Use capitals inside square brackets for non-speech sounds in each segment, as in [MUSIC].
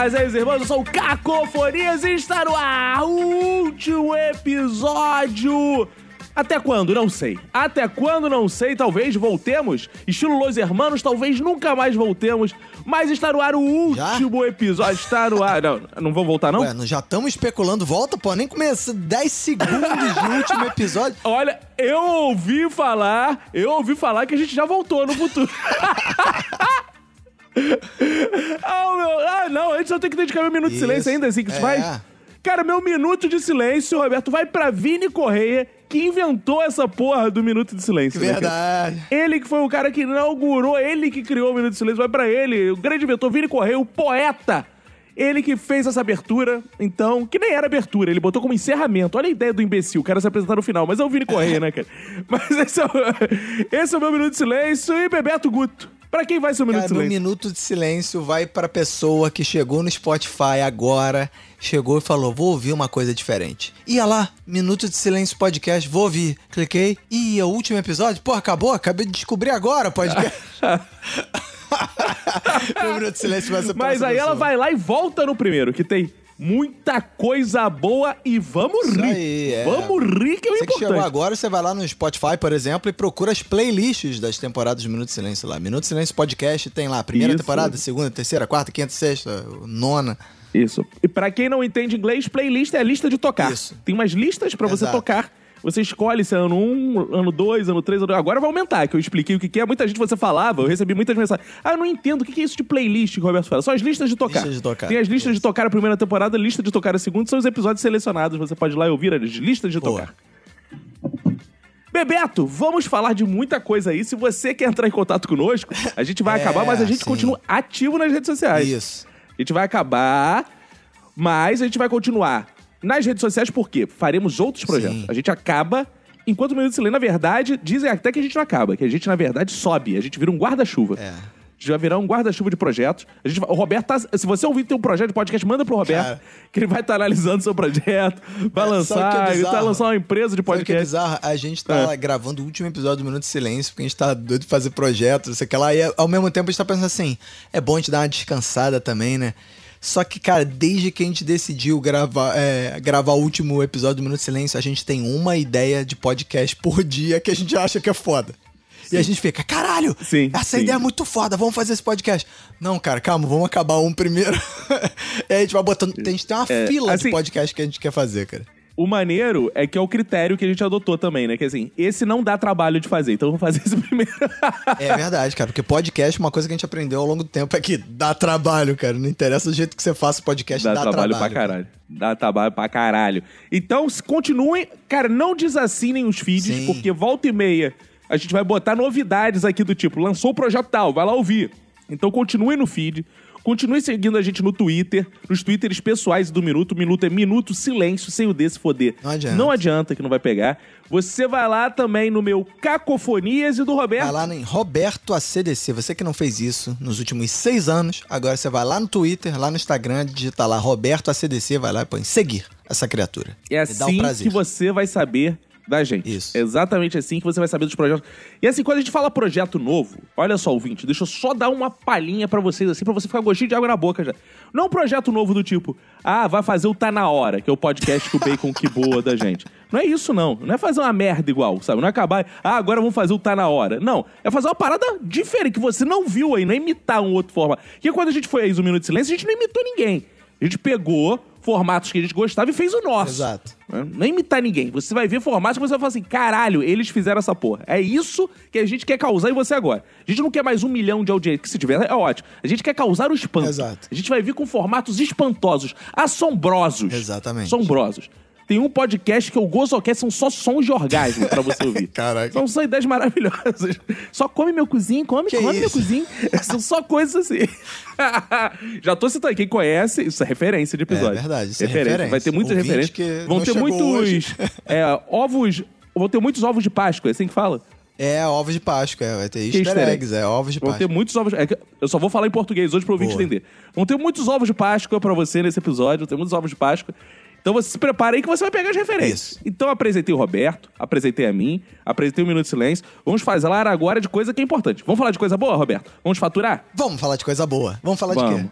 Bem, fazeres irmãos, eu sou o Cacofonias e está no ar o último episódio. Até quando? Não sei. Até quando? Não sei. Talvez voltemos. Estilo Los Hermanos, talvez nunca mais voltemos. Mas está no ar o último episódio. Está no ar. Não, não vou voltar, não? Ué, já estamos especulando volta, pô. Nem começa 10 segundos de último episódio. [LAUGHS] Olha, eu ouvi falar, eu ouvi falar que a gente já voltou no futuro. [LAUGHS] ah, meu, ah, não, antes eu tenho que dedicar meu minuto de Isso, silêncio ainda assim que é. faz. Cara, meu minuto de silêncio, Roberto, vai pra Vini Correia, que inventou essa porra do minuto de silêncio. né? Verdade. Ele que foi o cara que inaugurou, ele que criou o Minuto de Silêncio, vai pra ele, o grande inventor Vini Correia, o poeta. Ele que fez essa abertura, então, que nem era abertura, ele botou como encerramento. Olha a ideia do imbecil, o cara se apresentar no final, mas é o Vini Correia, né, cara? [LAUGHS] Mas esse é, o, esse é o meu Minuto de Silêncio e Bebeto Guto. Pra quem vai ser o Minuto Cara, de Silêncio? minuto de silêncio vai pra pessoa que chegou no Spotify agora, chegou e falou: vou ouvir uma coisa diferente. Ia lá, Minuto de Silêncio Podcast, vou ouvir. Cliquei. Ih, é o último episódio? Pô, acabou? Acabei de descobrir agora o podcast. [LAUGHS] [LAUGHS] meu minuto de silêncio vai ser pra Mas aí ela pessoa. vai lá e volta no primeiro, que tem muita coisa boa e vamos Isso rir. aí, é. Vamos rir, que é o Você que importante. chegou agora, você vai lá no Spotify, por exemplo, e procura as playlists das temporadas de Minuto de Silêncio lá. Minuto de Silêncio Podcast tem lá, primeira Isso. temporada, segunda, terceira, quarta, quinta, sexta, nona. Isso. E pra quem não entende inglês, playlist é a lista de tocar. Isso. Tem umas listas pra você tocar. Você escolhe se é ano 1, ano 2, ano 3, ano 2. Agora vai aumentar, que eu expliquei o que que é. Muita gente você falava, eu recebi muitas mensagens. Ah, eu não entendo o que que é isso de playlist que o Roberto fala. São as listas de tocar. Listas de tocar. Tem as listas de tocar a primeira temporada, lista de tocar a segunda, são os episódios selecionados. Você pode ir lá e ouvir as listas de Boa. tocar. Bebeto, vamos falar de muita coisa aí. Se você quer entrar em contato conosco, a gente vai [LAUGHS] É, acabar, mas a gente sim. continua ativo nas redes sociais. Isso. A gente vai acabar, mas a gente vai continuar nas redes sociais porque faremos outros projetos. Sim. A gente acaba. Enquanto o Minuto de Silêncio, na verdade, dizem até que a gente não acaba, que a gente, na verdade, sobe. A gente vira um guarda-chuva. É. A gente vai virar um guarda-chuva de projetos. A gente o Roberto tá. Se você ouvir tem um projeto de podcast, manda pro Roberto, Cara. que ele vai estar analisando seu projeto, vai É, que é lançar, ele vai bizarro? lançar uma empresa de Sabe o que é podcast. bizarro? A gente tá É. gravando o último episódio do Minuto de Silêncio, porque a gente tá doido de fazer projetos, sei que lá, e ao mesmo tempo a gente tá pensando assim, é bom a gente dar uma descansada também, né? Só que, cara, desde que a gente decidiu gravar, é, gravar o último episódio do Minuto Silêncio, a gente tem uma ideia de podcast por dia que a gente acha que é foda. E a gente fica, caralho, Sim, essa sim. ideia é muito foda, vamos fazer esse podcast. Não, cara, calma, vamos acabar um primeiro. [LAUGHS] e a gente vai botando. A gente tem uma É, fila assim- de podcast que a gente quer fazer, cara. O maneiro é que é o critério que a gente adotou também, né? Que assim, esse não dá trabalho de fazer, então vamos fazer [LAUGHS] esse primeiro. É verdade, cara, porque podcast, uma coisa que a gente aprendeu ao longo do tempo é que dá trabalho, cara. Não interessa o jeito que você faça o podcast, Dá, dá, trabalho, trabalho. pra caralho. Dá trabalho pra caralho. Então, continuem. Cara, não desassinem os feeds, Sim. porque volta e meia a gente vai botar novidades aqui do tipo, lançou o projeto tal, vai lá ouvir. Então continue no feed. Continue seguindo a gente no Twitter, nos Twitters pessoais do Minuto. Minuto é Minuto Silêncio, sem o D se foder. Não adianta. Não adianta que não vai pegar. Você vai lá também no meu Cacofonias e do Roberto. Vai lá em Roberto ACDC. Você que não fez isso nos últimos seis anos, agora você vai lá no Twitter, lá no Instagram, digita lá Roberto ACDC, vai lá e põe seguir essa criatura. É um assim prazer. que você vai saber gente. Isso. É exatamente assim que você vai saber dos projetos. E assim, quando a gente fala projeto novo, olha só, ouvinte, deixa eu só dar uma palhinha pra vocês, assim, pra você ficar gostinho de água na boca já. Não um projeto novo do tipo, ah, vai fazer o Tá Na Hora, que é o podcast que o Bacon que boa da gente. Não é isso, não. Não é fazer uma merda igual, sabe? Não é acabar, ah, agora vamos fazer o Tá Na Hora. Não. É fazer uma parada diferente, que você não viu aí, não é imitar um outro formato. Porque quando a gente fez o Minuto de Silêncio, a gente não imitou ninguém. A gente pegou formatos que a gente gostava e fez o nosso. Exato. Não é imitar ninguém. Você vai ver formatos que você vai falar assim: caralho, eles fizeram essa porra. É isso que a gente quer causar em você agora. A gente não quer mais um milhão de audiência, que se tiver é ótimo. A gente quer causar o espanto. Exato. A gente vai vir com formatos espantosos, assombrosos. Exatamente. Assombrosos. Tem um podcast que é o Gozocast, são só sons de orgasmo pra você ouvir. [LAUGHS] Caraca. São só ideias maravilhosas. Só come meu cozinho, come, Que come meu isso? cozinho. [LAUGHS] São só coisas assim. [LAUGHS] Já tô citando, quem conhece, isso é referência de episódio. É verdade, isso é referência. Vai ter muitas Ouvinte referências. Vão ter muitos é, ovos. Vão ter muitos ovos de Páscoa, é assim que fala? É ovos de Páscoa, é, vai ter easter easter eggs, é ovos de Vão ter Páscoa. muitos ovos. é eu só vou falar em português hoje pro ouvinte Boa. entender. Vão ter muitos ovos de Páscoa pra você nesse episódio. Vão ter muitos ovos de Páscoa. Então você se prepara aí que você vai pegar as referências. Isso. Então apresentei o Roberto, apresentei a mim, apresentei o Minuto de Silêncio. Vamos falar agora de coisa que é importante. Vamos falar de coisa boa, Roberto? Vamos faturar? Vamos falar de coisa boa. Vamos falar de Vamos. quê?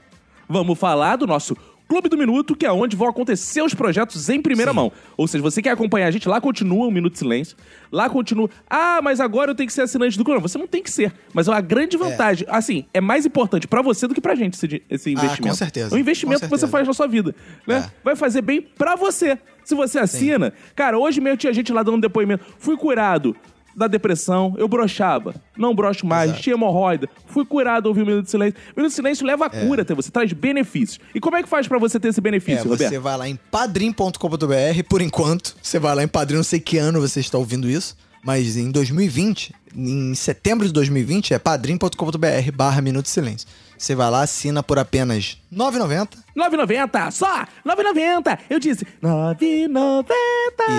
Vamos falar do nosso Clube do Minuto, que é onde vão acontecer os projetos em primeira Sim. mão. Ou seja, você quer acompanhar a gente, lá continua o Minuto de Silêncio. Lá continua. Ah, mas agora eu tenho que ser assinante do clube. Não, Você não tem que ser. Mas é uma grande vantagem. Assim, é mais importante pra você do que pra gente esse, esse investimento. Ah, com certeza. É um investimento Com que você certeza. faz na sua vida. Né? É. Vai fazer bem pra você. Se você assina. Cara, hoje mesmo tinha gente lá dando depoimento. Fui curado da depressão, eu brochava. Não brocho mais, Exato. tinha hemorroida. Fui curado, ouvi o Minuto de Silêncio. O Minuto de Silêncio leva a cura até você, traz benefícios. E como é que faz pra você ter esse É, benefício, Roberto? você vai lá em padrim.com.br, por enquanto. Você vai lá em padrim, não sei que ano você está ouvindo isso, mas em 2020, em setembro de 2020, é padrim.com.br barra Minuto de Silêncio. Você vai lá, assina por apenas R$ 9,90. 9,90, só! 9,90! Eu disse 9,90!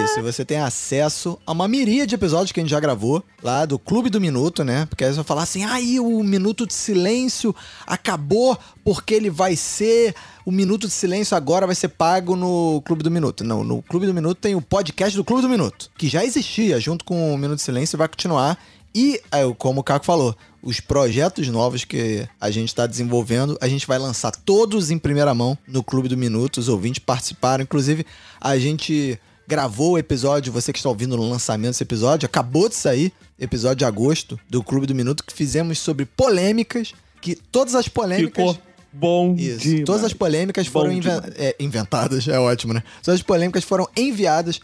Isso, e você tem acesso a uma miríade de episódios que a gente já gravou lá do Clube do Minuto, né? Porque aí você vai falar assim: aí o Minuto de Silêncio acabou porque ele vai ser. O Minuto de Silêncio agora vai ser pago no Clube do Minuto. Não, no Clube do Minuto tem o podcast do Clube do Minuto, que já existia junto com o Minuto de Silêncio e vai continuar. E, é, como o Caco falou, os projetos novos que a gente está desenvolvendo, a gente vai lançar todos em primeira mão no Clube do Minuto. Os ouvintes participaram. Inclusive, a gente gravou o episódio, você que está ouvindo no lançamento desse episódio, acabou de sair, episódio de agosto do Clube do Minuto, que fizemos sobre polêmicas, que todas as polêmicas... Ficou bom Isso. demais. Todas as polêmicas Bom foram inven- é, inventadas, [LAUGHS] é ótimo, né? Todas as polêmicas foram enviadas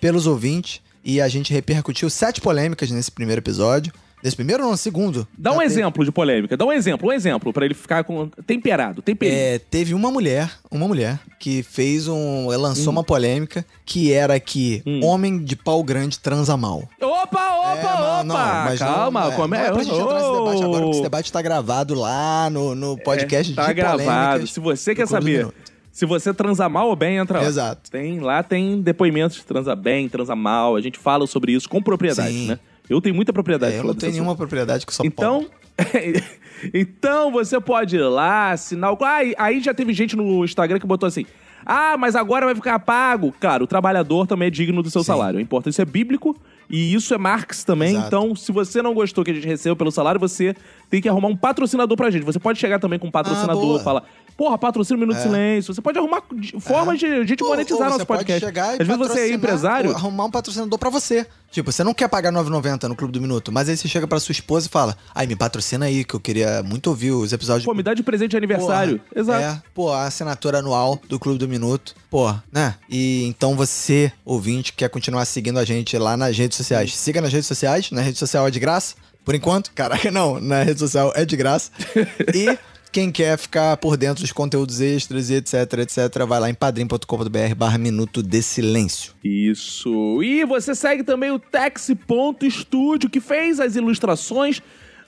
pelos ouvintes e a gente repercutiu sete polêmicas nesse primeiro episódio. Nesse primeiro ou no segundo? Dá um Já teve- exemplo de polêmica, dá um exemplo, um exemplo, pra ele ficar com temperado, temperinho. É, teve uma mulher, uma mulher, que fez um. lançou uma polêmica que era que Hum. homem de pau grande transa mal. Opa, opa, É, opa! não, mas Calma, não, é, como não é? é pra gente entrar nesse debate agora, porque esse debate tá gravado lá no, no podcast tá de gravado. Se você quer saber se você transa mal ou bem, entra lá. Exato. Tem, lá tem depoimentos de transa bem, transa mal. A gente fala sobre isso com propriedade, Sim. né? Eu tenho muita propriedade. É, eu não tenho nenhuma propriedade que só Então, [LAUGHS] então você pode ir lá, assinar o. Ah, aí já teve gente no Instagram que botou assim: Ah, mas agora vai ficar pago. Cara, o trabalhador também é digno do seu Sim. salário. É importante, isso é bíblico e isso é Marx também. Exato. Então, se você não gostou que a gente recebeu pelo salário, você tem que arrumar um patrocinador pra gente. Você pode chegar também com um patrocinador, boa. falar. Porra, patrocina o Minuto de É. Silêncio. Você pode arrumar de- formas de a gente Ou- monetizar ou nosso você pode podcast. chegar e Às vezes você é empresário. ou arrumar um patrocinador pra você. Tipo, você não quer pagar 9,90 no Clube do Minuto, mas aí você chega pra sua esposa e fala: Ai, me patrocina aí, que eu queria muito ouvir os episódios. Pô, me dá de presente de aniversário. Porra, Exato. É, pô, a assinatura anual do Clube do Minuto. Pô, né? E então você, ouvinte, quer continuar seguindo a gente lá nas redes sociais. Siga nas redes sociais. Na rede social é de graça. Por enquanto. Caraca, não. Na rede social é de graça. [LAUGHS] e quem quer ficar por dentro dos conteúdos extras e etc, etc, vai lá em padrim.com.br barra Minuto de Silêncio. Isso. E você segue também o Tex.studio, que fez as ilustrações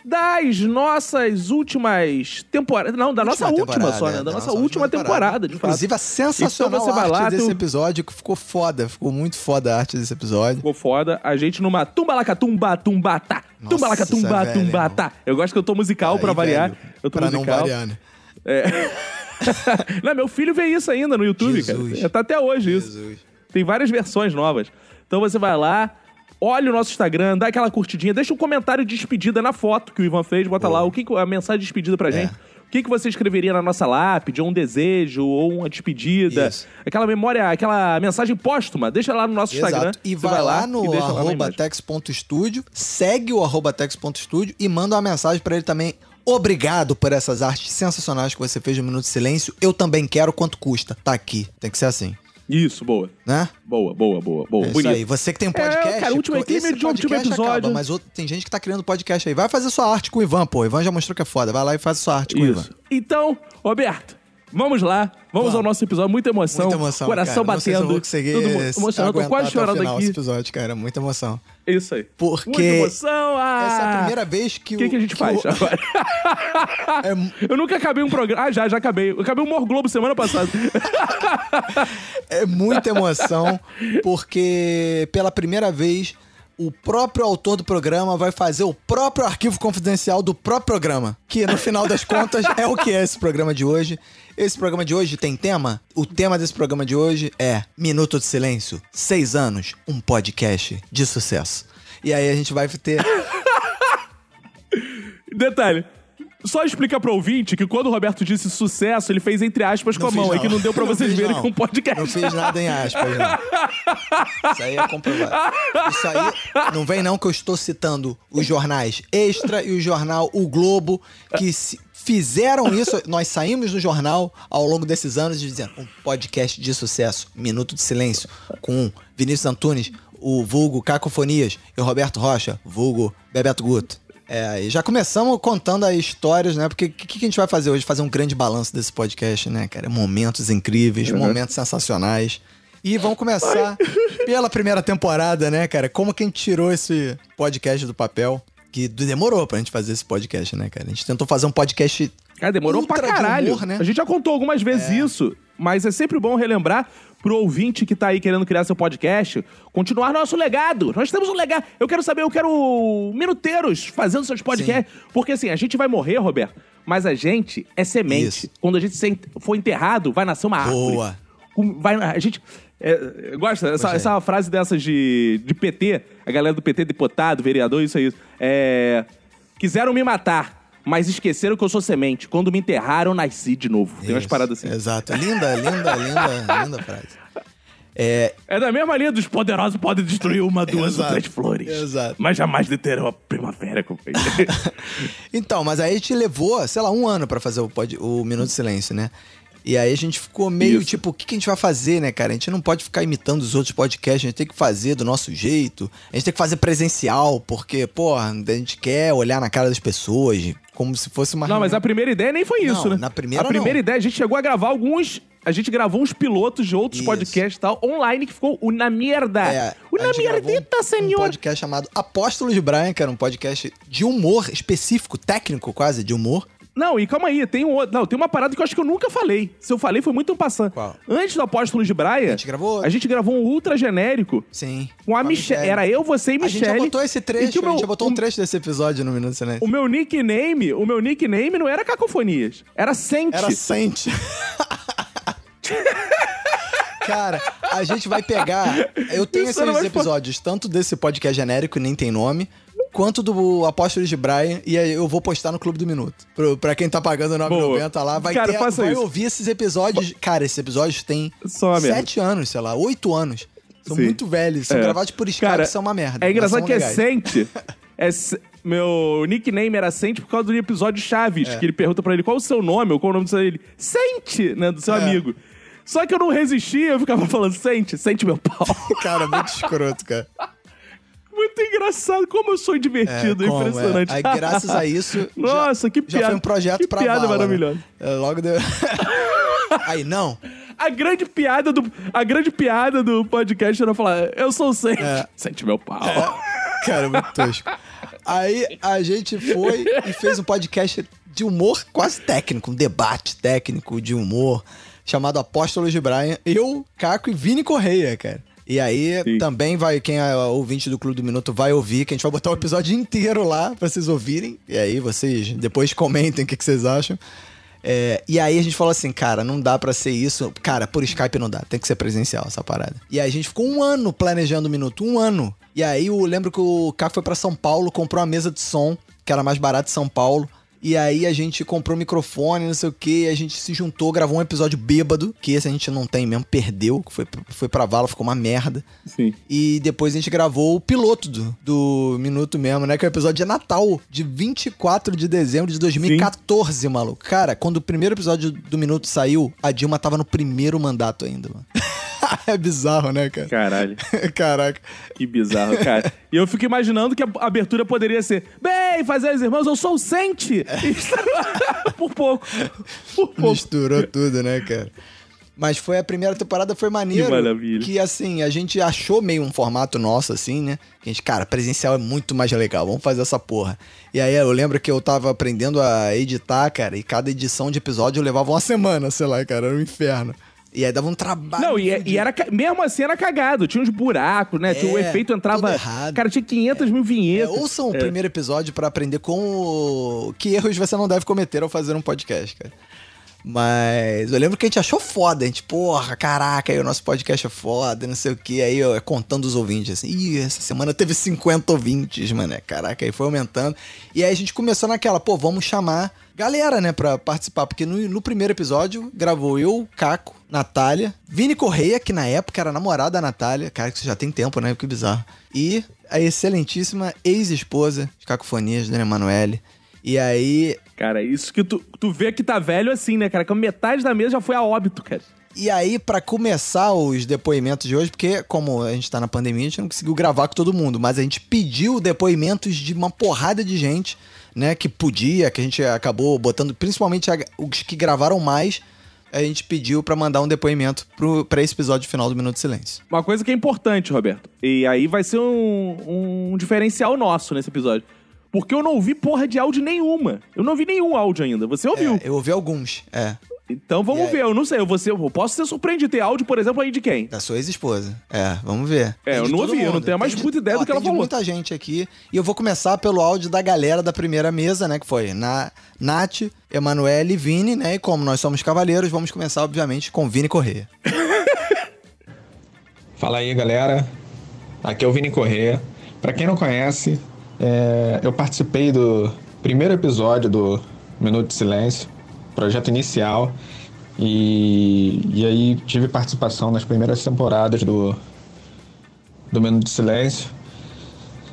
das nossas últimas temporadas. Não, da nossa última temporada, só, né? é, Da nossa última temporada, de fato. Inclusive a sensacional Então você vai lá, desse um- episódio, que ficou foda. Ficou muito foda a arte desse episódio. Ficou foda. A gente numa tumbalacatumba tumbatá. Nossa, Tumbalacatumba isso é tumbatá. Eu gosto que eu tô musical pra Aí, variar. velho, eu tô pra não musical. variar, né? [LAUGHS] não, meu filho vê isso ainda no YouTube, Jesus. cara. Tá até hoje isso. Jesus. Tem várias versões novas. Então você vai lá, olha o nosso Instagram, dá aquela curtidinha, deixa um comentário de despedida na foto que o Ivan fez, bota lá o que a mensagem de despedida pra É. gente. O que, que você escreveria na nossa lápide, ou um desejo, ou uma despedida. Isso. Aquela memória, aquela mensagem póstuma, deixa lá no nosso Instagram. Exato. E Você vai lá no lá na arroba imagem. tex.studio, segue o arroba tex.studio e manda uma mensagem pra ele também. Obrigado por essas artes sensacionais que você fez no Minuto de Silêncio. Eu também quero quanto custa. Tá aqui. Tem que ser assim, Isso, boa. né? Boa, boa, boa, boa. É isso bonito. aí. Você que tem um podcast. É, cara, último esse clima de último podcast episódio. acaba, mas outro- tem gente que tá criando podcast aí. Vai fazer sua arte com o Ivan, pô. O Ivan já mostrou que é foda. Vai lá e faz sua arte com o Ivan. Isso. Então, Roberto, Vamos lá, vamos, Vamos. ao nosso episódio. Muita emoção. Muita emoção. Coração cara. Não sei se eu batendo. vou Todo emocionado. Tô quase chorando final aqui. Esse episódio, cara. Muita emoção. Isso aí. Porque Muita emoção. Ah, essa é a primeira vez que O que, que a gente faz o- agora? [LAUGHS] É Eu nunca acabei um programa. Ah, já, já acabei. Eu acabei o Mor Globo semana passada. [LAUGHS] É muita emoção, porque pela primeira vez o próprio autor do programa vai fazer o próprio arquivo confidencial do próprio programa. Que no final das contas é o que é esse programa de hoje. Esse programa de hoje tem tema? O tema desse programa de hoje é Minuto de Silêncio, seis anos, um podcast de sucesso. E aí a gente vai ter. [LAUGHS] Detalhe. Só explica pro ouvinte que quando o Roberto disse sucesso, ele fez entre aspas com a Não mão. fiz, É que não deu pra Não vocês verem não. com o podcast. Não fiz nada em aspas, não. Isso aí é comprovado. Isso aí não vem não que eu estou citando os jornais Extra e o jornal O Globo, que se- fizeram isso. Nós saímos no jornal ao longo desses anos dizendo um podcast de sucesso, Minuto de Silêncio, com Vinícius Antunes, o vulgo Cacofonias e o Roberto Rocha, vulgo Bebeto Guto. É, e já começamos contando as histórias, né? Porque o que, que a gente vai fazer hoje? Fazer um grande balanço desse podcast, né, cara? Momentos incríveis, momentos sensacionais. E vamos começar pela primeira temporada, né, cara? Como que a gente tirou esse podcast do papel? Que demorou pra gente fazer esse podcast, né, cara? A gente tentou fazer um podcast. Cara, demorou ultra pra de caralho. humor, né? A gente já contou algumas vezes isso, mas é sempre bom relembrar pro ouvinte que tá aí querendo criar seu podcast, continuar nosso legado. Nós temos um legado. Eu quero saber, eu quero minuteiros fazendo seus podcasts. Porque assim, a gente vai morrer, Roberto, mas a gente é semente. Isso. Quando a gente for enterrado, vai nascer uma árvore. Boa. Vai, a gente. É, gosta? Essa, é uma frase dessas de, de PT, a galera do PT, deputado, vereador, isso aí. É, quiseram me matar, mas esqueceram que eu sou semente. Quando me enterraram, nasci de novo. Tem umas paradas assim. Exato. Linda, linda, linda, linda [LAUGHS] frase. É, É da mesma linha dos poderosos podem destruir uma, duas Exato, ou três flores. exato. Mas jamais deterão a primavera, companheiro. [LAUGHS] Então, mas aí gente levou, sei lá, um ano pra fazer o, pod- o Minuto de Silêncio, né? E aí a gente ficou meio Isso. tipo, o que, que a gente vai fazer, né, cara? A gente não pode ficar imitando os outros podcasts, a gente tem que fazer do nosso jeito. A gente tem que fazer presencial, porque, pô, a gente quer olhar na cara das pessoas, como se fosse uma Não, mas a primeira ideia nem foi isso, Não, né? na primeira A primeira não. ideia, a gente chegou a gravar alguns. A gente gravou uns pilotos de outros Isso. podcasts e tal, online, que ficou o Na Mierda. É, Na Mierdita, um, senhor. Um podcast chamado Apóstolos de Brian, que era um podcast de humor específico, técnico quase, de humor. Não, e calma aí, tem um outro. Não, tem uma parada que eu acho que eu nunca falei. Se eu falei, foi muito um passando. Qual? Antes do Apóstolos de Braia. A gente gravou? A gente gravou um ultra genérico. Sim. Com a Michelle. Era eu, você e A gente Michelle. já botou esse trecho, o a gente meu- já botou o- um trecho desse episódio no Minuto Silêncio. O meu nickname, o meu nickname não era Cacofonias. Era Sente. Era Sente. [LAUGHS] Cara, a gente vai pegar. Eu tenho Isso esses episódios, tanto desse podcast genérico, nem tem nome, quanto do Apóstolos de Brian, e aí eu vou postar no Clube do Minuto. Pro, pra quem tá pagando R$ 9,90 lá, vai, Cara, ter, vai isso. ouvir esses episódios. Cara, esses episódios têm uma merda. sete anos, sei lá, oito anos. São Sim. muito velhos, são É. gravados por Skype, Cara, são uma merda. É engraçado que é legais. Sente. É Meu nickname era Sente por causa do episódio Chaves, É. que ele pergunta pra ele qual o seu nome ou qual o nome do seu ele. Sente, né? Do seu É. amigo. Só que eu não resistia, eu ficava falando, sente, sente meu pau. [LAUGHS] Cara, muito escroto, cara. Muito engraçado, como eu sou divertido, É, como, impressionante. é. Aí, graças a isso. [LAUGHS] Nossa, já, que Já piada- foi um projeto que pra piada né? maravilhosa. É, Logo deu. [LAUGHS] Aí, não. A grande piada do a grande piada do podcast era falar, eu sou o Sente, É. sente meu pau. Cara, muito tosco. Aí a gente foi e fez um podcast de humor quase técnico, um debate técnico de humor, chamado Apóstolos de Brian. Eu, Caco e Vini Correia, cara. E aí Sim. também vai, quem é ouvinte do Clube do Minuto vai ouvir, que a gente vai botar o episódio inteiro lá pra vocês ouvirem. E aí vocês depois comentem o que, que vocês acham. É, e aí a gente falou assim, cara, não dá pra ser isso. Cara, por Skype não dá, tem que ser presencial essa parada. E aí a gente ficou um ano planejando o minuto, um ano. E aí eu lembro que o Caco foi pra São Paulo, comprou uma mesa de som, que era mais barato em São Paulo. E aí a gente comprou microfone, não sei o que, a gente se juntou, gravou um episódio bêbado, que esse a gente não tem mesmo, perdeu, foi, foi pra vala, ficou uma merda. Sim. E depois a gente gravou o piloto do, do Minuto mesmo, né? Que é o episódio de Natal, de 24 de dezembro de 2014, maluco. Cara, quando o primeiro episódio do Minuto saiu, a Dilma tava no primeiro mandato ainda, mano. [LAUGHS] é bizarro, né, cara? Caralho. [LAUGHS] Caraca. Que bizarro, cara. [LAUGHS] E eu fico imaginando que a abertura poderia ser ei, fazer as irmãs, eu sou o Sente! Por pouco. Por pouco. Misturou tudo, né, cara? Mas foi a primeira temporada, foi maneiro. Que maravilha. Que assim, a gente achou meio um formato nosso, assim, né? Que a gente, cara, presencial é muito mais legal, vamos fazer essa porra. E aí eu lembro que eu tava aprendendo a editar, cara, e cada edição de episódio eu levava uma semana, sei lá, cara, era um inferno. E aí dava um trabalho. Não, e, é- e era mesmo assim era cagado. Tinha uns buracos, né? tinha o É, efeito entrava. tudo errado. Cara, tinha 500 mil É, vinhetas. ouçam o primeiro episódio pra aprender com o... que erros você não deve cometer ao fazer um podcast, cara. Mas eu lembro que a gente achou foda, a gente, porra, caraca, aí o nosso podcast é foda, não sei o que, aí eu contando os ouvintes, assim, ih, essa semana teve 50 ouvintes, mano, caraca, aí foi aumentando. E aí a gente começou naquela, pô, vamos chamar galera, né, pra participar, porque no, no primeiro episódio gravou eu, Caco, Natália, Vini Correia, que na época era namorada da Natália, cara, que isso já tem tempo, né, que bizarro, e a excelentíssima ex-esposa de Cacofonias, Dona Emanuele. E aí, Cara, isso que tu, tu vê que tá velho assim, né, cara? Que metade da mesa já foi a óbito, cara. E aí, pra começar os depoimentos de hoje, porque como a gente tá na pandemia, a gente não conseguiu gravar com todo mundo, mas a gente pediu depoimentos de uma porrada de gente, né, que podia, que a gente acabou botando, principalmente a- os que gravaram mais, a gente pediu pra mandar um depoimento pro, pra esse episódio final do Minuto de Silêncio. Uma coisa que é importante, Roberto. E aí vai ser um, um diferencial nosso nesse episódio. Porque eu não ouvi porra de áudio nenhuma. Eu não ouvi nenhum áudio ainda. Você ouviu. É, eu ouvi alguns, é, Então vamos aí? ver. Eu não sei. Eu, vou ser- eu posso ser surpreendido ter áudio, por exemplo, aí de quem? da sua ex-esposa. É, vamos ver. É, eu não ouvi, eu não mundo. tenho a mais puta ideia do que ela falou. muita gente aqui. E eu vou começar pelo áudio da galera da primeira mesa, né? Que foi na Nath, Emanuele e Vini, né? E como nós somos cavaleiros, vamos começar, obviamente, com Vini Corrêa. [LAUGHS] Fala aí, galera. Aqui é o Vini Corrêa. Pra quem não conhece, é, eu participei do primeiro episódio do Minuto de Silêncio, projeto inicial, e, e aí tive participação nas primeiras temporadas do, do Minuto de Silêncio.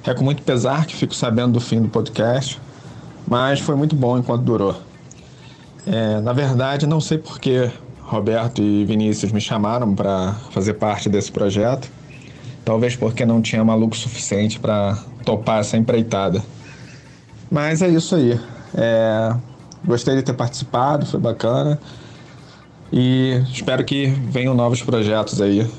É com muito pesar que fico sabendo do fim do podcast, mas foi muito bom enquanto durou. É, na verdade, não sei por que Roberto e Vinícius me chamaram para fazer parte desse projeto. Talvez porque não tinha maluco suficiente para topar essa empreitada. Mas é isso aí. É, gostei de ter participado, foi bacana. E espero que venham novos projetos aí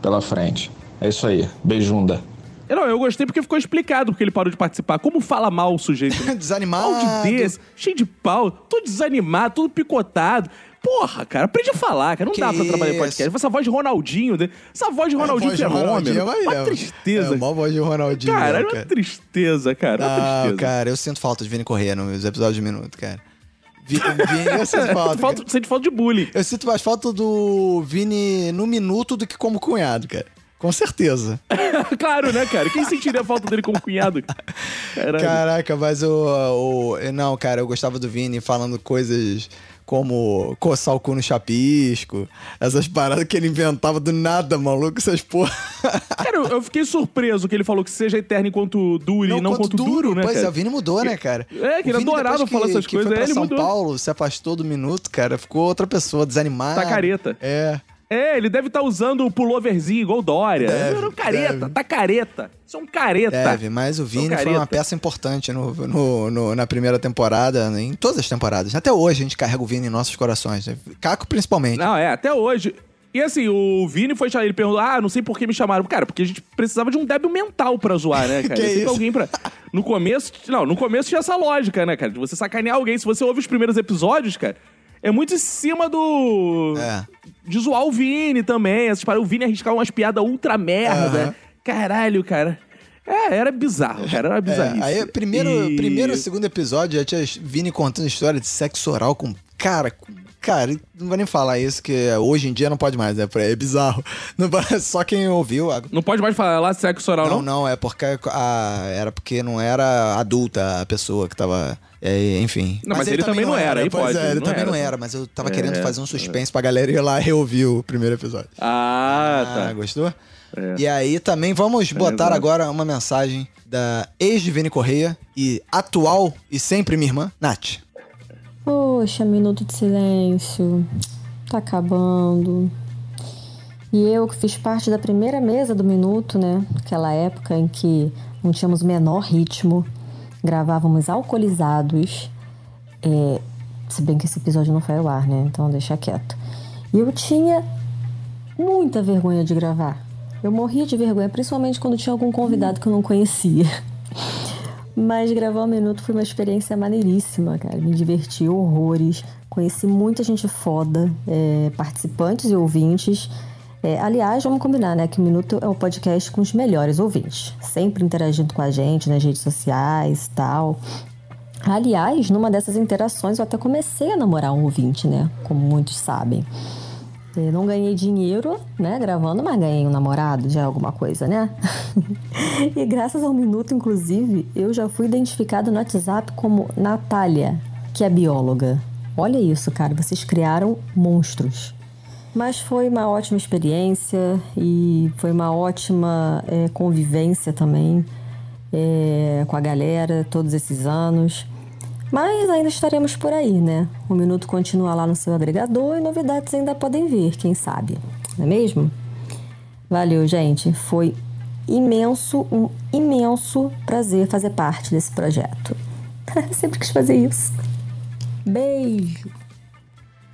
pela frente. É isso aí. Beijunda. Eu, não, eu gostei porque ficou explicado porque ele parou de participar. Como fala mal o sujeito. [LAUGHS] né? Desanimado. Áudio desse, cheio de pau, todo desanimado, todo picotado. Porra, cara, aprende a falar, cara. Não Que dá pra trabalhar em podcast. Essa voz de Ronaldinho, né? essa voz de Ronaldinho A voz de fenômeno. Ronaldinho é uma tristeza. É, uma voz de Ronaldinho. cara, é uma tristeza, cara. Uma Ah, tristeza. cara, eu sinto falta de Vini Corrêa nos episódios de minuto, cara. Vi- Vini, eu sinto [LAUGHS] falta. falta, sente falta de bullying. Eu sinto mais falta do Vini no minuto do que como cunhado, cara. Com certeza. [LAUGHS] claro, né, cara? Quem sentiria falta dele como cunhado? Caralho. Caraca, mas o, o. Não, cara, eu gostava do Vini falando coisas como coçar o cu no chapisco, essas paradas que ele inventava do nada, maluco, essas porra. [LAUGHS] Cara, eu, eu fiquei surpreso que ele falou que seja eterno enquanto dure e não quanto duro, né, Pois cara? é, o Vini mudou, né, cara? É, que ele adorava falar essas que coisas, Foi pra é, ele São mudou. Paulo, se afastou do minuto, cara, ficou outra pessoa, desanimada. Tá careta. É. É, ele deve estar usando o pulloverzinho igual o Dória. Deve, Era um careta, deve. tá careta. Isso é um careta. Deve, mas o Vini foi uma peça importante no, no- no- na primeira temporada, né, em todas as temporadas. Até hoje a gente carrega o Vini em nossos corações. né? Caco principalmente. Não, é, até hoje. E assim, o Vini foi ele perguntou: ah, não sei por que me chamaram. Cara, porque a gente precisava de um débil mental pra zoar, né, [LAUGHS] cara? Que isso? alguém pra. No começo. Não, no começo tinha essa lógica, né, cara? De você sacanear alguém. Se você ouve os primeiros episódios, cara, é muito em cima do. É. De zoar o Vini também. Essas paradas, o Vini arriscar umas piadas ultra merda. Caralho, cara. É, era bizarro, cara. Era É, bizarrice. aí, primeiro, E- primeiro segundo episódio, já tinha Vini contando história de sexo oral com. Cara, cara, não vou nem falar isso, que hoje em dia não pode mais, né? É bizarro. [LAUGHS] Não só quem ouviu. Não pode mais falar sexo oral, Não, não? não, é porque a, era porque não era adulta a pessoa que tava. É, enfim. Não, mas ele também não era, aí pois pode, É, ele não também era. não era, mas eu tava É, querendo fazer um suspense pra galera ir lá [LAUGHS] reouvir o primeiro episódio. Ah, Ah, tá. gostou? É. E aí também vamos botar agora uma mensagem da ex de Vini Correia e atual e sempre minha irmã, Nath. Poxa, minuto de silêncio. Tá acabando. E eu que fiz parte da primeira mesa do minuto, né? Aquela época em que não tínhamos o menor ritmo. Gravávamos alcoolizados. É, se bem que esse episódio não foi ao ar, né? Então deixa quieto. E eu tinha muita vergonha de gravar. Eu morria de vergonha, principalmente quando tinha algum convidado que eu não conhecia. [LAUGHS] Mas gravar um minuto foi uma experiência maneiríssima, cara. Me diverti horrores. Conheci muita gente foda, é, participantes e ouvintes. É, aliás, vamos combinar, né? Que o Minuto é o podcast com os melhores ouvintes. Sempre interagindo com a gente nas redes sociais e tal. Aliás, numa dessas interações eu até comecei a namorar um ouvinte, né? Como muitos sabem. Eu não ganhei dinheiro, né, gravando, mas ganhei um namorado, já é alguma coisa, né? [LAUGHS] e graças ao Minuto, inclusive, eu já fui identificada no WhatsApp como Natália, que é bióloga. Olha isso, cara, vocês criaram monstros. Mas foi uma ótima experiência e foi uma ótima é, convivência também é, com a galera todos esses anos. Mas ainda estaremos por aí, né? O Minuto continua lá no seu agregador e novidades ainda podem vir, quem sabe. Não é mesmo? Valeu, gente. Foi imenso, um imenso prazer fazer parte desse projeto. [LAUGHS] Sempre quis fazer isso. Beijo.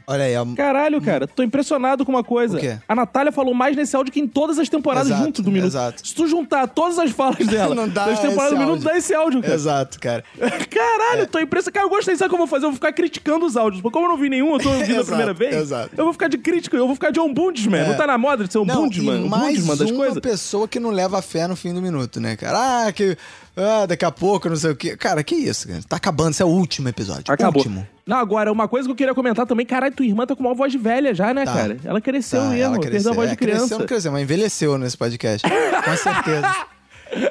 Olha aí, a... Caralho, cara, tô impressionado com uma coisa. O quê? A Natália falou mais nesse áudio que em todas as temporadas Exato, junto do Minuto. exato. Se tu juntar todas as falas [LAUGHS] dela Não dá das temporadas do Minuto, dá esse áudio, cara. Exato, cara. [LAUGHS] Caralho, tô impressionado. Cara, eu gostei, sabe o que eu vou fazer? Eu vou ficar criticando os áudios. Porque como eu não vi nenhum, eu tô ouvindo a [LAUGHS] primeira vez. exato. Eu vou ficar de crítica, eu vou ficar de ombudsman. É. Não tá na moda de ser Não, ombudsman? e mais das uma coisas? pessoa que não leva fé no fim do minuto, né, cara? Ah, que... Ah, daqui a pouco, não sei o quê. Cara, que isso, cara? Tá acabando, esse é o último episódio. Acabou. Último. Não, agora, uma coisa que eu queria comentar também, caralho, tua irmã tá com uma voz velha já, né, Tá. cara? Ela cresceu Tá, mesmo, ela perdeu cresceu. a voz É, de criança. Cresceu, não cresceu, mas envelheceu nesse podcast. Com certeza. [LAUGHS]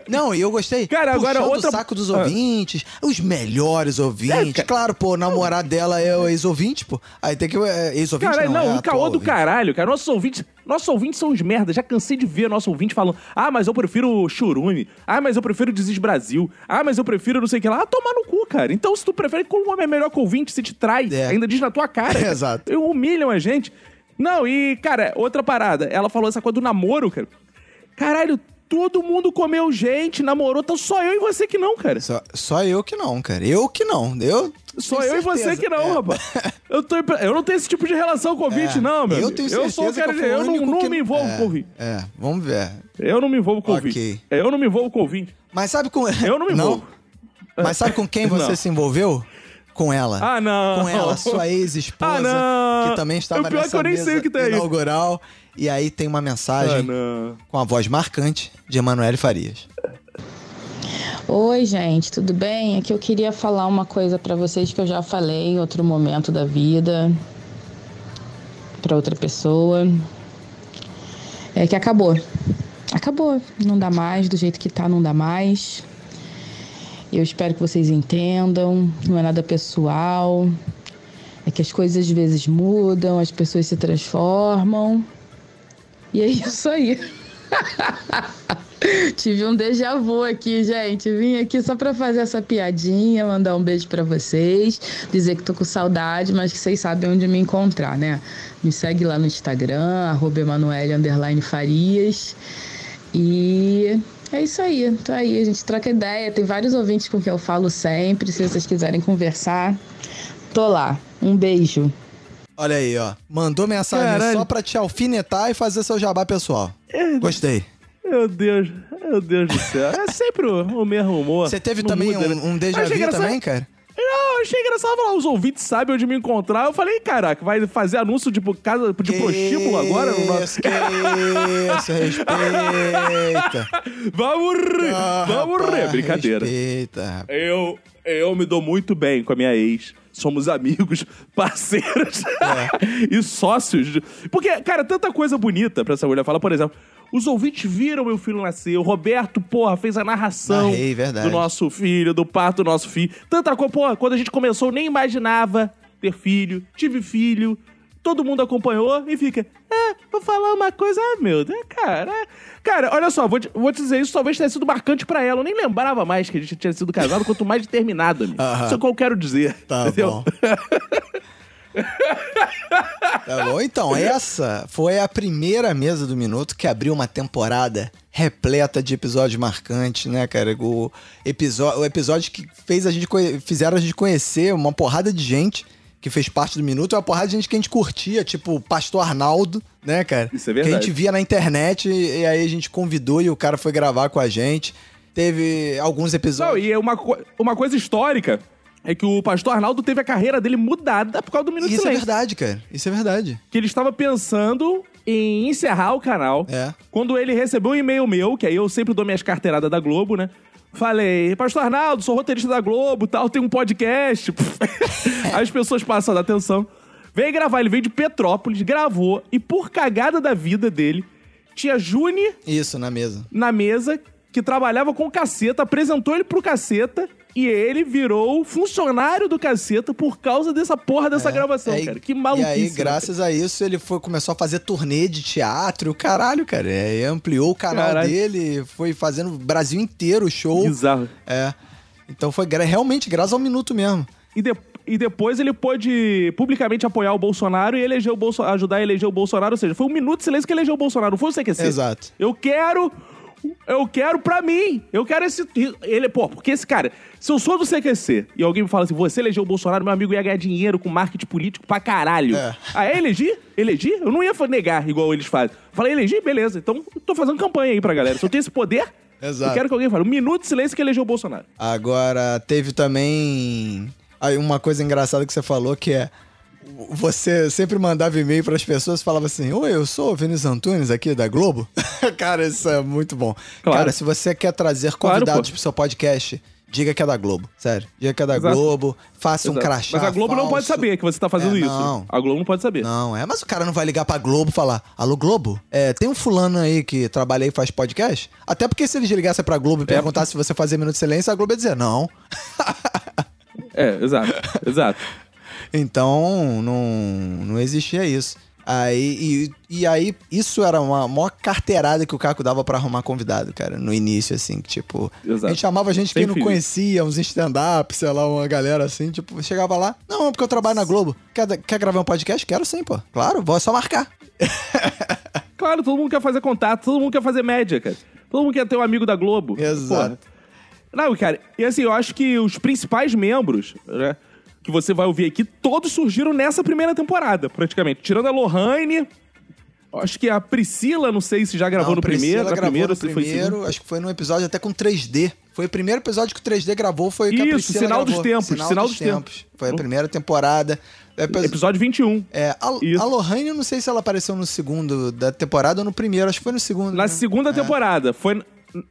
Não, e eu gostei. Cara, agora Puxando outra- o saco dos Ah. ouvintes, os melhores ouvintes. É. Claro, pô, o namorado dela é o ex-ouvinte, pô. Aí tem que. É, ex-ouvinte Caralho, não, não, é um caô do ouvinte. caralho, cara. Nossos ouvintes, nossos ouvintes são uns merda. Já cansei de ver nosso ouvinte falando: ah, mas eu prefiro o Churume. Ah, mas eu prefiro o Desis Brasil. Ah, mas eu prefiro não sei o que lá. Ah, tomar no cu, cara. Então, se tu prefere, como é melhor que o ouvinte, se te trai, É. ainda diz na tua cara. [LAUGHS] cara. Exato. Humilham a gente. Não, e, cara, outra parada. Ela falou essa coisa do namoro, cara. Caralho, todo mundo comeu gente, namorou, então só eu e você que não, cara. Só, só eu que não, cara. Eu que não. Eu. Só eu e você certeza. que não, É. rapaz. [LAUGHS] Eu, tô, eu não tenho esse tipo de relação com o ouvinte, É. não, meu. Eu tenho Eu certeza sou o cara que eu, Eu não, não que- me envolvo é, com o ouvinte. É, vamos ver. Eu não me envolvo com o Ok. ouvinte. Eu não me envolvo com o ouvinte. Mas sabe com. [LAUGHS] Eu não me envolvo. Mas sabe com quem você Não. se envolveu? Com ela. Ah, não. Com ela, sua ex-esposa, Ah, não. que também estava O pior é nessa que eu nem mesa sei o que tem aí. E aí tem uma Ah, mensagem não. com a voz marcante de Emanuele Farias. Oi, gente, tudo bem? Aqui eu queria falar uma coisa pra vocês que eu já falei em outro momento da vida pra outra pessoa. É que acabou. Acabou. Não dá mais, do jeito que tá, não dá mais. Eu espero que vocês entendam, não é nada pessoal. É que as coisas às vezes mudam, as pessoas se transformam. E é isso aí. [LAUGHS] Tive um déjà vu aqui, gente. Vim aqui só pra fazer essa piadinha, mandar um beijo pra vocês, dizer que tô com saudade, mas que vocês sabem onde me encontrar, né? Me segue lá no Instagram, arroba Farias. E é isso aí. Tô aí, a gente troca ideia. Tem vários ouvintes com quem eu falo sempre. Se vocês quiserem conversar, tô lá. Um beijo. Olha aí, ó. Mandou mensagem Caralho. só pra te alfinetar e fazer seu jabá pessoal. Gostei. Meu Deus, meu Deus do céu. É sempre o, o mesmo humor. Você teve Não também muda, né? um, um déjà vu engraçado- também, cara? Não, eu achei engraçado falar, os ouvintes sabem onde me encontrar. Eu falei, caraca, vai fazer anúncio de casa de prostíbulo agora? No nosso... Isso, que isso, respeita. [LAUGHS] Vamos rir, Ah, vamos rir. Brincadeira. Respeita. Eu, eu me dou muito bem com a minha ex. Somos amigos, [LAUGHS] parceiros [LAUGHS] e sócios. de- Porque, cara, tanta coisa bonita pra essa mulher falar. Por exemplo, os ouvintes viram meu filho nascer. O Roberto, porra, fez a narração Narrei, do nosso filho, do parto do nosso filho. Tanta coisa. Porra, quando a gente começou, nem imaginava ter filho. Tive filho. Todo mundo acompanhou e fica, é, vou falar uma coisa, ah, meu Deus, cara. é." Cara, olha só, vou te, vou te dizer, isso talvez tenha sido marcante pra ela. Eu nem lembrava mais que a gente tinha sido casado, quanto mais determinado, amigo. Isso é o que eu quero dizer. Tá entendeu? bom. Tá bom, então, essa foi a primeira mesa do Minuto que abriu uma temporada repleta de episódios marcantes, né, cara? O episódio, o episódio que fez a gente fizeram a gente conhecer uma porrada de gente que fez parte do Minuto, e uma porrada de gente que a gente curtia, tipo Pastor Arnaldo, né, cara? Isso é Que a verdade. gente via na internet e, e aí a gente convidou e o cara foi gravar com a gente. Teve alguns Não, episódios. e é uma, uma coisa histórica é que o pastor Arnaldo teve a carreira dele mudada por causa do Minuto Isso é verdade, cara. Isso é verdade. que ele estava pensando em encerrar o canal. É. Quando ele recebeu um e-mail meu, que aí eu sempre dou minhas carteiradas da Globo, né? Falei, Pastor Arnaldo, sou roteirista da Globo tal, tem um podcast. Aí [LAUGHS] As pessoas passam a dar atenção. Veio gravar, ele veio de Petrópolis, gravou, e por cagada da vida dele, tinha Juni Isso, na mesa. na mesa que trabalhava com o caceta, apresentou ele pro caceta e ele virou funcionário do caceta por causa dessa porra dessa gravação, É, e- cara. Que maluquice. E aí, né, graças a isso, ele foi, começou a fazer turnê de teatro, caralho, cara. É, ampliou o canal Caralho. dele, foi fazendo o Brasil inteiro o show. Bizarro. É. Então foi realmente graças ao minuto mesmo. E, de- e depois ele pôde publicamente apoiar o Bolsonaro e eleger o Bolso ajudar a eleger o Bolsonaro. Ou seja, foi um minuto de silêncio que elegeu o Bolsonaro, não foi o CQC. Exato. Eu quero. Eu quero pra mim. Eu quero esse. Ele, pô, porque esse cara. Se eu sou do CQC e alguém me fala assim, você elegeu o Bolsonaro, meu amigo ia ganhar dinheiro com marketing político pra caralho. É. Ah, é elegi? Elegi? Eu não ia negar igual eles fazem. Falei, elegi? Beleza. Então, eu tô fazendo campanha aí pra galera. Se eu tenho esse poder, Exato. eu quero que alguém fale. Um minuto de silêncio que elegeu o Bolsonaro. Agora, teve também aí uma coisa engraçada que você falou que é você sempre mandava e-mail para as pessoas e falava assim: Oi, eu sou o Vinícius Antunes aqui da Globo. [LAUGHS] Cara, isso é muito bom. Claro. Cara, se você quer trazer Claro, convidados pô. pro seu podcast, diga que é da Globo. Sério. Diga que é da Exato. Globo, faça um Exato. crachá. Mas a Globo não pode falso. saber que você tá fazendo É, isso. não. A Globo não pode saber. Não, é, mas o cara não vai ligar pra Globo e falar: Alô, Globo? É, tem um fulano aí que trabalha e faz podcast? Até porque se eles ligassem pra Globo e perguntassem se você fazia Minuto de Silêncio, a Globo ia dizer: Não. É, exato. exato. Então, não, não existia isso. Aí, e, e aí, isso era uma maior carteirada que o Caco dava pra arrumar convidado, cara, no início, assim, que, tipo... Exato. A gente chamava gente que Sem não filho. conhecia, uns stand-up, sei lá, uma galera assim, tipo, chegava lá, não, é porque eu trabalho na Globo. Quer, quer gravar um podcast? Quero sim, pô. Claro, vou só marcar. [LAUGHS] Claro, todo mundo quer fazer contato, todo mundo quer fazer média, cara. Todo mundo quer ter um amigo da Globo. Exato. Porra. Não, cara, e assim, eu acho que os principais membros, né, que você vai ouvir aqui, todos surgiram nessa primeira temporada, praticamente. Tirando a Lohane, acho que a Priscila, não sei se já gravou Não, no Priscila primeiro, gravou primeira, no se foi primeiro, segundo. acho que foi num episódio até com 3D. Foi o primeiro episódio que o 3D gravou, foi que a Isso, Priscila Sinal dos gravou. Tempos, Sinal, Sinal dos, dos tempos. Tempos. Foi a primeira temporada. Depois- Episódio 21. É, a, Isso. a Lohane, eu não sei se ela apareceu no segundo da temporada ou no primeiro, acho que foi no segundo. Na né? segunda temporada. Foi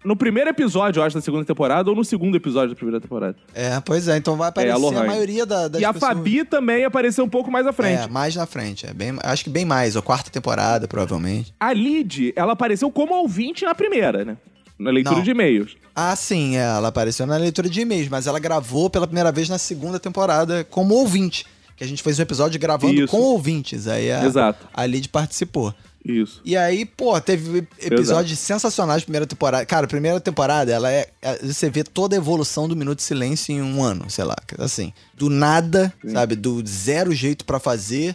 no primeiro episódio, eu acho, da segunda temporada, ou no segundo episódio da primeira temporada. É, pois é, então vai aparecer É, a a, maioria da, das e a pessoas. Fabi também apareceu um pouco mais à frente. É, mais na frente. É bem, acho que bem mais, ou quarta temporada, provavelmente. A Lid, ela apareceu como ouvinte na primeira, né? Na leitura Não. de e-mails. Ah, sim, é, ela apareceu na leitura de e-mails, mas ela gravou pela primeira vez na segunda temporada como ouvinte. Que a gente fez um episódio gravando Isso. com ouvintes. Aí a, Exato. a Lid participou. Isso. E aí, pô, teve episódios sensacionais da primeira temporada. Cara, a primeira temporada, ela é, é- Você vê toda a evolução do Minuto de Silêncio em um ano, sei lá. Assim, do nada, sabe? Do zero jeito pra fazer.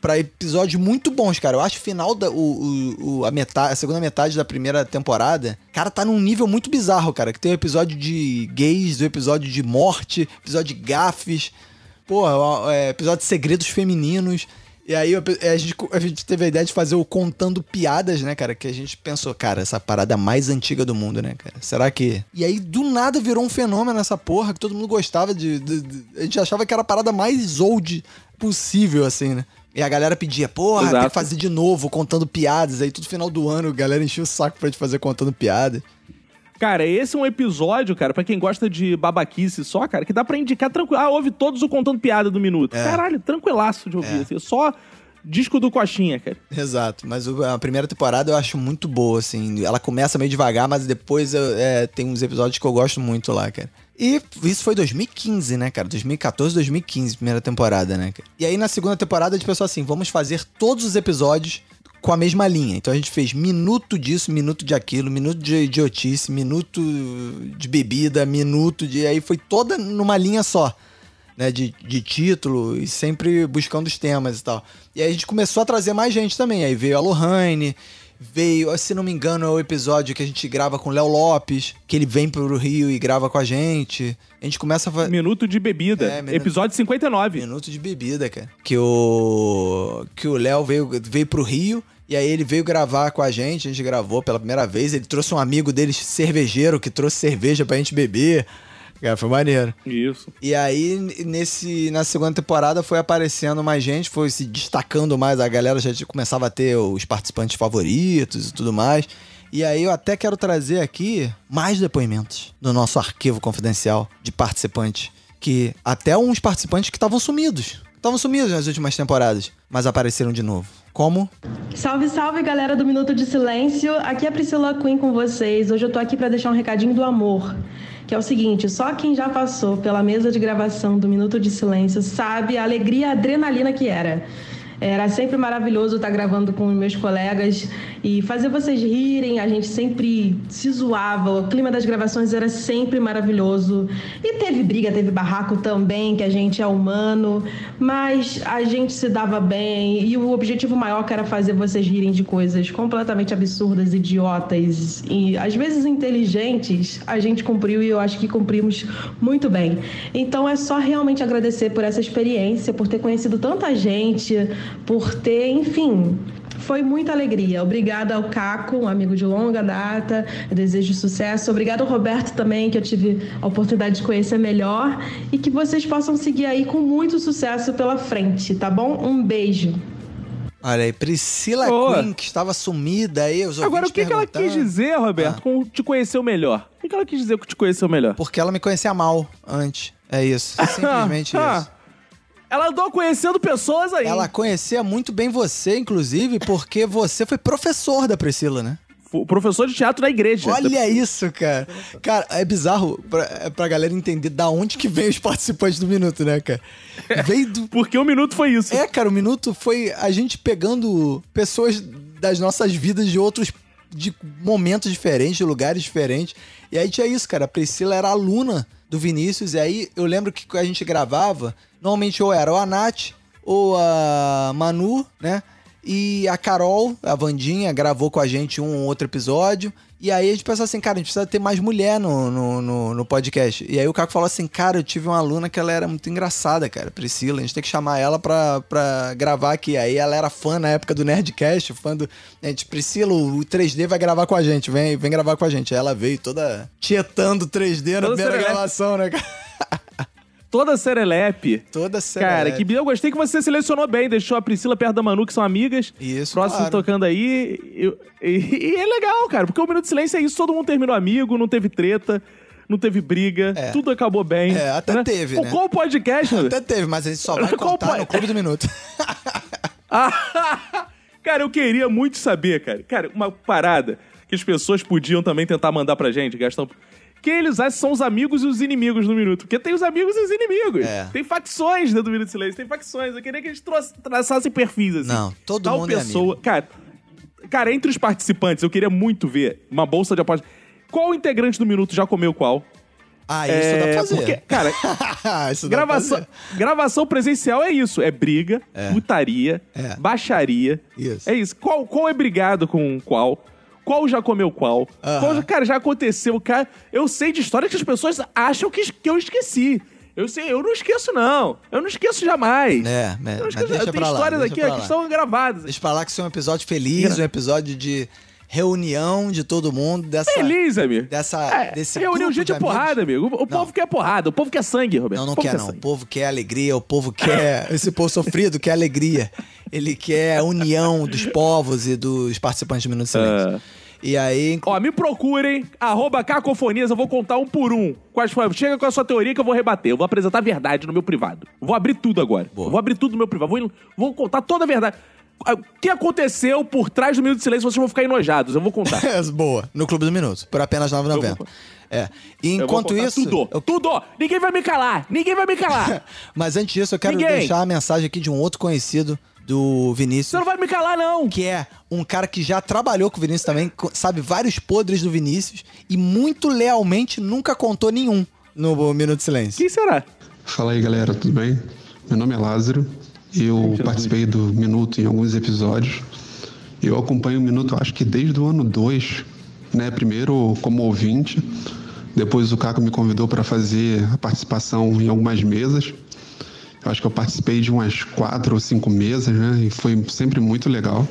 Pra episódios muito bons, cara. Eu acho final da. O, o- o- a, metade, a segunda metade da primeira temporada, cara, tá num nível muito bizarro, cara. Que tem o episódio de gays, o episódio de morte, episódio de gafes. Pô, é, episódio de segredos femininos. E aí eu- a gente, a gente teve a ideia de fazer o Contando Piadas, né, cara? Que a gente pensou, cara, essa parada mais antiga do mundo, né, cara? Será que. E aí, do nada, virou um fenômeno essa porra, que todo mundo gostava de. de- de- a gente achava que era a parada mais old possível, assim, né? E a galera pedia, porra, tem Exato. que fazer de novo, contando piadas. Aí, tudo final do ano, a galera enchia o saco pra gente fazer contando piadas. Cara, esse é um episódio, cara, pra quem gosta de babaquice só, cara, que dá pra indicar tranquilo. Ah, ouve todos o Contando Piada do Minuto. É. Caralho, tranquilaço de ouvir. Assim, só disco do Coxinha, cara. Exato, mas a primeira temporada eu acho muito boa, assim. Ela começa meio devagar, mas depois eu- é, tem uns episódios que eu gosto muito lá, cara. E isso foi 2015, né, cara? 2014, 2015, primeira temporada, né, cara? E aí na segunda temporada a gente pensou assim: vamos fazer todos os episódios com a mesma linha. Então a gente fez minuto disso, minuto de aquilo, minuto de idiotice, minuto de bebida, minuto de. Aí foi toda numa linha só né, de, de título e sempre buscando os temas e tal. E aí a gente começou a trazer mais gente também. Aí veio a Lohane, veio, se não me engano, é o episódio que a gente grava com o Léo Lopes, que ele vem pro Rio e grava com a gente. A gente começa a fazer. Minuto de bebida. É, minuto- Episódio 59. Minuto de bebida, cara. Que o. Que o Léo veio, veio pro Rio. E aí ele veio gravar com a gente, a gente gravou pela primeira vez. Ele trouxe um amigo dele, cervejeiro, que trouxe cerveja pra gente beber. Cara, foi maneiro. Isso. E aí, nesse, na segunda temporada, foi aparecendo mais gente, foi se destacando mais. A galera já começava a ter os participantes favoritos e tudo mais. E aí eu até quero trazer aqui mais depoimentos do nosso arquivo confidencial de participantes. Que até uns participantes que estavam sumidos. Estavam sumidos nas últimas temporadas, mas apareceram de novo. Como? Salve, salve, galera do Minuto de Silêncio. Aqui é a Priscila Queen com vocês. Hoje eu tô aqui para deixar um recadinho do amor. Que é o seguinte, só quem já passou pela mesa de gravação do Minuto de Silêncio sabe a alegria e a adrenalina que era. Era sempre maravilhoso estar gravando com meus colegas e fazer vocês rirem. A gente sempre se zoava. O clima das gravações era sempre maravilhoso. E teve briga, teve barraco também, que a gente é humano. Mas a gente se dava bem. E o objetivo maior que era fazer vocês rirem de coisas completamente absurdas, idiotas e às vezes inteligentes, a gente cumpriu e eu acho que cumprimos muito bem. Então é só realmente agradecer por essa experiência, por ter conhecido tanta gente, por ter, enfim, foi muita alegria. Obrigada ao Caco, um amigo de longa data. Eu desejo sucesso. Obrigada ao Roberto também, que eu tive a oportunidade de conhecer melhor. E que vocês possam seguir aí com muito sucesso pela frente, tá bom? Um beijo. Olha aí, Priscila Boa. Queen, que estava sumida aí, os Agora, o que, que ela quis dizer, Roberto, Ah. com te conheceu melhor? O que, que ela quis dizer com te conheceu melhor? Porque ela me conhecia mal antes. É isso. [LAUGHS] Simplesmente Ah, isso. Ela andou conhecendo pessoas aí. Ela conhecia muito bem você, inclusive, porque você foi professor da Priscila, né? O professor de teatro da igreja. Olha isso, cara. Cara, é bizarro pra, é pra galera entender da onde que vem os participantes do Minuto, né, cara? Veio do... [LAUGHS] Porque o minuto foi isso. É, cara, o Minuto foi a gente pegando pessoas das nossas vidas de outros... De momentos diferentes, de lugares diferentes. E aí tinha isso, cara. A Priscila era aluna do Vinícius. E aí eu lembro que a gente gravava, normalmente ou era ou a Nath ou a Manu, né? E a Carol, a Vandinha, gravou com a gente um ou outro episódio. E aí a gente pensou assim, cara, a gente precisa ter mais mulher no, no, no, no podcast. E aí o Caco falou assim, cara, eu tive uma aluna que ela era muito engraçada, cara, Priscila. A gente tem que chamar ela pra, pra gravar aqui. Aí ela era fã na época do Nerdcast, fã do... A gente, Priscila, o 3D vai gravar com a gente, vem, vem gravar com a gente. Aí ela veio toda tietando 3D na Toda primeira gravação, né, cara? Toda serelepe. Toda Cara, serelepe. que eu gostei que você selecionou bem, deixou a Priscila perto da Manu, que são amigas. Isso, Próximo claro. tocando aí. E, e- e é legal, cara, porque o Minuto de Silêncio é isso, todo mundo terminou amigo, não teve treta, não teve briga, É. tudo acabou bem. É, até teve, Pô, né? Qual podcast, [LAUGHS] Até teve, mas a gente só vai contar pai- no Clube do Minuto. [LAUGHS] Cara, eu queria muito saber, cara. Cara, uma parada que as pessoas podiam também tentar mandar pra gente, Gastão. Quem eles acham são os amigos e os inimigos do Minuto. Porque tem os amigos e os inimigos. É. Tem facções dentro do Minuto de Silêncio, tem facções. Eu queria que eles traçassem perfis, assim. Não, todo Tal mundo é pessoa... amigo. Cara, cara, entre os participantes, eu queria muito ver uma bolsa de aposta. Qual integrante do Minuto já comeu qual? Ah, isso dá pra fazer. Porque, cara, [LAUGHS] gravação, gravação presencial é isso. É briga, putaria, É. baixaria. Isso. É isso. Qual, qual é brigado com qual? Qual já comeu qual? Aham. Qual cara, já aconteceu. Cara, eu sei de história que as pessoas acham que, que eu esqueci. Eu sei, eu não esqueço, não. Eu não esqueço jamais. É, eu mas, não mas esqueço. deixa eu tenho lá, histórias aqui que estão gravadas. Deixa pra lá que isso é um episódio feliz, um episódio de reunião de todo mundo, dessa... Feliz, amigo. Dessa, É, desse reuniu grupo gente de é porrada, amigo. O, o povo quer porrada, o povo quer sangue, Roberto. Não, não O povo quer não. O sangue. povo quer alegria, o povo quer... [LAUGHS] Esse povo sofrido quer alegria. Ele quer a união dos povos e dos participantes do Minuto Silêncio. É. E aí... Ó, me procurem, arroba cacofonias, eu vou contar um por um. Quais foram? Chega com a sua teoria que eu vou rebater. Eu vou apresentar a verdade no meu privado. Vou abrir tudo agora. Boa. Vou abrir tudo no meu privado. Vou, vou contar toda a verdade. O que aconteceu por trás do Minuto de Silêncio, vocês vão ficar enojados. Eu vou contar. [LAUGHS] Boa. No Clube do Minuto, por apenas R$ 9,90. vou- É. E enquanto isso... Tudo. eu- Tudo. Ninguém vai me calar. Ninguém vai me calar. [LAUGHS] Mas antes disso, eu quero Ninguém. deixar a mensagem aqui de um outro conhecido do Vinícius. Você não vai me calar, não. que é um cara que já trabalhou com o Vinícius também, sabe vários podres do Vinícius e muito lealmente nunca contou nenhum no Minuto de Silêncio. Quem será? Fala aí galera, tudo bem? Meu nome é Lázaro, eu participei do Minuto em alguns episódios Eu acompanho o Minuto, acho que desde o ano 2, né? Primeiro como ouvinte, depois o Caco me convidou para fazer a participação em algumas mesas. Eu acho que eu participei de umas quatro ou cinco mesas, né? E foi sempre muito legal.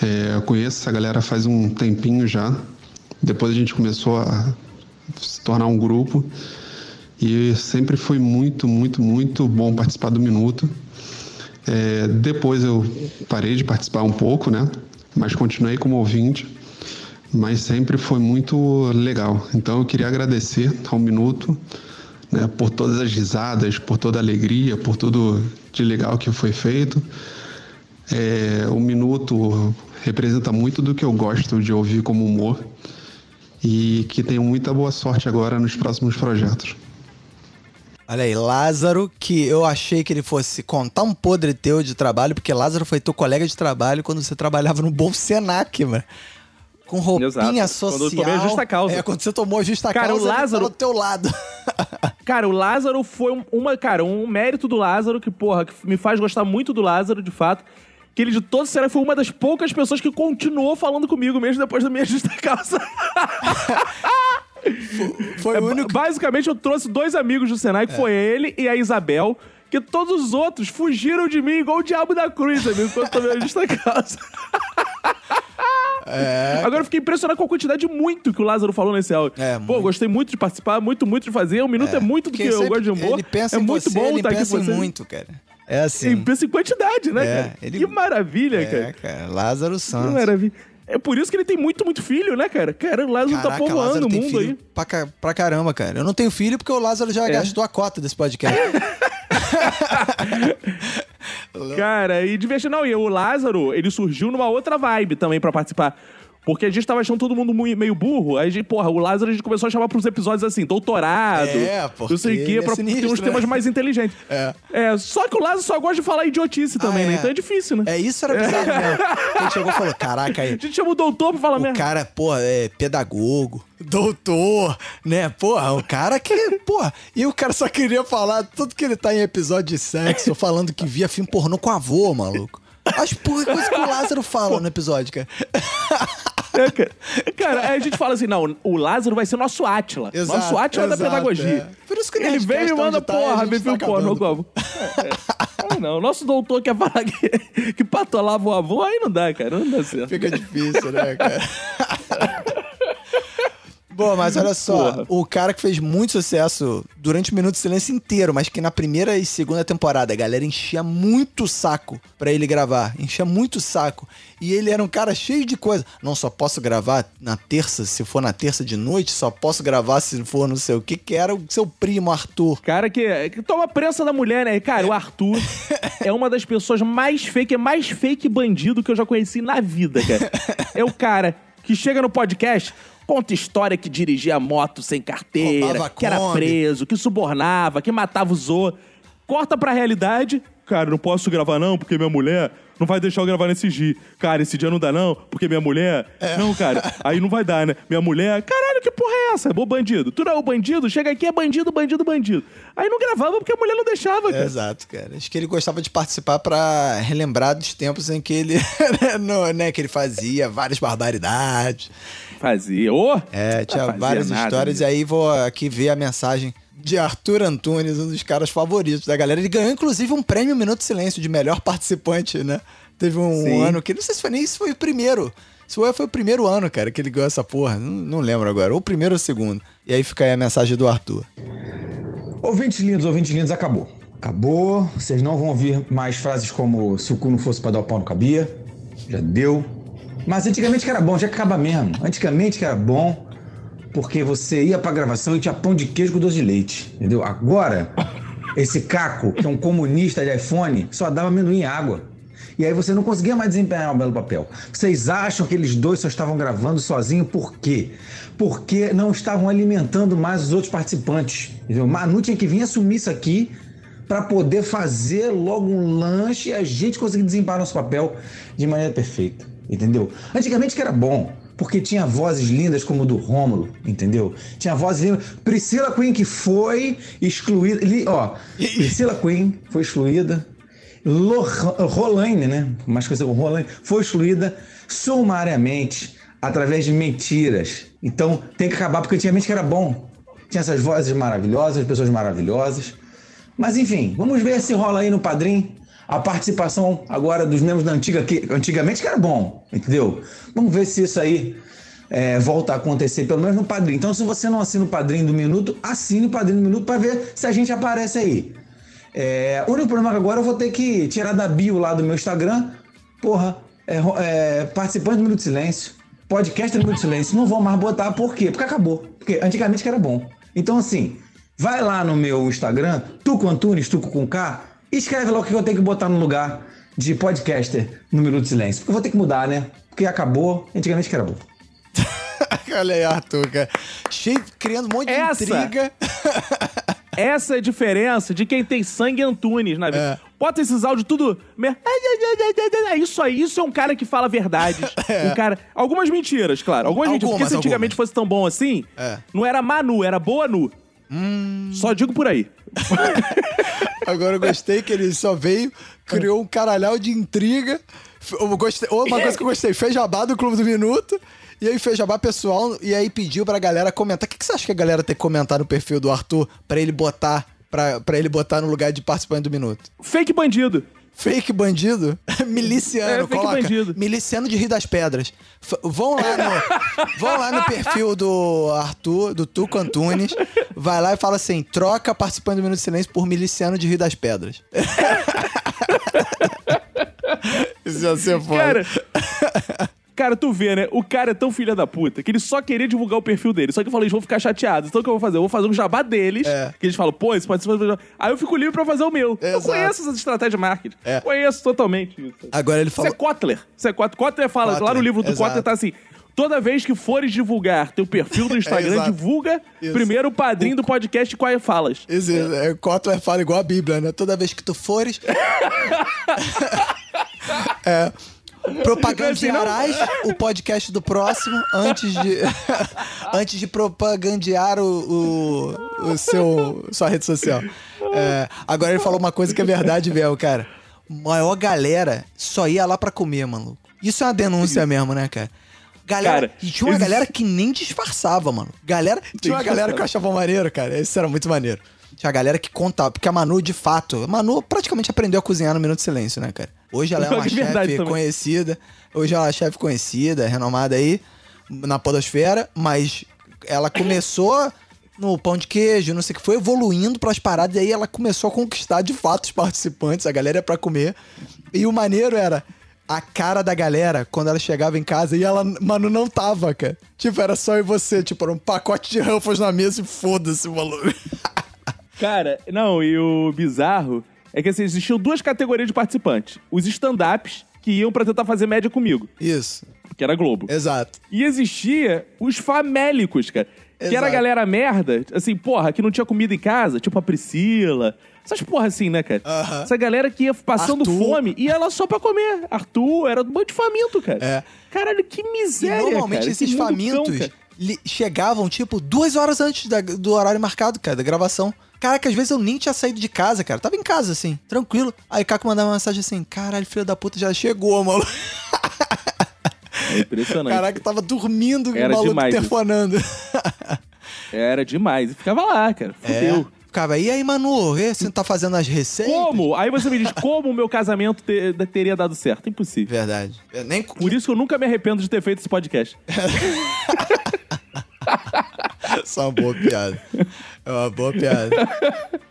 É, eu conheço essa galera faz um tempinho já. Depois a gente começou a se tornar um grupo. E sempre foi muito, muito, muito bom participar do Minuto. É, depois eu parei de participar um pouco, né? Mas continuei como ouvinte. Mas sempre foi muito legal. Então eu queria agradecer ao Minuto né, por todas as risadas, por toda a alegria, por tudo de legal que foi feito. É, o Minuto representa muito do que eu gosto de ouvir como humor e que tenho muita boa sorte agora nos próximos projetos. Olha aí, Lázaro, que eu achei que ele fosse contar um podre teu de trabalho, porque Lázaro foi teu colega de trabalho quando você trabalhava no Bolsenac, mano. Com roupinha Exato. social. Quando eu tomei a justa causa. É, quando você tomou a justa Cara, causa, o ele Lázaro- tava do teu lado. [LAUGHS] Cara, o Lázaro foi um- uma, cara, um mérito do Lázaro que, porra, que me faz gostar muito do Lázaro, de fato. Que ele, de todo sério, foi uma das poucas pessoas que continuou falando comigo mesmo depois da minha justa causa. [LAUGHS] Foi É, o único. Basicamente, eu trouxe dois amigos do Senai, que foi ele e a Isabel, que todos os outros fugiram de mim igual o diabo da cruz, amigo, quando tomei a justa causa. É. Agora eu fiquei impressionado com a quantidade de muito que o Lázaro falou nesse áudio. É, Pô, gostei muito de participar, muito, muito de fazer. Um minuto é, muito do que eu gosto de humor. Ele pensa é muito você, bom ele estar aqui com você. muito, cara. É Ele assim. pensa em quantidade, né, É, cara? ele- Que maravilha, É, cara. cara. Lázaro Que Santos. maravilha. É por isso que ele tem muito, muito filho, né, cara? Cara, o Lázaro tá Caraca, povoando Lázaro o mundo aí. Pra, pra caramba, cara. Eu não tenho filho porque o Lázaro já É. gastou a cota desse podcast. [LAUGHS] Cara, e divertido. Não, e o Lázaro, ele surgiu numa outra vibe também pra participar. Porque a gente tava achando todo mundo meio burro. Aí, a gente, porra, o Lázaro a gente começou a chamar pros episódios assim, doutorado. É, porque Não sei o quê, é pra ter sinistro, uns temas né? mais inteligentes. É. É, só que o Lázaro só gosta de falar idiotice também, Ah, né? é. Então é difícil, né? É, isso era bizarro mesmo. A gente chegou e falou: caraca, aí. A gente chama o doutor pra falar O merda. cara, pô, é pedagogo, doutor, né? Porra, o cara que, porra, e o cara só queria falar tudo que ele tá em episódio de sexo, falando que via filme pornô com avô, maluco. As porra, coisa que o Lázaro fala no episódio, cara. [LAUGHS] É, [LAUGHS] cara. Cara, aí a gente fala assim: não, o Lázaro vai ser nosso Átila. Exato, nosso Átila da exato, pedagogia. é. Por isso que Ele vem e me manda, tá, porra, gente ver tá filme pornô acabando. com avô. É, é. Não, o nosso doutor quer falar que, que patolava o avô, aí não dá, cara, não dá certo. Fica difícil, né, cara? [LAUGHS] Bom, mas olha só, Porra. o cara que fez muito sucesso durante o Minuto de Silêncio inteiro, mas que na primeira e segunda temporada a galera enchia muito o saco pra ele gravar, enchia muito o saco. E ele era um cara cheio de coisa. Não só posso gravar na terça, se for na terça de noite, só posso gravar se for não sei o que, que era o seu primo Arthur. Cara que, que toma prensa da mulher, né? Cara, o Arthur é uma das pessoas mais fake, é mais fake bandido que eu já conheci na vida, cara. É o cara que chega no podcast, conta história que dirigia moto sem carteira, Roubava que era Kombi. preso, que subornava, que matava os outros. Corta pra realidade. Cara, não posso gravar não, porque minha mulher não vai deixar eu gravar nesse dia. Cara, esse dia não dá não, porque minha mulher... Não, cara, aí não vai dar, né? Minha mulher... Caralho, que porra é essa? Ô bandido. Tu não é o bandido? Chega aqui, é bandido, bandido, bandido. Aí não gravava porque a mulher não deixava, cara. Exato, cara. Acho que ele gostava de participar pra relembrar dos tempos em que ele, [LAUGHS] no, né, que ele fazia várias barbaridades. Fazia. Ô! É, tinha várias nada, histórias. E aí vou aqui ver a mensagem de Arthur Antunes, um dos caras favoritos da galera. Ele ganhou, inclusive, um prêmio Minuto de Silêncio de melhor participante, né? Teve um Sim. ano que, não sei se foi nem se foi o primeiro. Se foi, foi o primeiro ano, cara, que ele ganhou essa porra. Não, não lembro agora. Ou o primeiro ou o segundo. E aí fica aí a mensagem do Arthur. Ouvintes lindos, ouvintes lindos, acabou. Acabou. Vocês não vão ouvir mais frases como se o cu não fosse pra dar o pau não cabia. Já deu. Mas antigamente que era bom, já acaba mesmo. Antigamente que era bom, porque você ia pra gravação e tinha pão de queijo com doce de leite. Entendeu? Agora, esse caco, que é um comunista de iPhone, só dava amendoim e água. E aí você não conseguia mais desempenhar um belo papel. Vocês acham que eles dois só estavam gravando sozinhos por quê? Porque não estavam alimentando mais os outros participantes. Entendeu? Manu tinha que vir assumir isso aqui para poder fazer logo um lanche e a gente conseguir desempenhar nosso papel de maneira perfeita. Entendeu? Antigamente que era bom. Porque tinha vozes lindas como do Rômulo, entendeu? Tinha vozes lindas. Priscila Queen que foi excluída. li- Ó, Priscila Queen foi excluída. Rolaine, né? Mais como Rolaine, foi excluída sumariamente através de mentiras. Então tem que acabar, porque antigamente que era bom. Tinha essas vozes maravilhosas, pessoas maravilhosas. Mas enfim, vamos ver se rola aí no Padrim a participação agora dos membros da antiga, que antigamente que era bom, entendeu? Vamos ver se isso aí é, volta a acontecer, pelo menos no Padrim. Então, se você não assina o Padrim do Minuto, assine o Padrim do Minuto para ver se a gente aparece aí. É, o único problema é que agora eu vou ter que tirar da bio lá do meu Instagram, porra, é, é, participante do Minuto de Silêncio, podcast do Minuto de Silêncio, não vou mais botar, por quê? Porque acabou. Porque antigamente que era bom. Então, assim, vai lá no meu Instagram, Tuco Antunes, Tuco com K, escreve lá o que eu tenho que botar no lugar de podcaster no Minuto de Silêncio. Porque eu vou ter que mudar, né? Porque acabou, antigamente que era bom. [LAUGHS] Olha aí, Arthur, cara. Cheio, criando um monte de Essa- intriga. [LAUGHS] Essa é a diferença de quem tem sangue Antunes na vida. É. Bota esses áudios tudo. É isso aí, isso é um cara que fala verdades. [LAUGHS] Um cara. Algumas mentiras, claro. Algumas, mentiras. Porque Algumas, se antigamente algumas. fosse tão bom assim, É. não era Manu, era Boa Nu. Só digo por aí. [LAUGHS] Agora eu gostei que ele só veio, criou um caralhau de intriga. Gostei, uma coisa que eu gostei, fez jabá do Clube do Minuto. E aí fez jabá pessoal e aí pediu pra galera comentar. O que, que você acha que a galera tem que comentar no perfil do Arthur pra ele botar pra, pra ele botar no lugar de participante do Minuto? Fake bandido. Fake bandido? [LAUGHS] Miliciano, É, fake coloca. bandido. Miliciano de Rio das Pedras. F- vão lá no, [LAUGHS] vão lá no perfil do Arthur, do Tuco Antunes. Vai lá e fala assim: troca participante do Minuto de Silêncio por miliciano de Rio das Pedras. [LAUGHS] Isso ia ser foda. Cara. Cara, tu vê, né? O cara é tão filha da puta que ele só queria divulgar o perfil dele. Só que eu falei, eles vão ficar chateados. Então o que eu vou fazer? Eu vou fazer um jabá deles. É. Que eles falam, pô, isso pode ser. Aí eu fico livre pra fazer o meu. Eu Exato. conheço essas estratégias de marketing. É. Conheço totalmente isso. Agora ele Isso falou. é Kotler. Isso é Kotler. Kotler fala, lá no Kotler, livro do exato. Kotler tá assim. Toda vez que fores divulgar teu perfil no [LAUGHS] Instagram, exato. divulga Isso. primeiro o padrinho do podcast qual falas. Isso, é. Kotler fala igual a Bíblia, né? Toda vez que tu fores. [LAUGHS] [LAUGHS] é. Propagandearás o podcast do próximo antes de. [LAUGHS] antes de propagandear o, o, o seu, sua rede social. É, agora ele falou uma coisa que é verdade mesmo, cara. Maior galera só ia lá pra comer, maluco. Isso é uma denúncia mesmo, né, cara? Galera, Cara, e tinha uma existe- galera que nem disfarçava, mano. Galera, tinha uma galera que eu achava maneiro, cara. Isso era muito maneiro. Tinha a galera que contava, porque a Manu, de fato, a Manu praticamente aprendeu a cozinhar no Minuto de Silêncio, né, cara? Hoje ela é uma chefe conhecida. Hoje ela é uma chefe conhecida, renomada aí na podosfera, mas ela começou no pão de queijo, não sei o que, foi evoluindo pras paradas, e aí ela começou a conquistar de fato os participantes, a galera ia pra comer. E o maneiro era a cara da galera quando ela chegava em casa e ela, mano, não tava, cara. Tipo, era só eu e você, tipo, era um pacote de Ruffles na mesa e foda-se, maluco. Cara, não, e o bizarro é que assim, existiam duas categorias de participantes. Os stand-ups, que iam pra tentar fazer média comigo, Isso, que era Globo. exato. E existia os famélicos, cara. Que era a Exato. galera merda, assim, porra, que não tinha comida em casa, tipo a Priscila. Essas porra assim, né, cara? Aham. Essa galera que ia passando Arthur. fome e ia lá só pra comer. Arthur era do bando de faminto, cara. É. Caralho, que E miséria, normalmente cara. esses famintos cão, chegavam, tipo, duas horas antes da- do horário marcado, cara, da gravação. Caraca, às vezes eu nem tinha saído de casa, cara. Tava em casa, assim, tranquilo. Aí Caco mandava uma mensagem assim, caralho, filho da puta, já chegou, mano. É impressionante. Caraca, tava dormindo e o Era maluco demais telefonando. Era demais. E ficava lá, cara. Fudeu. É. Ficava, e aí, Manu, você não tá fazendo as receitas? Como? Aí você me diz, como o meu casamento te- teria dado certo? Impossível. Verdade. É, Nem... Por isso que eu nunca me arrependo de ter feito esse podcast. [LAUGHS] [LAUGHS] Só uma boa piada. É uma boa piada.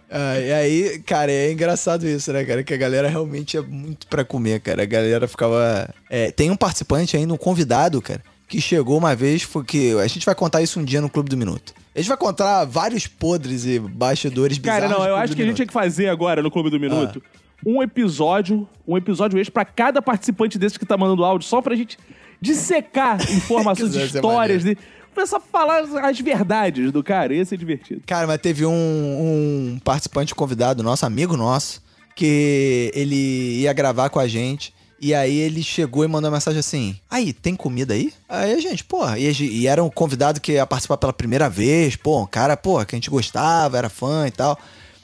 Ah, e aí, cara, é engraçado isso, né, cara? Que a galera realmente é muito pra comer, cara. A galera ficava. É, tem um participante ainda, um convidado, cara, que chegou uma vez, foi que. A gente vai contar isso um dia no Clube do Minuto. A gente vai contar vários podres e bastidores. Cara, não, eu acho que a gente tinha que fazer agora no Clube do Minuto um episódio, um episódio extra pra cada participante desse que tá mandando áudio, só pra gente dissecar [LAUGHS] informações, histórias, de, começar a falar as verdades do cara. Ia ser divertido. Cara, mas teve um, um participante convidado, nosso amigo nosso, que ele ia gravar com a gente. E aí ele chegou e mandou uma mensagem assim: Aí, tem comida aí? Aí a gente, porra, e, e era um convidado que ia participar pela primeira vez, pô, um cara, pô, que a gente gostava, era fã e tal.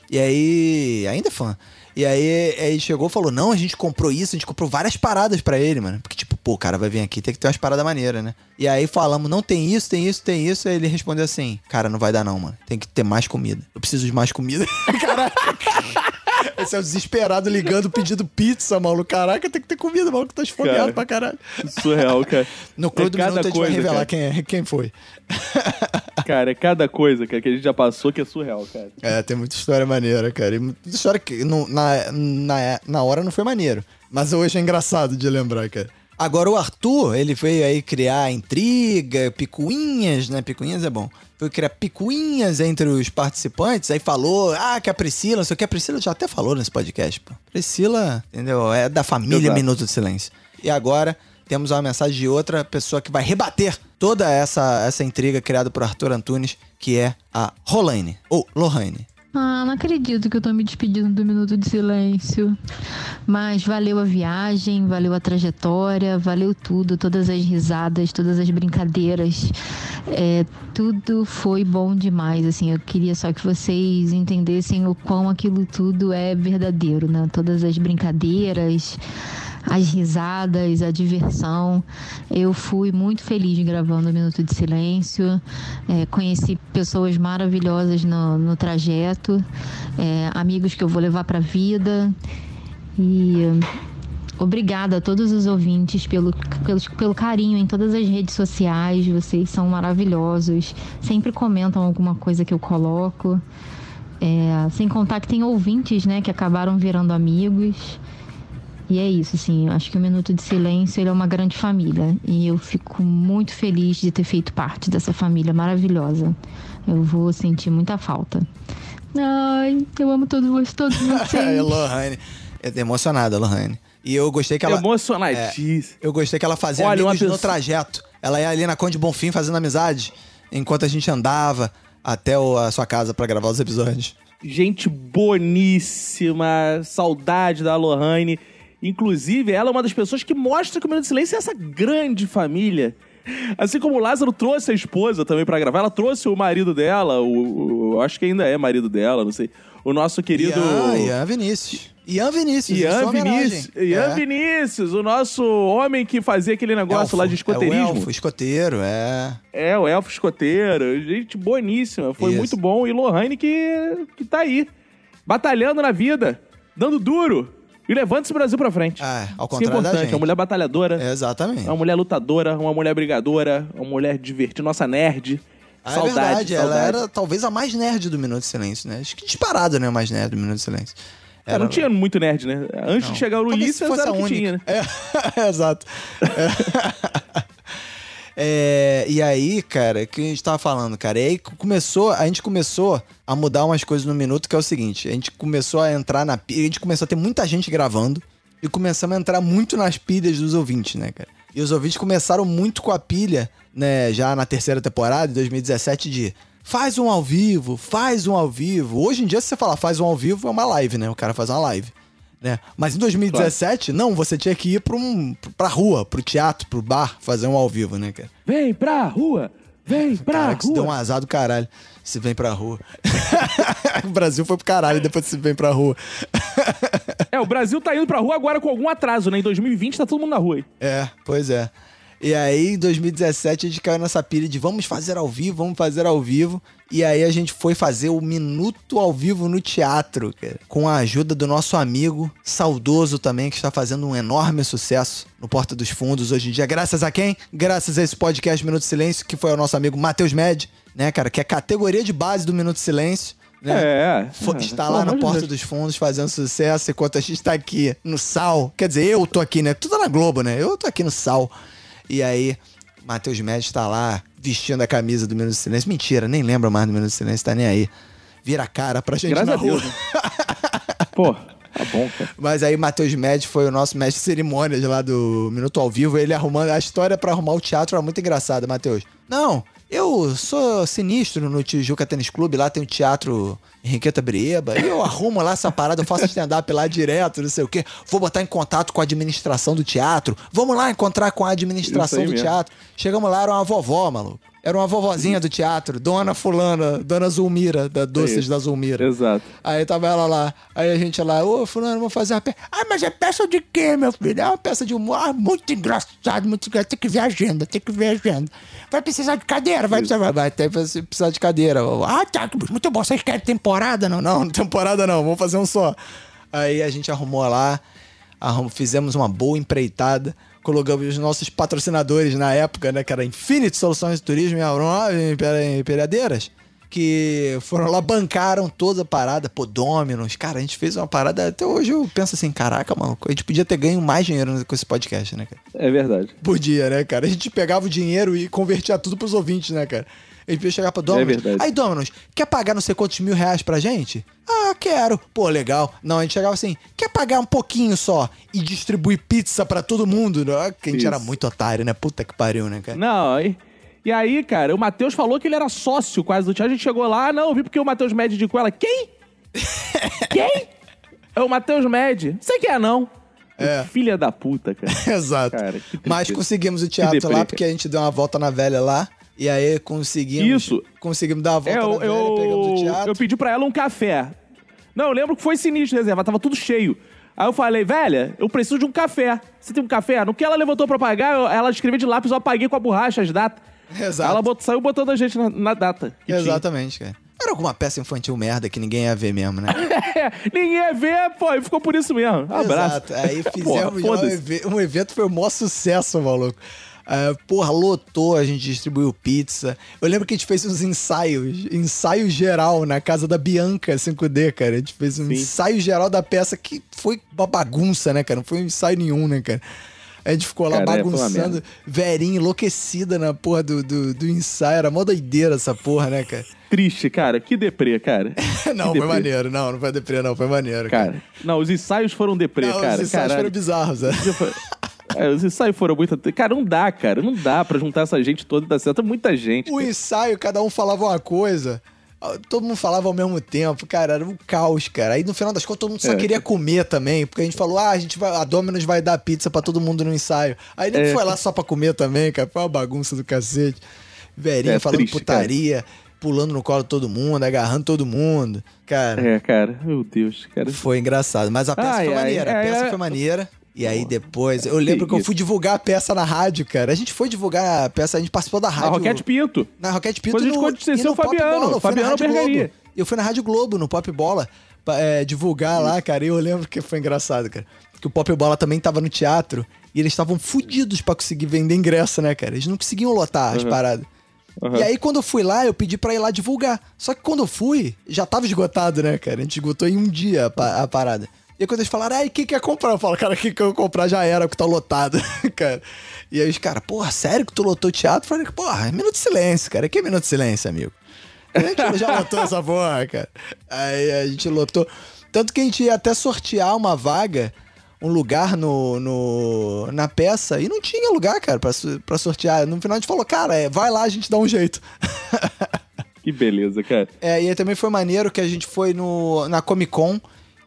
E aí, ainda é fã. E aí, aí chegou e falou: Não, a gente comprou isso, a gente comprou várias paradas pra ele, mano. Porque, tipo, pô, o cara vai vir aqui, tem que ter umas paradas maneiras, né? E aí falamos: Não, tem isso, tem isso, tem isso. Aí ele respondeu assim: Cara, não vai dar não, mano. Tem que ter mais comida. Eu preciso de mais comida. [LAUGHS] Caraca. Esse é o desesperado ligando, pedindo pizza, maluco. Caraca, tem que ter comida, maluco. Tá esfomeado Cara. pra caralho. Surreal, cara. No Clube É do Minuto a gente vai coisa, revelar cara. quem, é, quem foi. [LAUGHS] Cara, é cada coisa, cara, que a gente já passou que é surreal, cara. É, tem muita história maneira, cara. E muita história que não- na, na, na hora não foi maneiro. Mas hoje é engraçado de lembrar, cara. Agora o Arthur, ele veio aí criar intriga, picuinhas, né? Picuinhas é bom. Foi criar picuinhas entre os participantes, aí falou, ah, que a Priscila, não sei o que. A Priscila já até falou nesse podcast, pô. Priscila, entendeu? É da família Exato. Minuto de Silêncio. E agora temos uma mensagem de outra pessoa que vai rebater toda essa, essa intriga criada por Arthur Antunes, que é a Rolaine, ou Lohane. Ah, não acredito que eu tô me despedindo do Minuto de Silêncio. Mas valeu a viagem, valeu a trajetória, valeu tudo, todas as risadas, todas as brincadeiras. É, tudo foi bom demais, assim. Eu queria só que vocês entendessem o quão aquilo tudo é verdadeiro, né? Todas as brincadeiras, as risadas, a diversão. Eu fui muito feliz gravando o Minuto de Silêncio. É, conheci pessoas maravilhosas no, no trajeto, é, amigos que eu vou levar para a vida. E obrigada a todos os ouvintes pelo, pelo, pelo carinho em todas as redes sociais. Vocês são maravilhosos. Sempre comentam alguma coisa que eu coloco. É, sem contar que tem ouvintes, né, que acabaram virando amigos. E é isso, assim, eu acho que o Minuto de Silêncio ele é uma grande família. E eu fico muito feliz de ter feito parte dessa família maravilhosa. Eu vou sentir muita falta. Ai, eu amo todos, vocês, todos [LAUGHS] vocês. é Lohane. É emocionada, Lohane. E eu gostei que ela. Emocionadíssima. É, eu gostei que ela fazia Olha, amigos no pessoa- trajeto. Ela ia ali na Conde Bonfim fazendo amizade, enquanto a gente andava até o- a sua casa pra gravar os episódios. Gente boníssima, saudade da Lohane. Inclusive, ela é uma das pessoas que mostra que o Minuto de Silêncio é essa grande família. Assim como o Lázaro trouxe a esposa também pra gravar, ela trouxe o marido dela, o, o- acho que ainda é marido dela, não sei. O nosso querido. Ian, Ian Vinícius. Ian Vinícius. Ian homenagem. Vinícius, Ian É. Vinícius, o nosso homem que fazia aquele negócio lá de É escoteirismo. o elfo, escoteiro, é. É, o elfo escoteiro. Gente boníssima. Foi Isso. muito bom. E Lohane que, que tá aí. Batalhando na vida. Dando duro. E levando esse Brasil pra frente. É, ao Isso é contrário da importante. gente. Uma mulher batalhadora. É, exatamente. Uma mulher lutadora. Uma mulher brigadora. Uma mulher divertida. Nossa nerd. Ah, saudade, é verdade, ela saudade. era talvez a mais nerd do Minuto de Silêncio, né? Acho que disparado, né? A mais nerd do Minuto de Silêncio. É, não tinha muito nerd, né? Antes Não. de chegar o Ulisses, era a o que única. tinha, né? É, [LAUGHS] exato. É. [LAUGHS] É, e aí, cara, que a gente tava falando, cara, e aí começou, a gente começou a mudar umas coisas no minuto, que é o seguinte, a gente começou a entrar na a gente começou a ter muita gente gravando e começamos a entrar muito nas pilhas dos ouvintes, né, cara? E os ouvintes começaram muito com a pilha, né, já na terceira temporada, de 2017, de faz um ao vivo, faz um ao vivo. Hoje em dia, se você falar faz um ao vivo, é uma live, né? O cara faz uma live. Né? Mas em 2017, não, você tinha que ir pra, um, pra rua, pro teatro, pro bar, fazer um ao vivo, né, cara? Vem pra rua! Vem pra Cara, que se rua! deu um azar do caralho. Se vem pra rua. [LAUGHS] o Brasil foi pro caralho depois se vem pra rua. É, o Brasil tá indo pra rua agora com algum atraso, né? Em 2020 tá todo mundo na rua aí. É, pois é. E aí, em 2017, a gente caiu nessa pilha de vamos fazer ao vivo, vamos fazer ao vivo. E aí a gente foi fazer o Minuto ao Vivo no Teatro, cara. Com a ajuda do nosso amigo, saudoso também, que está fazendo um enorme sucesso no Porta dos Fundos hoje em dia. Graças a quem? Graças a esse podcast Minuto Silêncio, que foi o nosso amigo Matheus Med, né, cara? Que é a categoria de base do Minuto Silêncio. Né? É. É, está lá na Porta Deus. dos Fundos fazendo sucesso, enquanto a gente tá aqui no Sal. Quer dizer, eu tô aqui, né? Tudo na Globo, né? Eu tô aqui no Sal. E aí, Matheus Médici tá lá, vestindo a camisa do Minuto de Silêncio. Mentira, nem lembra mais do Minuto de Silêncio, tá nem aí. Vira a cara pra gente Graças na a rua. Deus. né? [LAUGHS] Pô, tá bom, cara. Mas aí, Matheus Médici foi o nosso mestre de cerimônias lá do Minuto ao Vivo. Ele arrumando a história pra arrumar o teatro era muito engraçada, Matheus. Não, eu sou sinistro no Tijuca Tênis Clube, lá tem o teatro Henriqueta Brieba. Eu arrumo lá essa parada, eu faço stand-up lá direto, não sei o quê. Vou botar em contato com a administração do teatro. Vamos lá encontrar com a administração do mesmo. teatro. Chegamos lá, era uma vovó, maluco. Era uma vovozinha do teatro, Dona Fulana, Dona Zulmira, da Doces isso. da Zulmira. Exato. Aí tava ela lá. Aí a gente lá, ô, fulano, vou fazer uma peça. Ah, mas é peça de quê, meu filho? É uma peça de humor. Ah, muito engraçado, muito engraçado. Tem que ver a agenda, tem que ver a agenda. Vai precisar de cadeira, vai precisar, vai, precisar de cadeira. Ah, tá, muito bom. Vocês querem temporada? Não, não, temporada não, vamos fazer um só. Aí a gente arrumou lá, arrum- fizemos uma boa empreitada. Colocamos os nossos patrocinadores na época, né? Que era Infinity Soluções de Turismo e Aeronave Imperiadeiras. Que foram lá, bancaram toda a parada. Pô, Dominos. Cara, a gente fez uma parada. Até hoje eu penso assim: caraca, mano, a gente podia ter ganho mais dinheiro com esse podcast, né, cara? É verdade. Podia, né, cara? A gente pegava o dinheiro e convertia tudo pros ouvintes, né, cara? A gente podia chegar pra Dominos. É verdade. Aí, Dominos, quer pagar não sei quantos mil reais pra gente? Ah, quero. Pô, legal. Não, a gente chegava assim, quer pagar um pouquinho só e distribuir pizza pra todo mundo? Né? Que a gente Isso. era muito otário, né? Puta que pariu, né, cara? Não, e, e aí, cara, o Matheus falou que ele era sócio quase do teatro. A gente chegou lá, ah, não, eu vi porque o Matheus Med indicou ela. Quem? [LAUGHS] Quem? É o Matheus Med. Você quer não? É. Filha da puta, cara. [LAUGHS] Exato. Cara, que Mas conseguimos o teatro deprê, lá porque a gente deu uma volta na velha lá. E aí conseguimos. Isso. Conseguimos dar uma volta É, eu, velha, pegamos o eu, teatro. eu pedi pra ela um café. Não, eu lembro que foi sinistro reserva, tava tudo cheio. Aí eu falei, velha, eu preciso de um café. Você tem um café? No que ela levantou pra pagar, eu- ela escreveu de lápis, eu apaguei com a borracha as datas. Exato. Ela bot- saiu botando a gente na, na data. que tinha. Exatamente, cara. Era alguma peça infantil merda que ninguém ia ver mesmo, né? [LAUGHS] É, ninguém ia ver, pô, e ficou por isso mesmo. Um abraço. Exato. Aí [LAUGHS] fizemos já um, um evento, foi o maior sucesso, maluco. Ah, porra, lotou, a gente distribuiu pizza. Eu lembro que a gente fez uns ensaios, ensaio geral na casa da Bianca 5D, cara. A gente fez um ensaio geral da peça que foi uma bagunça, né, cara? Não foi um ensaio nenhum, né, cara? A gente ficou lá Cara, é, bagunçando, verinha, enlouquecida na porra do, do, do ensaio. Era mó doideira essa porra, né, cara? Triste, cara. Que deprê, cara. [LAUGHS] não, Que foi deprê. maneiro. Não, não foi deprê, não. Foi maneiro, cara. Cara, não, os ensaios foram deprê, Não, cara. os ensaios Caralho. foram bizarros, né? É, os ensaios foram muito. Cara, não dá, cara. Não dá pra juntar essa gente toda e dar certo. É muita gente. O cara. ensaio, cada um falava uma coisa. Todo mundo falava ao mesmo tempo, cara, era um caos, cara. Aí no final das contas todo mundo só É. queria comer também, porque a gente falou, ah, a gente vai, a Domino's vai dar pizza pra todo mundo no ensaio. Aí nem É. foi lá só pra comer também, cara, foi uma bagunça do cacete. Verinha É, falando triste, putaria, pulando no colo de todo mundo, agarrando todo mundo. Cara, É, cara. Meu Deus, cara. foi engraçado. Mas a peça Ai, foi ai, maneira, a é, peça é. foi maneira. E aí depois, eu lembro que eu fui divulgar a peça na rádio, cara. A gente foi divulgar a peça, a gente participou da rádio. Roquete Pinto. Na Roquete Pinto Depois a gente no, conheceu e no o Fabiano, Fabiano na Rádio Bergaria. Globo. Eu fui na Rádio Globo, no Pop Bola, pra, é, divulgar lá, cara. E eu lembro que foi engraçado, cara. Que o Pop Bola também tava no teatro e eles estavam fudidos pra conseguir vender ingresso, né, cara? Eles não conseguiam lotar as Uhum. paradas. Uhum. E aí, quando eu fui lá, eu pedi pra ir lá divulgar. Só que quando eu fui, já tava esgotado, né, cara? A gente esgotou em um dia a, pa- a parada. E aí, quando eles falaram, ai, quem quer comprar? Eu falo, cara, quem quer comprar já era, porque tá lotado, [LAUGHS] cara. E aí os caras, porra, sério que tu lotou o teatro? Eu falei, porra, é minuto de silêncio, cara. Que é minuto de silêncio, amigo? A gente já lotou essa porra, cara. Aí a gente lotou. Tanto que a gente ia até sortear uma vaga, um lugar no, no, na peça, e não tinha lugar, cara, pra, pra sortear. No final a gente falou, cara, é, vai lá, a gente dá um jeito. Que beleza, cara. É, e aí também foi maneiro que a gente foi no, na Comic Con,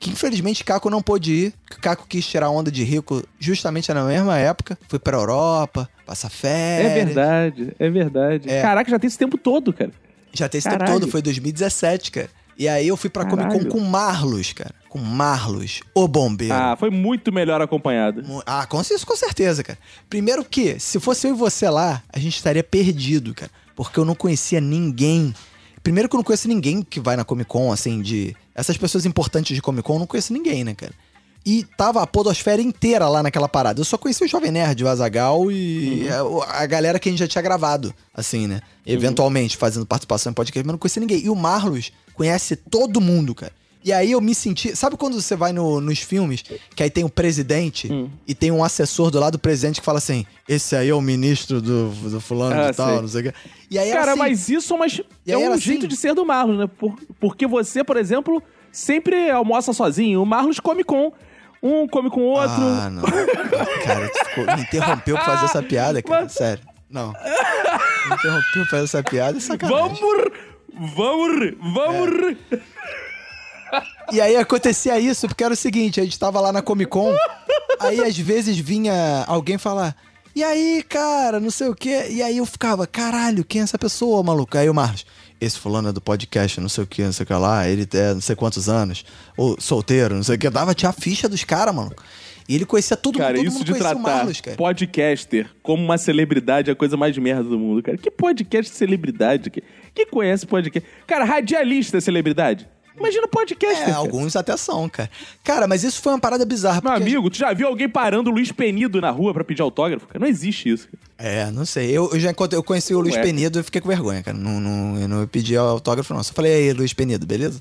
que infelizmente Caco não pôde ir, Caco quis tirar onda de rico justamente na mesma época. Foi pra Europa, passar É férias. verdade, é verdade. É. Caraca, já tem esse tempo todo, cara. Já tem esse tempo Caralho. todo, foi 2017, cara. E aí eu fui pra Comic Con Caralho. com Marlos, cara. Com Marlos, o bombeiro. Ah, foi muito melhor acompanhado. Ah, com, isso com certeza, cara. Primeiro que, se fosse eu e você lá, a gente estaria perdido, cara. Porque eu não conhecia ninguém. Primeiro que eu não conheço ninguém que vai na Comic Con, assim, de. Essas pessoas importantes de Comic Con, eu não conheço ninguém, né, cara? E tava a podosfera inteira lá naquela parada. Eu só conheci o Jovem Nerd, o Azagal e a, a galera que a gente já tinha gravado, assim, né? Eventualmente, fazendo participação em podcast, mas não conhecia ninguém. E o Marlos conhece todo mundo, cara. E aí eu me senti. Sabe quando você vai no- nos filmes, que aí tem o presidente Hum. e tem um assessor do lado do presidente que fala assim: esse aí é o ministro do, do fulano Ah, e tal, sei. não sei o quê. E aí era Cara, assim, mas isso é, E é um jeito assim? de ser do Marlos, né? Por- porque você, por exemplo, sempre almoça sozinho. O Marlos come com um, come com o outro. Ah, não. Cara, tu ficou- me interrompeu pra fazer essa [LAUGHS] piada, cara. Sério. Não. Me interrompeu pra fazer essa piada, é sacanagem. Vamos! Vamos! Vamos! E aí acontecia isso, porque era o seguinte, a gente tava lá na Comic Con, aí às vezes vinha alguém falar, E aí, cara, não sei o quê. E aí eu ficava, caralho, quem é essa pessoa, maluco? Aí o Marlos, esse fulano é do podcast, não sei o que, não sei o que lá, ele é não sei quantos anos, ou solteiro, não sei o que. Dava tinha a ficha dos caras, maluco. E ele conhecia todo Cara, mundo, isso de tratar Marlos, cara. podcaster como uma celebridade é a coisa mais merda do mundo, cara. Que podcast de celebridade? Que, que conhece podcast? Cara, radialista é celebridade? Imagina podcast. É, alguns até são, cara. Cara, mas isso foi uma parada bizarra. Meu amigo, tu já viu alguém parando o Luiz Penido na rua pra pedir autógrafo? Cara, não existe isso. É, não sei. Eu, eu já encontrei, eu conheci o Luiz Ué. Penido e fiquei com vergonha, cara. Não, não, eu não pedi autógrafo, não. Só falei, e aí, Luiz Penido, beleza?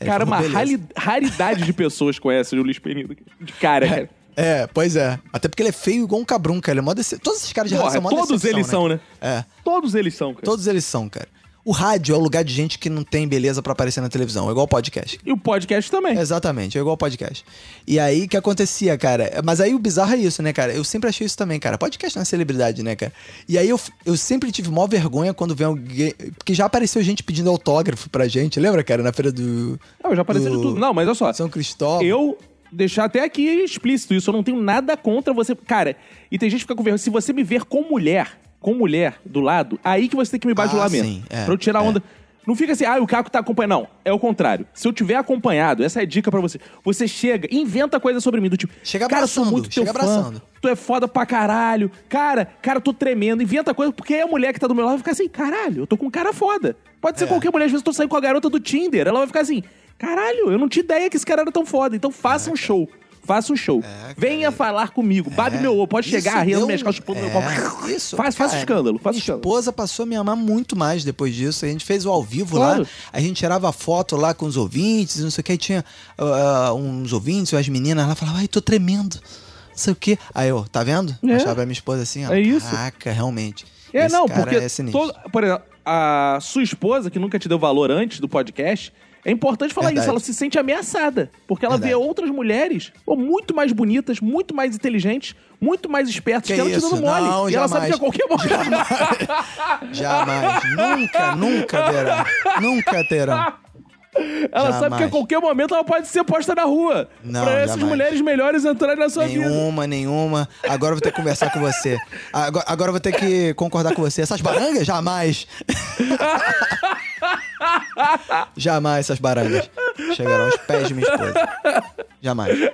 Aí Cara, falou, uma "Beleza." raridade de pessoas conhecem o Luiz Penido. De cara, cara. É, pois é. Até porque ele é feio igual um cabrão, cara. Ele é mó dece... Todos esses caras de Porra, rádio são mó todos decepção, eles são, né? É. Todos eles são, cara. Todos eles são, cara. O rádio é o lugar de gente que não tem beleza pra aparecer na televisão. É igual o podcast. E o podcast também. Exatamente, é igual o podcast. E aí, o que acontecia, cara? Mas aí o bizarro é isso, né, cara? Eu sempre achei isso também, cara. Podcast não é celebridade, né, cara? E aí eu, eu sempre tive maior vergonha quando vem alguém... Porque já apareceu gente pedindo autógrafo pra gente. Lembra, cara? Na feira do... Não, já apareceu de do tudo. Não, mas olha só. São Cristóvão. Eu deixar até aqui explícito isso. Eu não tenho nada contra você. Cara, e tem gente que fica com vergonha. Se você me ver com mulher, com mulher do lado, aí que você tem que me bajular Ah, mesmo. sim, é, pra eu tirar a é. onda. Não fica assim, ah, o Caco tá acompanhando. Não, é o contrário. Se eu tiver acompanhado, essa é a dica pra você. Você chega, inventa coisa sobre mim, do tipo, Chega cara, sou muito teu chega fã, abraçando. tu é foda pra caralho, cara, cara, tô tremendo, inventa coisa, porque aí a mulher que tá do meu lado vai ficar assim, caralho, eu tô com um cara foda. Pode É. ser qualquer mulher, às vezes eu tô saindo com a garota do Tinder, ela vai ficar assim, caralho, eu não tinha ideia que esse cara era tão foda, então faça É, um show. Faça um show. Venha falar comigo. Babe meu ovo. Pode É. Isso chegar, rindo deu- minhas calças, chupando meu é, pau. Isso. Faz, faça cara, escândalo. Faça Minha escândalo. esposa passou a me amar muito mais depois disso. A gente fez o ao vivo Claro. lá. A gente tirava foto lá com os ouvintes, não sei o que. Aí tinha ah, uns ouvintes, as meninas lá falavam, ai, tô tremendo. Não sei o que. Aí eu, tá vendo? É. Achava a minha esposa assim, ó. É isso. Caraca, realmente. É, Esse não, porque. É todo- por exemplo, a sua esposa, que nunca te deu valor antes do podcast, é importante falar Verdade. isso. Ela se sente ameaçada. Porque ela vê Verdade. outras mulheres pô, muito mais bonitas, muito mais inteligentes, muito mais espertas, Que que, ela isso? dando mole. Não, e ela sabe que a jamais. qualquer momento. Jamais. nunca, nunca terá. Nunca terá. ela sabe que a Jamais. qualquer momento ela pode ser posta na rua. Não, pra essas jamais. mulheres melhores entrarem na sua vida. Nenhuma, nenhuma. Agora eu vou ter que conversar com você. Agora, agora eu vou ter que concordar com você. Essas barangas? Jamais. [LAUGHS] Jamais essas barangas chegarão aos pés de minha esposa. Jamais.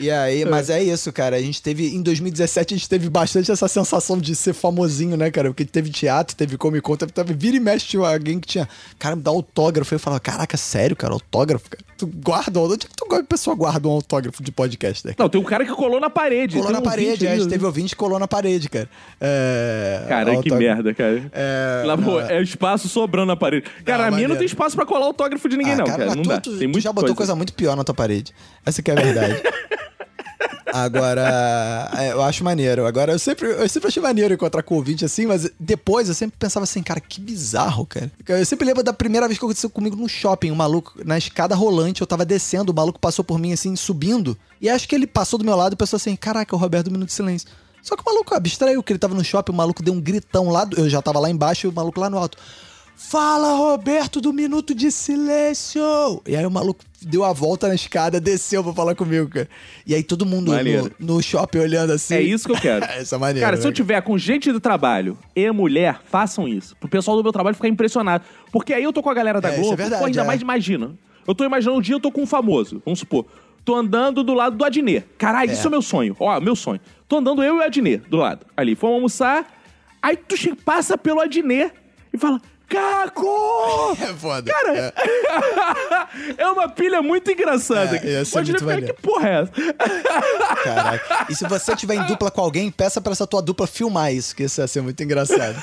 E aí, mas é isso, cara. A gente teve, em 2017, a gente teve bastante essa sensação de ser famosinho, né, cara? Porque teve teatro, teve Comic Con, teve, teve vira e mexe tinha alguém que tinha, cara, me dá autógrafo. Eu falava, caraca, sério, cara, autógrafo, cara? Tu guarda, onde é que tu, a pessoa guarda um autógrafo de podcaster? Não, tem um cara que colou na parede. Colou na um parede, é, a gente teve ouvinte que colou na parede, cara. É, Cara, que merda, cara. É, Lá, não, é espaço sobrando na parede. Cara, Não, a minha não tem espaço pra colar autógrafo de ninguém, Ah, não, cara, cara. Não tu, dá. tu- tem tu já botou coisa. muito pior na tua parede. Essa que é a verdade. [LAUGHS] Agora, é, eu acho maneiro. Agora, eu sempre, eu sempre achei maneiro encontrar ouvinte assim, mas depois eu sempre pensava assim, cara, que bizarro, cara. Eu sempre lembro da primeira vez que aconteceu comigo no shopping, o maluco, na escada rolante, eu tava descendo, o maluco passou por mim assim, subindo, e acho que ele passou do meu lado e pensou assim, caraca, o Roberto do Minuto de Silêncio. Só que o maluco abstraiu que ele tava no shopping, o maluco deu um gritão lá, eu já tava lá embaixo e o maluco lá no alto. Fala, Roberto, do Minuto de Silêncio! E aí o maluco deu a volta na escada, desceu pra falar comigo, cara. E aí todo mundo no, no shopping olhando assim. É isso que eu quero. [LAUGHS] Essa é maneira. Cara, se eu né? tiver com gente do trabalho e mulher, façam isso. Pro pessoal do meu trabalho ficar impressionado. Porque aí eu tô com a galera da É, Globo, é verdade, pô, ainda é. mais imagina. Eu tô imaginando um dia eu tô com um famoso, vamos supor. Tô andando do lado do Adnet. Caralho, É. isso é meu sonho. Ó, meu sonho. Tô andando eu e o Adnet do lado. Ali, fomos almoçar. Aí tu passa pelo Adnet e fala... Caco! [LAUGHS] É foda. Cara, [LAUGHS] é. uma pilha muito engraçada. É, ia muito que porra é essa? [LAUGHS] Caraca. E se você tiver em dupla com alguém, peça pra essa tua dupla filmar isso, que isso ia ser muito engraçado.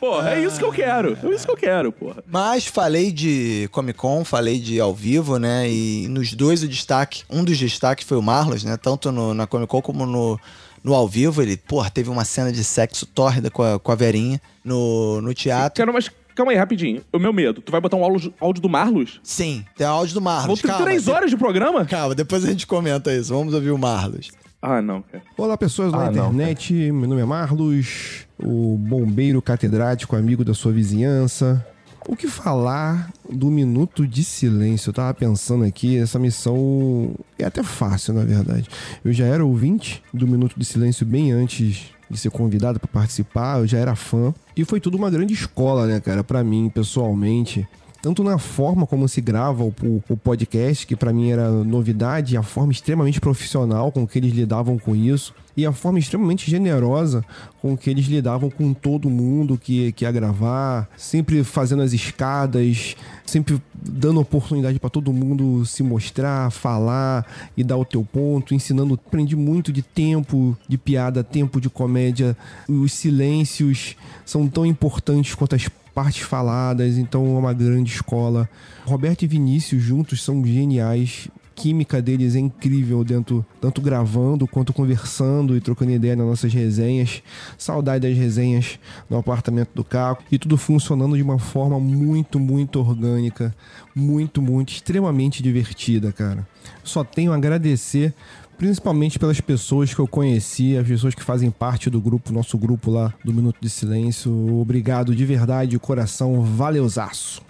Porra, é isso que eu quero. É isso que eu quero, porra. Mas falei de Comic Con, falei de ao vivo, né? E nos dois o destaque, um dos destaques foi o Marlos, né? Tanto no, na Comic Con como no, no ao vivo. Ele, porra, teve uma cena de sexo tórrida com a, com a Verinha no, no teatro. Quero, mas calma aí, rapidinho. O meu medo. Tu vai botar um áudio, áudio do Marlos? Sim, tem áudio do Vou Marlos. ter Calma, três de- horas de programa? Calma, depois a gente comenta isso. Vamos ouvir o Marlos. Ah, não, cara. Olá, pessoas da Ah, não, internet. Meu nome é Marlos, o bombeiro catedrático, amigo da sua vizinhança. O que falar do minuto de silêncio? Eu tava pensando aqui, essa missão é até fácil, na verdade. Eu já era ouvinte do minuto de silêncio bem antes de ser convidado para participar, eu já era fã. E foi tudo uma grande escola, né, cara, para mim, pessoalmente tanto na forma como se grava o, o podcast, que para mim era novidade, a forma extremamente profissional com que eles lidavam com isso, e a forma extremamente generosa com que eles lidavam com todo mundo que, que ia gravar, sempre fazendo as escadas, sempre dando oportunidade para todo mundo se mostrar, falar e dar o teu ponto, ensinando. Aprendi muito de tempo de piada, tempo de comédia. Os silêncios são tão importantes quanto as partes faladas, então é uma grande escola. Roberto e Vinícius juntos são geniais. Química deles é incrível dentro, tanto gravando quanto conversando e trocando ideia nas nossas resenhas. Saudade das resenhas no apartamento do Caco e tudo funcionando de uma forma muito, muito orgânica, muito, muito extremamente divertida, cara. Só tenho a agradecer principalmente pelas pessoas que eu conheci, as pessoas que fazem parte do grupo, nosso grupo lá do Minuto de Silêncio. Obrigado de verdade, de coração, valeuzaço.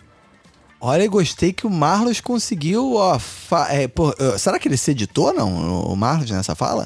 Olha, gostei que o Marlos conseguiu, ó, é, pô, uh, será que ele se editou, não, o Marlos, nessa fala?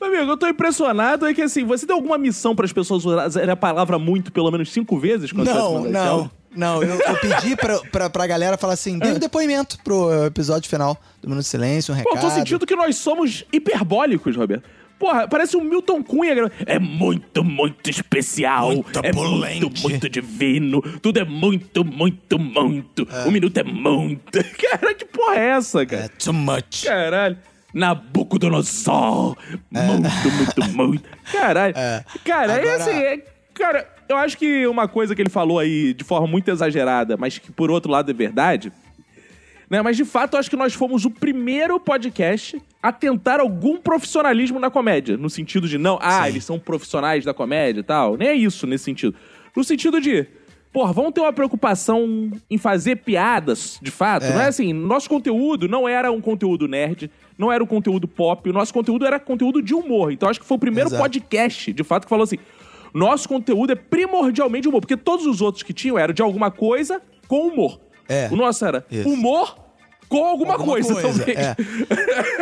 Meu [LAUGHS] amigo, eu tô impressionado é que assim, você deu alguma missão para as pessoas usarem a palavra muito pelo menos cinco vezes? Não, não. Não, eu, eu pedi pra, pra, pra galera falar assim, dê um [LAUGHS] depoimento pro episódio final do Minuto de Silêncio, um Pô, recado. eu tô sentindo que nós somos hiperbólicos, Roberto. Porra, parece um Milton Cunha. É muito, muito especial. Muito é opulente. muito, muito divino. Tudo é muito, muito, muito. O minuto é muito. [LAUGHS] Cara, que porra é essa, cara? É too much. Caralho. Nabucodonosor. Muito, muito, [LAUGHS] muito. Caralho. Cara, é Agora- assim, é- cara, eu acho que uma coisa que ele falou aí de forma muito exagerada, mas que por outro lado é verdade, né? Mas de fato, eu acho que nós fomos o primeiro podcast a tentar algum profissionalismo na comédia. No sentido de, não, ah, eles são profissionais da comédia e tal. Nem é isso nesse sentido. No sentido de, porra, vamos ter uma preocupação em fazer piadas, de fato. É. Não é assim, nosso conteúdo não era um conteúdo nerd, não era um conteúdo pop, o nosso conteúdo era conteúdo de humor. Então acho que foi o primeiro Exato. podcast, de fato, que falou assim: nosso conteúdo é primordialmente humor. Porque todos os outros que tinham eram de alguma coisa com humor. É. O nosso era Isso. humor com alguma, Alguma coisa, coisa, é.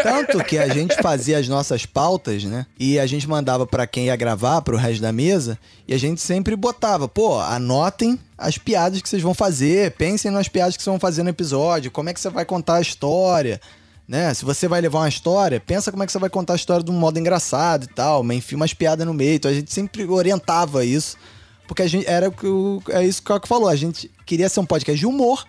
Tanto que a gente fazia as nossas pautas, né? E a gente mandava pra quem ia gravar, pro resto da mesa, e a gente sempre botava, pô, anotem as piadas que vocês vão fazer, pensem nas piadas que vocês vão fazer no episódio, como é que você vai contar a história, né? Se você vai levar uma história, pensa como é que você vai contar a história de um modo engraçado e tal, mas enfim, umas piadas no meio. Então a gente sempre orientava isso, porque a gente era o é isso que o Caco falou, a gente queria ser um podcast de humor,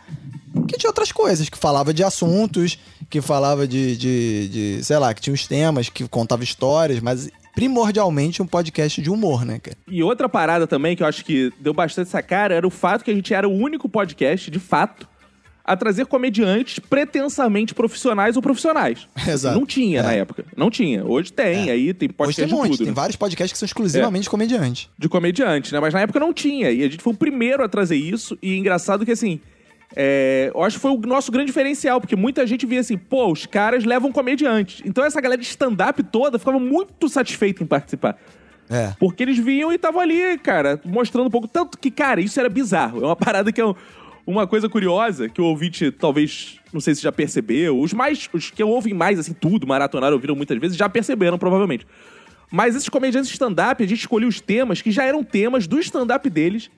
que tinha outras coisas, que falava de assuntos, que falava de, de, de, sei lá, que tinha os temas, que contava histórias, mas primordialmente um podcast de humor, né, cara? E outra parada também que eu acho que deu bastante essa cara era o fato que a gente era o único podcast, de fato, a trazer comediantes pretensamente profissionais ou profissionais. [LAUGHS] Exato. Não tinha na época. Não tinha. Hoje tem, aí tem Hoje podcast tem um monte, tudo. tem né? vários podcasts que são exclusivamente comediantes. de comediante, né? Mas na época não tinha. E a gente foi o primeiro a trazer isso. E engraçado que, assim, é, eu acho que foi o nosso grande diferencial, porque muita gente via assim, pô, os caras levam comediantes. Então essa galera de stand-up toda ficava muito satisfeita em participar. É. Porque eles vinham e estavam ali, cara, mostrando um pouco. Tanto que, cara, isso era bizarro. É uma parada que é um- uma coisa curiosa, que o ouvinte talvez, não sei se já percebeu. Os mais, os que ouvem mais, assim, tudo, maratonaram, ouviram muitas vezes, já perceberam, provavelmente. Mas esses comediantes stand-up, a gente escolheu os temas que já eram temas do stand-up deles.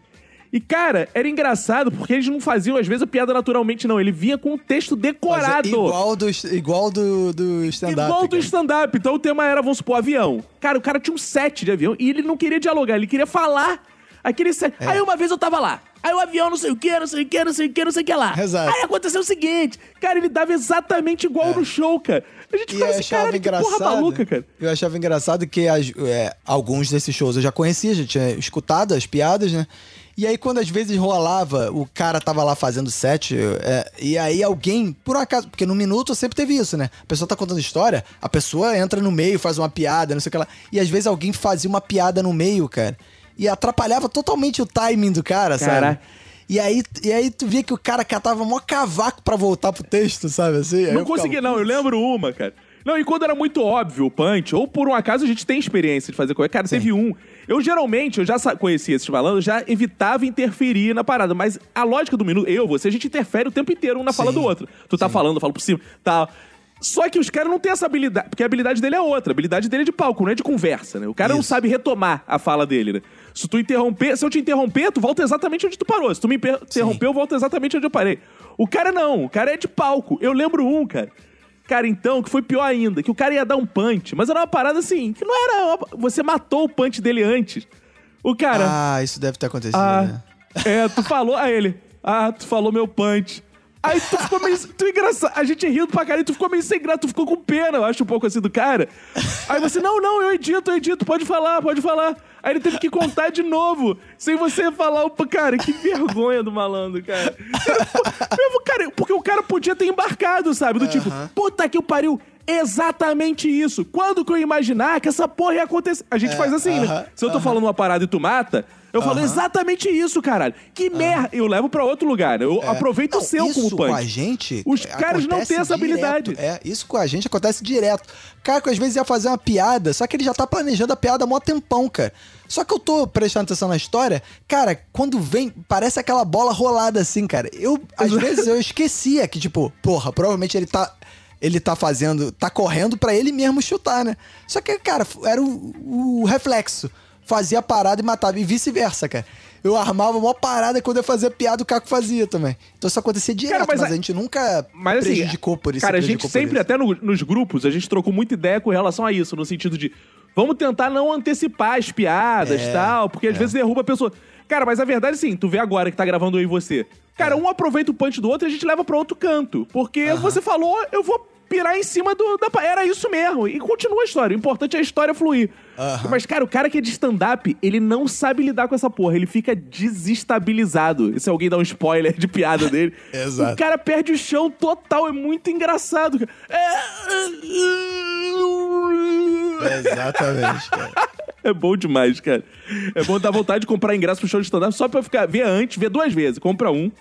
E, cara, era engraçado porque eles não faziam, às vezes, a piada naturalmente, não. Ele vinha com um texto decorado. Igual do, igual do, do stand-up. Igual do stand-up. Então o tema era, vamos supor, avião. Cara, o cara tinha um set de avião e ele não queria dialogar, ele queria falar aquele set. É. Aí uma vez eu tava lá. Aí o avião não sei o que, não sei o que, não sei o que, não sei o que lá. Exato. Aí aconteceu o seguinte. Cara, ele dava exatamente igual no show, cara. A gente É. E ficava eu assim, cara, que porra engraçado. maluca, cara. Eu achava engraçado que as- é, alguns desses shows eu já conhecia, já tinha escutado as piadas, né? E aí, quando às vezes rolava, o cara tava lá fazendo set, é, e aí alguém, por acaso, porque no minuto sempre teve isso, né? A pessoa tá contando história, a pessoa entra no meio, faz uma piada, não sei o que lá. E às vezes alguém fazia uma piada no meio, cara. E atrapalhava totalmente o timing do cara, sabe? E aí, e aí tu via que o cara catava mó cavaco pra voltar pro texto, sabe assim? Aí Não eu ficava, consegui, não. Eu lembro uma, cara. Não, e quando era muito óbvio o punch, ou por um acaso a gente tem experiência de fazer coisa. Cara, teve um. Eu geralmente, eu já conhecia esses malandros, já evitava interferir na parada. Mas a lógica do minuto, eu, você, a gente interfere o tempo inteiro um na fala do outro. Tu tá falando, eu falo por cima, tal. Só que os caras não têm essa habilidade, porque a habilidade dele é outra. A habilidade dele é de palco, não é de conversa, né? O cara não sabe retomar a fala dele, né? Se tu interromper, se eu te interromper, tu volta exatamente onde tu parou. Se tu me interromper, eu volto exatamente onde eu parei. O cara não, o cara é de palco. Eu lembro um, cara. Cara, então, que foi pior ainda, que o cara ia dar um punch, mas era uma parada assim, que não era. uma- Você matou o punch dele antes. O cara. Ah, isso deve ter acontecido, Ah, né? é, tu falou a ele. Ah, tu falou meu punch. Aí tu ficou meio. Tu engraçado. A gente rindo pra caralho, tu ficou meio sem graça, tu ficou com pena, eu acho, um pouco assim do cara. Aí você, não, não, eu edito, eu edito, pode falar, pode falar. Aí ele teve que contar de novo, sem você falar. Opa, cara, que vergonha do malandro, cara. Mesmo, cara, porque o cara podia ter embarcado, sabe? Do tipo, puta que o pariu. Exatamente isso. Quando que eu ia imaginar que essa porra ia acontecer? A gente É, faz assim, né? aham, Se eu tô falando uma parada e tu mata, eu falo Aham. exatamente isso, caralho. Que merda. Eu levo pra outro lugar. Eu aproveito o Não, seu isso como punch. com a gente. Os é, caras não têm essa direto. habilidade. É, isso com a gente acontece direto. Cara, que às vezes ia fazer uma piada, só que ele já tá planejando a piada há mó tempão, cara. Só que eu tô prestando atenção na história, cara, quando vem, parece aquela bola rolada assim, cara. Eu, às [LAUGHS] vezes, eu esquecia que, tipo, porra, provavelmente ele tá. Ele tá fazendo. tá correndo pra ele mesmo chutar, né? Só que, cara, era o, o reflexo. Fazia a parada e matava. E vice-versa, cara. Eu armava uma parada e quando eu fazia piada, o Caco fazia também. Então isso acontecia direto, mas mas, a- a gente nunca Mas assim, prejudicou por isso. Cara, a gente sempre, até no- nos grupos, a gente trocou muita ideia com relação a isso, no sentido de vamos tentar não antecipar as piadas e É, tal, porque às vezes derruba a pessoa. Cara, mas a verdade, sim, tu vê agora que tá gravando eu e você. Cara, um aproveita o punch do outro e a gente leva pra outro canto. Porque você falou, eu vou pirar em cima do, da. Era isso mesmo. E continua a história. O importante é a história fluir. Mas, cara, o cara que é de stand-up, ele não sabe lidar com essa porra. Ele fica desestabilizado. E se alguém dá um spoiler de piada [LAUGHS] dele. Exato. O cara perde o chão total. É muito engraçado. É... Exatamente, cara. [LAUGHS] É bom demais, cara. É bom dar vontade de comprar ingresso pro show de stand-up só pra ficar, ver antes, ver duas vezes. Compra um,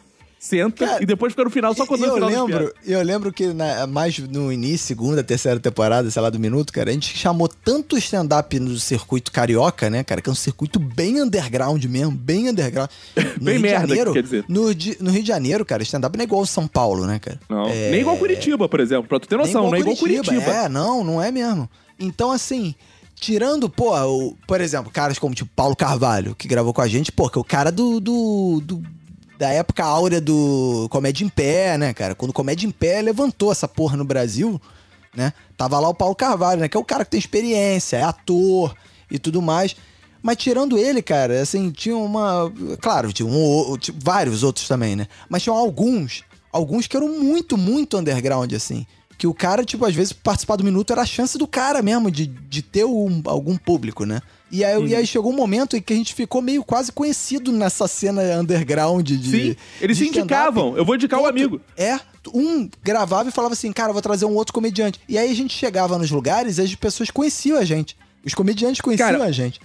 senta e depois fica no final só quando no eu final lembro, eu lembro que na- mais no início, segunda, terceira temporada, sei lá, do Minuto, cara, a gente chamou tanto stand-up no circuito carioca, né, cara, que é um circuito bem underground mesmo, bem underground. [LAUGHS] No Bem Rio de merda, Janeiro, quer dizer. No, no Rio de Janeiro, cara, stand-up não é igual São Paulo, né, cara? Não, É- nem igual Curitiba, por exemplo. Pra tu ter noção, não é igual Curitiba. É, não, não é mesmo. Então, assim, tirando, pô, o, por exemplo, caras como tipo Paulo Carvalho, que gravou com a gente, pô, que é o cara do, do, do- da época áurea do Comédia em Pé, né, cara? Quando Comédia em Pé levantou essa porra no Brasil, né? Tava lá o Paulo Carvalho, né? Que é o cara que tem experiência, é ator e tudo mais. Mas tirando ele, cara, assim, tinha uma. Claro, tinha um, tinha vários outros também, né? Mas tinham alguns, alguns que eram muito, muito underground, assim. Que o cara, tipo, às vezes participar do minuto era a chance do cara mesmo de, de ter um- algum público, né? E aí, e aí chegou um momento em que a gente ficou meio quase conhecido nessa cena underground de. Sim, eles de se indicavam. Eu vou indicar o Outro- amigo. É, um gravava e falava assim, cara, vou trazer um outro comediante. E aí a gente chegava nos lugares e as pessoas conheciam a gente. Os comediantes conheciam Cara, a gente.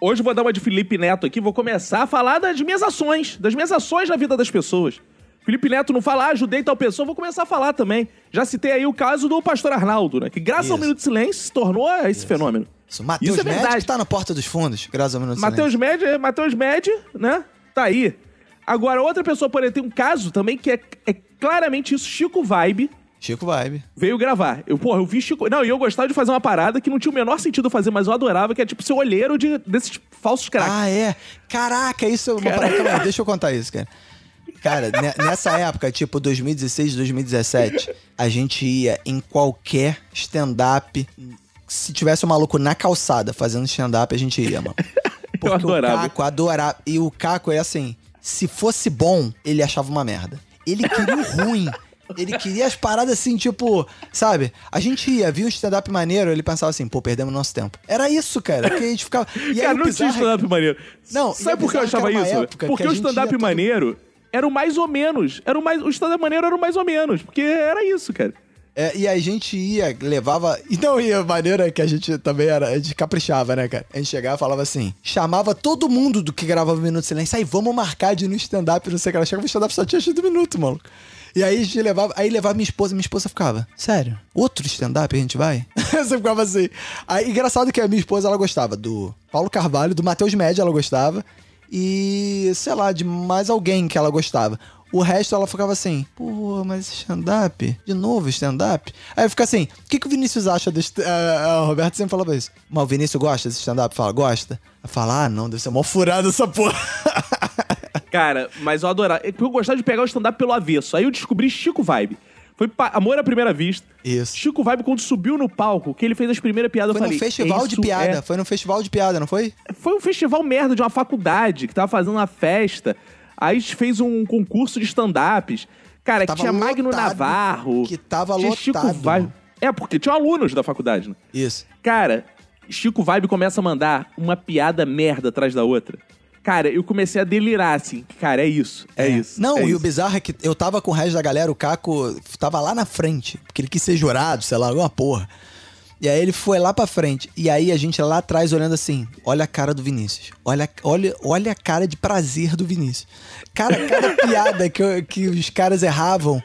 Hoje eu vou dar uma de Felipe Neto aqui, vou começar a falar das minhas ações, das minhas ações na vida das pessoas. Felipe Neto não fala, ah, ajudei tal pessoa, vou começar a falar também. Já citei aí o caso do pastor Arnaldo, né? Que graças ao Isso. Minuto de Silêncio se tornou esse fenômeno. Isso, Matheus é que tá na porta dos fundos, graças ao Minuto de Matheus Silêncio. Med, Matheus Med, né? Tá aí. Agora, outra pessoa, por exemplo, tem um caso também que é, é claramente isso, Chico Vibe. Chico Vibe. Veio gravar. Eu, porra, eu vi Chico. Não, e eu gostava de fazer uma parada que não tinha o menor sentido fazer, mas eu adorava, que é tipo ser olheiro de, desses falsos craques. Ah, é? Caraca, isso é uma parada. Calma [LAUGHS] aí, deixa eu contar isso, cara. Cara, ne- nessa época, tipo 2016, 2017, a gente ia em qualquer stand-up. Se tivesse um maluco na calçada fazendo stand-up, a gente ia, mano. [LAUGHS] Porque adorava. o Caco adorava. E o Caco é assim: se fosse bom, ele achava uma merda. Ele queria o [LAUGHS] ruim. Ele queria as paradas assim, tipo, sabe? A gente ia, via um stand-up maneiro, ele pensava assim, pô, perdemos nosso tempo. Era isso, cara. Que a gente ficava. [LAUGHS] E aí, Cara, o não tinha bizarro é- stand-up maneiro. Não, sabe é por que eu bizarro achava isso? Porque o stand-up maneiro era o mais ou menos. Era o, mais, o stand-up maneiro era o mais ou menos. Porque era isso, cara. É, e a gente ia, levava. E não ia, maneira que a gente também era. A gente caprichava, né, cara? A gente chegava e falava assim: chamava todo mundo do que gravava Minuto de Silêncio. Aí vamos marcar de ir no stand-up, não sei o que. Ela chegava no stand-up só tinha do minuto, maluco. E aí a gente levava, aí levava minha esposa, minha esposa ficava, sério, outro stand-up a gente vai? [LAUGHS] Você ficava assim. Aí, engraçado que a minha esposa, ela gostava do Paulo Carvalho, do Matheus Média, ela gostava, e, sei lá, de mais alguém que ela gostava. O resto ela ficava assim, pô, mas stand-up? De novo stand-up? Aí fica assim, o que, que o Vinícius acha desse. Uh, o Roberto sempre falava isso. Mas o Vinícius gosta desse stand-up? Fala, gosta? Aí fala, ah, não, deve ser mó furado essa porra. [LAUGHS] Cara, mas eu adorava. Eu gostava de pegar o stand-up pelo avesso. Aí eu descobri Chico Vibe. Foi Amor à Primeira Vista. Isso. Chico Vibe, quando subiu no palco, que ele fez as primeiras piadas, Foi eu falei... num festival de "Isso piada, é- foi num festival de piada, não foi? Foi um festival merda de uma faculdade que tava fazendo uma festa. Aí fez um concurso de stand-ups. Cara, que tinha Magno lotado, Navarro. que tava tinha Chico lotado. Vibe. É, porque tinha alunos da faculdade, né? Isso. Cara, Chico Vibe começa a mandar uma piada merda atrás da outra. Cara, eu comecei a delirar, assim. Cara, é isso, é, isso. Não, é e isso. o bizarro é que eu tava com o resto da galera, o Caco tava lá na frente, porque ele quis ser jurado, sei lá, alguma porra. E aí ele foi lá pra frente. E aí a gente lá atrás olhando assim, olha a cara do Vinícius. Olha, olha, olha a cara de prazer do Vinícius. Cara, cada [LAUGHS] piada que, eu- que os caras erravam.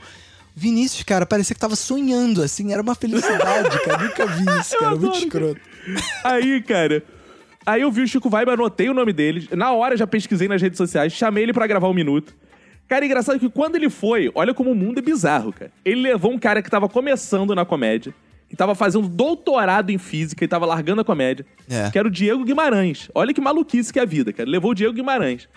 Vinícius, cara, parecia que tava sonhando, assim, era uma felicidade, cara. Nunca vi isso, cara. Muito escroto. Aí, cara. Aí eu vi o Chico Vibe, anotei o nome dele. Na hora já pesquisei nas redes sociais, chamei ele pra gravar um minuto. Cara, engraçado que quando ele foi, olha como o mundo é bizarro, cara. Ele levou um cara que tava começando na comédia, que tava fazendo doutorado em física e tava largando a comédia, É. que era o Diego Guimarães. Olha que maluquice que é a vida, cara. Levou o Diego Guimarães.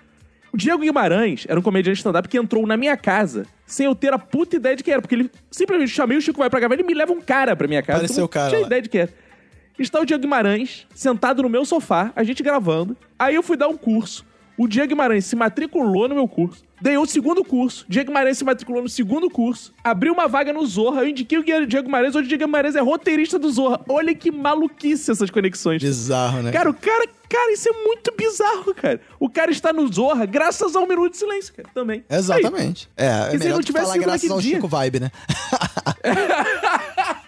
O Diego Guimarães era um comediante stand-up que entrou na minha casa sem eu ter a puta ideia de quem era, porque ele simplesmente chamei o Chico vai pra gravar, ele me leva um cara pra minha casa. Apareceu eu não o cara tinha lá. ideia de quem era. Está o Diego Guimarães sentado no meu sofá, a gente gravando. Aí eu fui dar um curso. O Diego Guimarães se matriculou no meu curso. Dei o segundo curso. Diego Guimarães se matriculou no segundo curso. Abriu uma vaga no Zorra. Eu indiquei o Diego Guimarães. Hoje o Diego Guimarães é roteirista do Zorra. Olha que maluquice essas conexões. Bizarro, né? Cara, o cara, cara, isso é muito bizarro, cara. O cara está no Zorra graças ao Minuto de Silêncio, cara, também. Exatamente. É, é E se ele melhor não tivesse falar graças ao dia? Chico Vibe, né? [LAUGHS] [LAUGHS]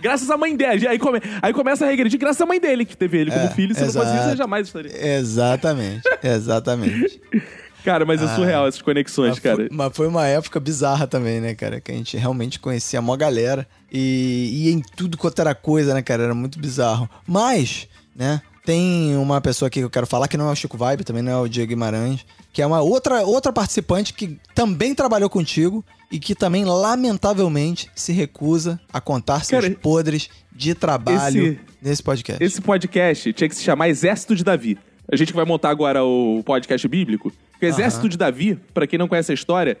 Graças à mãe dele. Aí, come- aí começa a regredir graças à mãe dele, que teve ele como É, filho. Se não fosse isso, jamais estaria. Exatamente, exatamente. [LAUGHS] Cara, mas é Ah. surreal essas conexões, Mas cara. foi, mas foi uma época bizarra também, né, cara? Que a gente realmente conhecia a maior galera e ia em tudo quanto era coisa, né, cara? Era muito bizarro. Mas, né, tem uma pessoa aqui que eu quero falar que não é o Chico Vibe, também não é o Diego Guimarães, que é uma outra, outra participante que também trabalhou contigo e que também, lamentavelmente, se recusa a contar seus Cara, podres de trabalho esse- nesse podcast. Esse podcast tinha que se chamar Exército de Davi. A gente vai montar agora o podcast bíblico. O Exército Aham. de Davi, pra quem não conhece a história,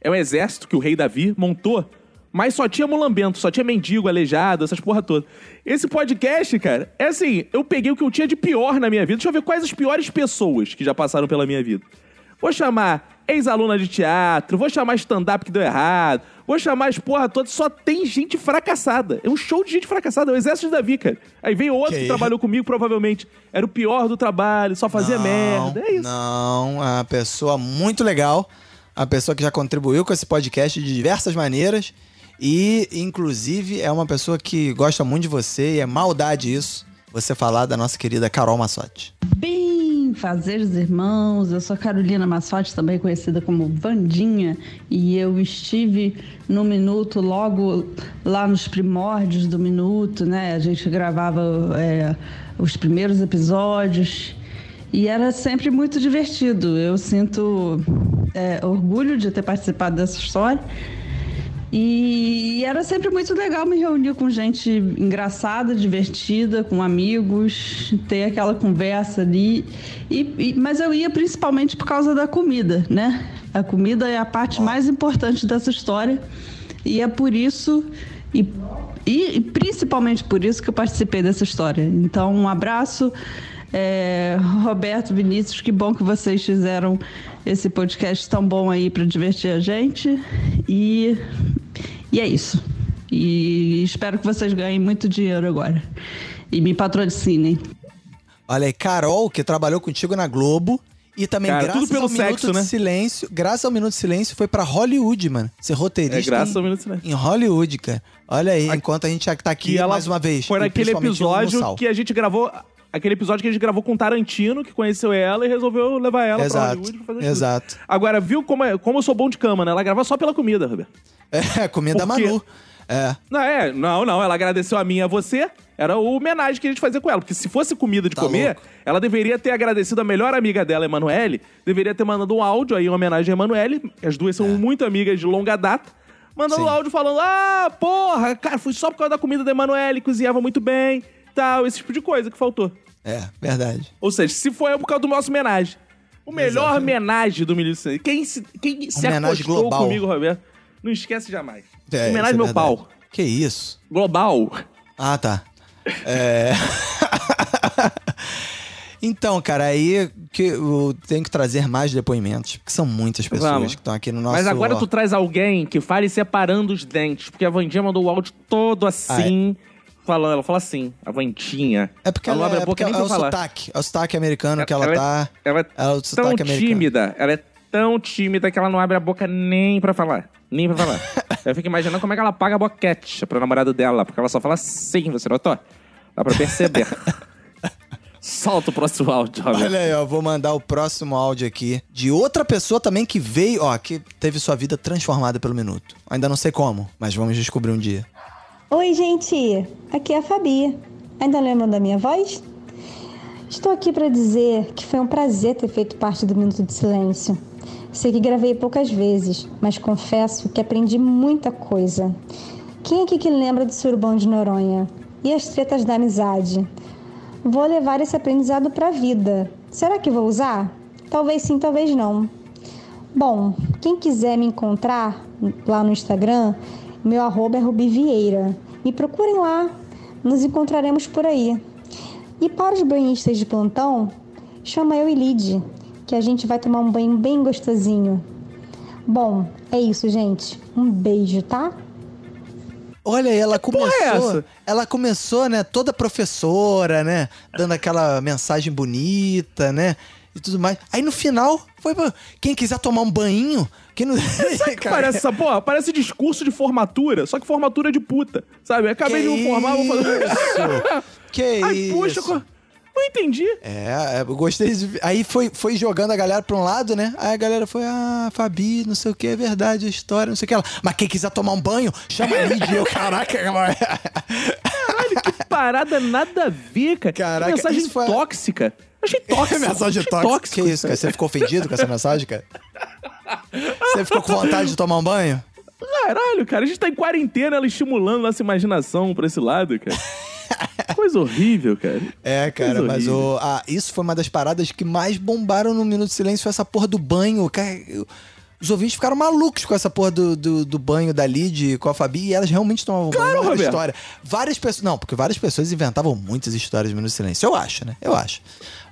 é um exército que o rei Davi montou, mas só tinha mulambento, só tinha mendigo, aleijado, essas porra toda. Esse podcast, cara, é assim, eu peguei o que eu tinha de pior na minha vida. Deixa eu ver quais as piores pessoas que já passaram pela minha vida. Vou chamar ex-aluna de teatro, vou chamar stand-up que deu errado, vou chamar as porra toda, só tem gente fracassada. É um show de gente fracassada, é o exército de Davi, cara. Aí veio outro que, Que trabalhou comigo, provavelmente. Era o pior do trabalho, só fazia merda. É isso. Não, uma pessoa muito legal, a pessoa que já contribuiu com esse podcast de diversas maneiras e, inclusive, é uma pessoa que gosta muito de você e é maldade isso, você falar da nossa querida Carol Massotti. Bem, fazeres irmãos, eu sou Carolina Massotti, também conhecida como Vandinha, e eu estive no Minuto logo lá nos primórdios do Minuto, né? A gente gravava é, os primeiros episódios e era sempre muito divertido. Eu sinto é, orgulho de ter participado dessa história. E era sempre muito legal me reunir com gente engraçada, divertida, com amigos, ter aquela conversa ali. E, e- mas eu ia principalmente por causa da comida, né? A comida é a parte mais importante dessa história. E é por isso, e, e- principalmente por isso que eu participei dessa história. Então, um abraço. É, Roberto, Vinícius, que bom que vocês fizeram esse podcast tão bom aí para divertir a gente. E, e é isso. E espero que vocês ganhem muito dinheiro agora. E me patrocinem. Olha aí, Carol, que trabalhou contigo na Globo e também Cara, graças ao Minuto sexo, de né? Silêncio, graças ao Minuto de Silêncio foi pra Hollywood, mano. Ser roteirista É, graças em, ao Minuto de Silêncio. em Hollywood, cara. Olha aí, enquanto a gente tá aqui E ela mais uma vez. Foi naquele episódio que a gente gravou Aquele episódio que a gente gravou com o Tarantino, que conheceu ela e resolveu levar ela pra Exato. Hollywood pra fazer tudo. Exato. Agora, viu como, é- como eu sou bom de cama, né? Ela grava só pela comida, Roberto. É, [LAUGHS] comida da? Manu. É. Não, é, não, não. Ela agradeceu a mim e a você. Era o homenagem que a gente fazia com ela. Porque se fosse comida de Tá comer, louco. ela deveria ter agradecido a melhor amiga dela, Emanuele. Deveria ter mandado um áudio aí em homenagem a Emanuele. As duas são muito amigas de longa data. Mandando É. Sim. áudio falando: Ah, porra, cara, foi só por causa da comida da Emanuele, cozinhava muito bem, tal, esse tipo de coisa que faltou. É, verdade. Ou seja, se foi é por causa do nosso homenagem. O melhor homenagem do Milício Quem se, quem se Homenagem acostou global. comigo, Roberto, não esquece jamais. É, homenagem é meu verdade. pau. Que isso? Global. Ah, tá. É. [LAUGHS] então, cara, aí que eu tenho que trazer mais depoimentos, porque são muitas pessoas Vamos. que estão aqui no nosso. Mas agora tu traz alguém que fale separando os dentes, porque a Vandinha mandou o áudio todo assim, falando. Ela fala assim, a Vandinha. É porque ela ela, não abre é, a boca porque nem é pra o falar. sotaque. É o sotaque americano que ela, ela tá. É, ela é é o tão americano. tímida, ela é tão tímida que ela não abre a boca nem pra falar. Nem pra falar. [LAUGHS] Eu fico imaginando como é que ela paga a boquete pro namorado dela, porque ela só fala sim, você notou? Dá pra perceber. [LAUGHS] Solta o próximo áudio, Roberto. Olha aí, ó, vou mandar o próximo áudio aqui de outra pessoa também que veio, ó, que teve sua vida transformada pelo minuto. Ainda não sei como, mas vamos descobrir um dia. Oi, gente! Aqui é a Fabi. Ainda lembram da minha voz? Estou aqui para dizer que foi um prazer ter feito parte do Minuto de Silêncio. Sei que gravei poucas vezes, mas confesso que aprendi muita coisa. Quem aqui que lembra do surubão de Noronha? E as tretas da amizade? Vou levar esse aprendizado para a vida. Será que vou usar? Talvez sim, talvez não. Bom, quem quiser me encontrar lá no Instagram, meu arroba é Rubi Vieira. Me procurem lá, nos encontraremos por aí. E para os banhistas de plantão, chama eu e Lid, que a gente vai tomar um banho bem gostosinho. Bom, é isso, gente. Um beijo, tá? Olha, aí, ela porra começou. é essa? Ela começou, né, toda professora, né? Dando aquela mensagem bonita, né? E tudo mais. Aí no final, foi pra quem quiser tomar um banho. Quem não. [LAUGHS] Sabe que [LAUGHS] parece essa porra? Parece discurso de formatura, só que formatura de puta. Sabe? Acabei Que de me formar, vou fazer. isso? Que [LAUGHS] Ai, isso? puxa, co- não entendi. É, é, eu gostei. de- Aí foi, foi jogando a galera pra um lado, né? Aí a galera foi, ah, Fabi, não sei o que, é verdade, a história, não sei o que. Ela, Mas quem quiser tomar um banho, chama a Lid. Eu, caraca, Caralho, que parada nada a ver, cara. Caraca, que mensagem foi- tóxica. Achei [LAUGHS] tóxico. mensagem achei tóxica. Que isso, cara? Você ficou ofendido com essa mensagem, cara? [LAUGHS] Você ficou com vontade de tomar um banho? Caralho, cara, a gente tá em quarentena, ela estimulando nossa imaginação pra esse lado, cara. Coisa horrível, cara. É, cara, Coisa mas o, ah, isso foi uma das paradas que mais bombaram no Minuto de Silêncio, essa porra do banho. Cara, eu- os ouvintes ficaram malucos com essa porra do, do, do banho da Lid com a Fabi e elas realmente tomavam Claro, banho. Roberto. história. Várias pessoas. Não, porque várias pessoas inventavam muitas histórias do Minuto de Silêncio. Eu acho, né? Eu acho.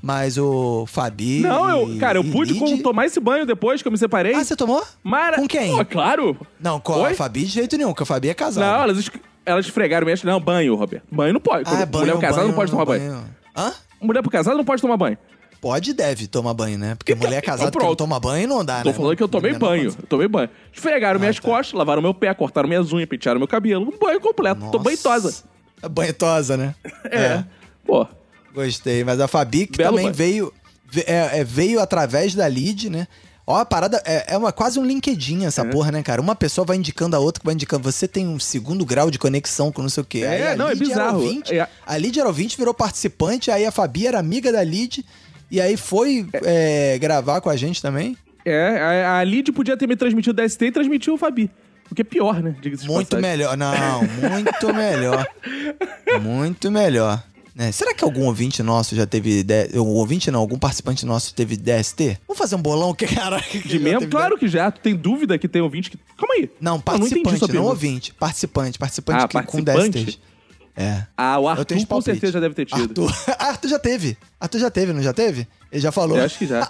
Mas o Fabi. Não, eu, cara, eu pude Lid- tomar esse banho depois que eu me separei. Ah, você tomou? Mara... Com quem? Pô, claro. Não, com Oi? a Fabi de jeito nenhum, porque a Fabi é casada. Não, elas, elas esfregaram minha Não, banho, Roberto. Banho não pode. Ah, Quando banho, mulher casada não banho, pode tomar banho. Hã? Mulher casada não pode tomar banho. Pode e deve tomar banho, né? Porque mulher casada que pronto. não toma banho não dá, Tô né? falando que eu tomei Menor banho. Eu tomei banho. Esfregaram minhas costas, lavaram meu pé, cortaram minhas unhas, pentearam meu cabelo. Um banho completo. Tô Nossa. banhosa. É banhosa, né? É. Pô. Gostei, mas a Fabi que Belo também banho. veio ve- é, é, veio através da lead, né? Ó, a parada é, é uma, quase um LinkedIn essa porra, né, cara? Uma pessoa vai indicando a outra, que vai indicando. Você tem um segundo grau de conexão com não sei o quê. É, Aí não, é bizarro. ouvinte, É. A Lid era ouvinte, virou participante, aí a Fabi era amiga da Lid, e aí foi é, gravar com a gente também. É, a, a Lid podia ter me transmitido o DST e transmitiu o Fabi. O que é pior, né? De Muito melhor. Não, muito melhor. [LAUGHS] Muito melhor. né? será que algum ouvinte nosso já teve. D- Um ouvinte não, algum participante nosso teve DST? Vamos fazer um bolão que caraca. que De teve Claro que já. Tu tem dúvida que tem ouvinte que. Calma aí. Não, não participante, sua não, pergunta. ouvinte. Participante, participante Ah, que, com participante? É. Ah, o Arthur com palpites. certeza já deve ter tido. Arthur. [LAUGHS] Arthur já teve. Arthur já teve, não já teve? Ele já falou. Eu acho que já.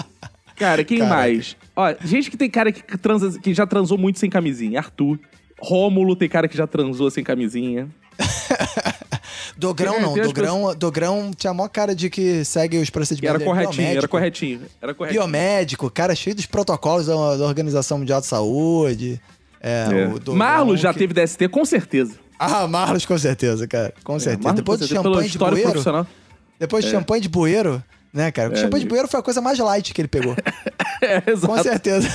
[LAUGHS] Cara, quem Caraca. mais? Ó, gente que tem cara que, transa, que já transou muito sem camisinha. Arthur. Rômulo tem cara que já transou sem camisinha. [LAUGHS] Dogrão não. Dogrão, Dogrão tinha a maior cara de que segue os procedimentos. era corretinho, era corretinho. Era corretinho. Biomédico, cara cheio dos protocolos da, da Organização Mundial de Saúde. É, É. Dogrão Marlos já que- teve DST, com certeza. Ah, Marlos com certeza, cara. Com certeza. Marlos, Depois com do certeza, pelo champanhe de bueiro. Depois É. champanhe de bueiro, né, cara? O É, champanhe de bueiro foi a coisa mais light que ele pegou. [LAUGHS] É, exato. Com certeza.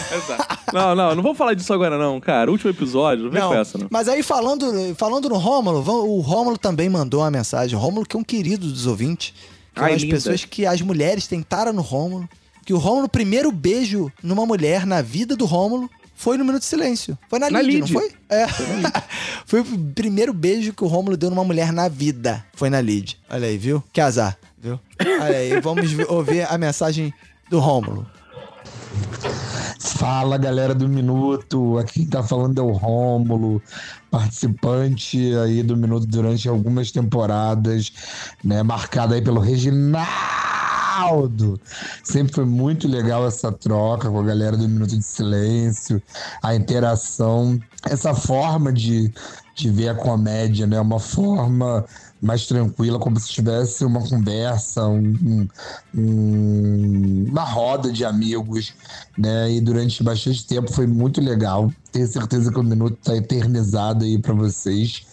Não, não, não vamos falar disso agora, não, cara. Último episódio, não vem com essa, não. Mas aí, falando, falando no Rômulo, o Rômulo também mandou uma mensagem. O Rômulo, que é um querido dos ouvintes. Que é Ai, das linda. pessoas que as mulheres tentaram no Rômulo. Que o Rômulo, primeiro beijo numa mulher na vida do Rômulo foi no Minuto de Silêncio. Foi na, Na Lid, Lid. não foi? É. [LAUGHS] foi o primeiro beijo que o Rômulo deu numa mulher na vida. Foi na Lid. Olha aí, viu? Que azar, viu? Olha aí, vamos ouvir a mensagem do Rômulo. Fala galera do Minuto, aqui quem tá falando é o Rômulo, participante aí do Minuto durante algumas temporadas, né, marcado aí pelo Reginaldo. Sempre foi muito legal essa troca com a galera do Minuto de Silêncio, a interação, essa forma de, de ver a comédia, né, uma forma mais tranquila, como se tivesse uma conversa, um- um- um- uma roda de amigos, né? E durante bastante tempo foi muito legal. Tenho certeza que o minuto tá eternizado aí pra vocês,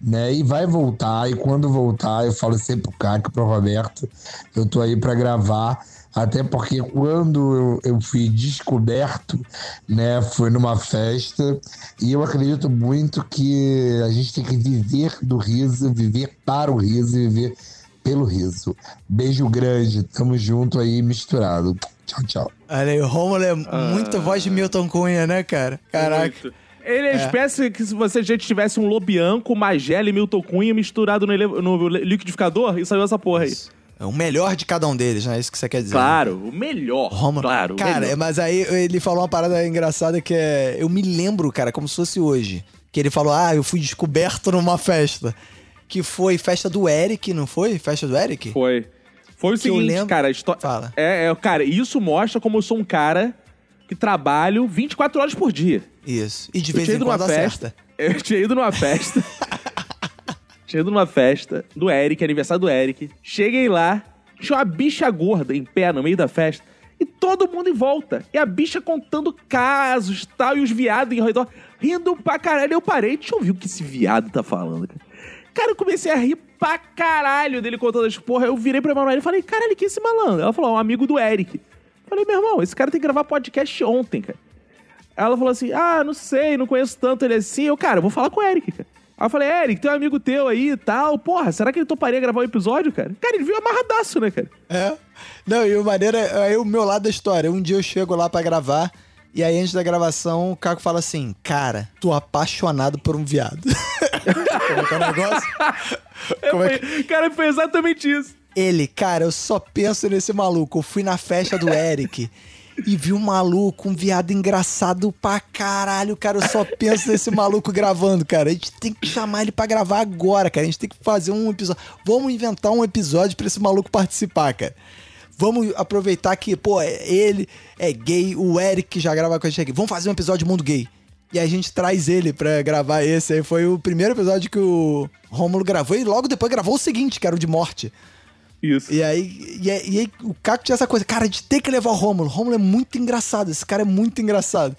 né? E vai voltar, e quando voltar, eu falo sempre pro Caco, pro Roberto, eu tô aí pra gravar. Até porque quando eu, eu fui descoberto, né, foi numa festa, e eu acredito muito que a gente tem que viver do riso, viver para o riso e viver pelo riso. Beijo grande, tamo junto aí misturado. Tchau, tchau. Olha aí, o Rômulo é Ah. muito voz de Milton Cunha, né, cara? Caraca. Muito. Ele é, É. espécie que se você já tivesse um Lobianco, Magela e Milton Cunha misturado no, no liquidificador e saiu essa porra aí. É o melhor de cada um deles, né? É isso que você quer dizer. Claro, o melhor. Claro, o Cara, melhor. é, mas aí ele falou uma parada engraçada que é. Eu me lembro, cara, como se fosse hoje. Que ele falou: Ah, eu fui descoberto numa festa. Que foi festa do Eric, não foi? Festa do Eric? Foi. Foi o Que seguinte, lembro- cara, a histó- Fala. É, é, cara, isso mostra como eu sou um cara que trabalho 24 horas por dia. Isso. E de vez em quando festa. [LAUGHS] Eu tinha ido numa festa. [LAUGHS] ido numa festa do Eric, aniversário do Eric. Cheguei lá, tinha uma bicha gorda em pé no meio da festa. E todo mundo em volta. E a bicha contando casos tal, e os viados em redor, rindo pra caralho. Eu parei, deixa eu ouvir o que esse viado tá falando. Cara, Cara, eu comecei a rir pra caralho dele contando as porra. Eu virei pra Emanuele e falei, caralho, que é esse malandro? Ela falou, é um amigo do Eric. Falei, meu irmão, esse cara tem que gravar podcast ontem, cara. Ela falou assim: Ah, não sei, não conheço tanto ele assim. Eu, cara, eu vou falar com o Eric, cara. Aí eu falei, Eric, tem um amigo teu aí e tal. Porra, será que ele toparia gravar um episódio, cara? Cara, ele viu amarradaço, né, cara? É. Não, e o maneiro é aí o meu lado da história. Um dia eu chego lá pra gravar. E aí, antes da gravação, o Caco fala assim: Cara, tô apaixonado por um viado. [LAUGHS] Como é que é o negócio? Como é Foi- Cara, foi exatamente isso. Ele, cara, eu só penso nesse maluco. Eu fui na festa do Eric e vi um maluco, um viado engraçado pra caralho, cara. Eu só penso nesse maluco gravando, cara. A gente tem que chamar ele pra gravar agora, cara. A gente tem que fazer um episódio. Vamos inventar um episódio pra esse maluco participar, cara. Vamos aproveitar que, pô, é- ele é gay, o Eric já grava com a gente aqui. Vamos fazer um episódio Mundo Gay. E a gente traz ele pra gravar esse. Aí foi o primeiro episódio que o Rômulo gravou e logo depois gravou o seguinte, que era o de morte. Isso. E aí, e aí, e aí o Caco tinha essa coisa, cara, gente tem que levar o Rômulo. Rômulo é muito engraçado, esse cara é muito engraçado.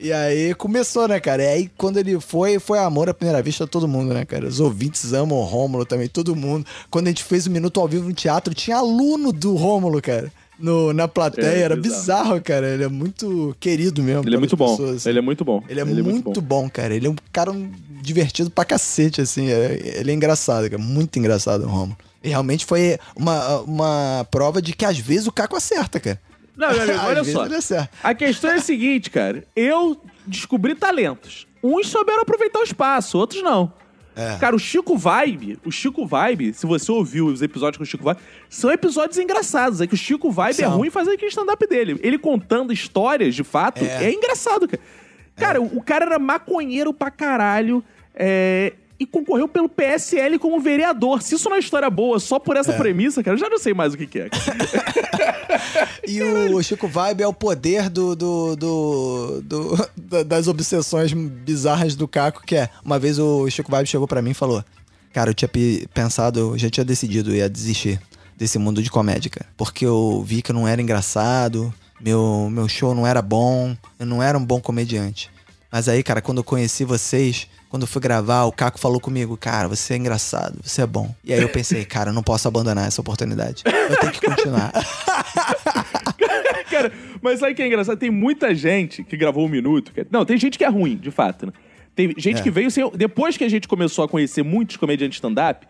E aí começou, né, cara? E aí quando ele foi, foi amor à primeira vista de todo mundo, né, cara? Os ouvintes amam o Rômulo também, todo mundo. Quando a gente fez o Minuto ao Vivo no teatro, tinha aluno do Rômulo, cara. No, na plateia, É, era bizarro. bizarro. cara. Ele é muito querido mesmo. Ele é muito bom. pessoas. Ele é muito bom. Ele é, muito, bom. cara. Ele é um cara divertido pra cacete, assim. é- ele é engraçado, cara. Muito engraçado o Romulo. E realmente foi uma, uma prova de que às vezes o Caco acerta, cara. Não, meu amigo, [LAUGHS] olha só. A questão é a seguinte, cara. Eu descobri talentos. Uns souberam aproveitar o espaço, outros não. É. Cara, o Chico Vibe, o Chico Vibe, se você ouviu os episódios com o Chico Vibe, são episódios engraçados. É que o Chico Vibe é São. ruim fazer aquele stand-up dele. Ele contando histórias, de fato, É. é, engraçado, cara. Cara, o, o cara era maconheiro pra caralho. é, e concorreu pelo PSL como vereador. Se isso não é história boa só por essa É. premissa, cara, eu já não sei mais o que, que é. [LAUGHS] E o Chico Vibe é o poder do, do, do, do- da- das obsessões bizarras do Caco, que é, uma vez o Chico Vibe chegou pra mim e falou, cara, eu tinha pe- pensado, eu já tinha decidido, ia desistir desse mundo de comédia, cara. Porque eu vi que eu não era engraçado, meu, meu show não era bom, eu não era um bom comediante. Mas aí, cara, quando eu conheci vocês, quando eu fui gravar, o Caco falou comigo, cara, você é engraçado, você é bom. E aí eu pensei, [LAUGHS] cara, eu não posso abandonar essa oportunidade. Eu tenho que continuar. [LAUGHS] Cara, mas sabe o que é engraçado? Tem muita gente que gravou um minuto. que- Não, tem gente que é ruim, de fato, né? Tem gente É. que veio sem. Depois que a gente começou a conhecer muitos comediantes stand-up,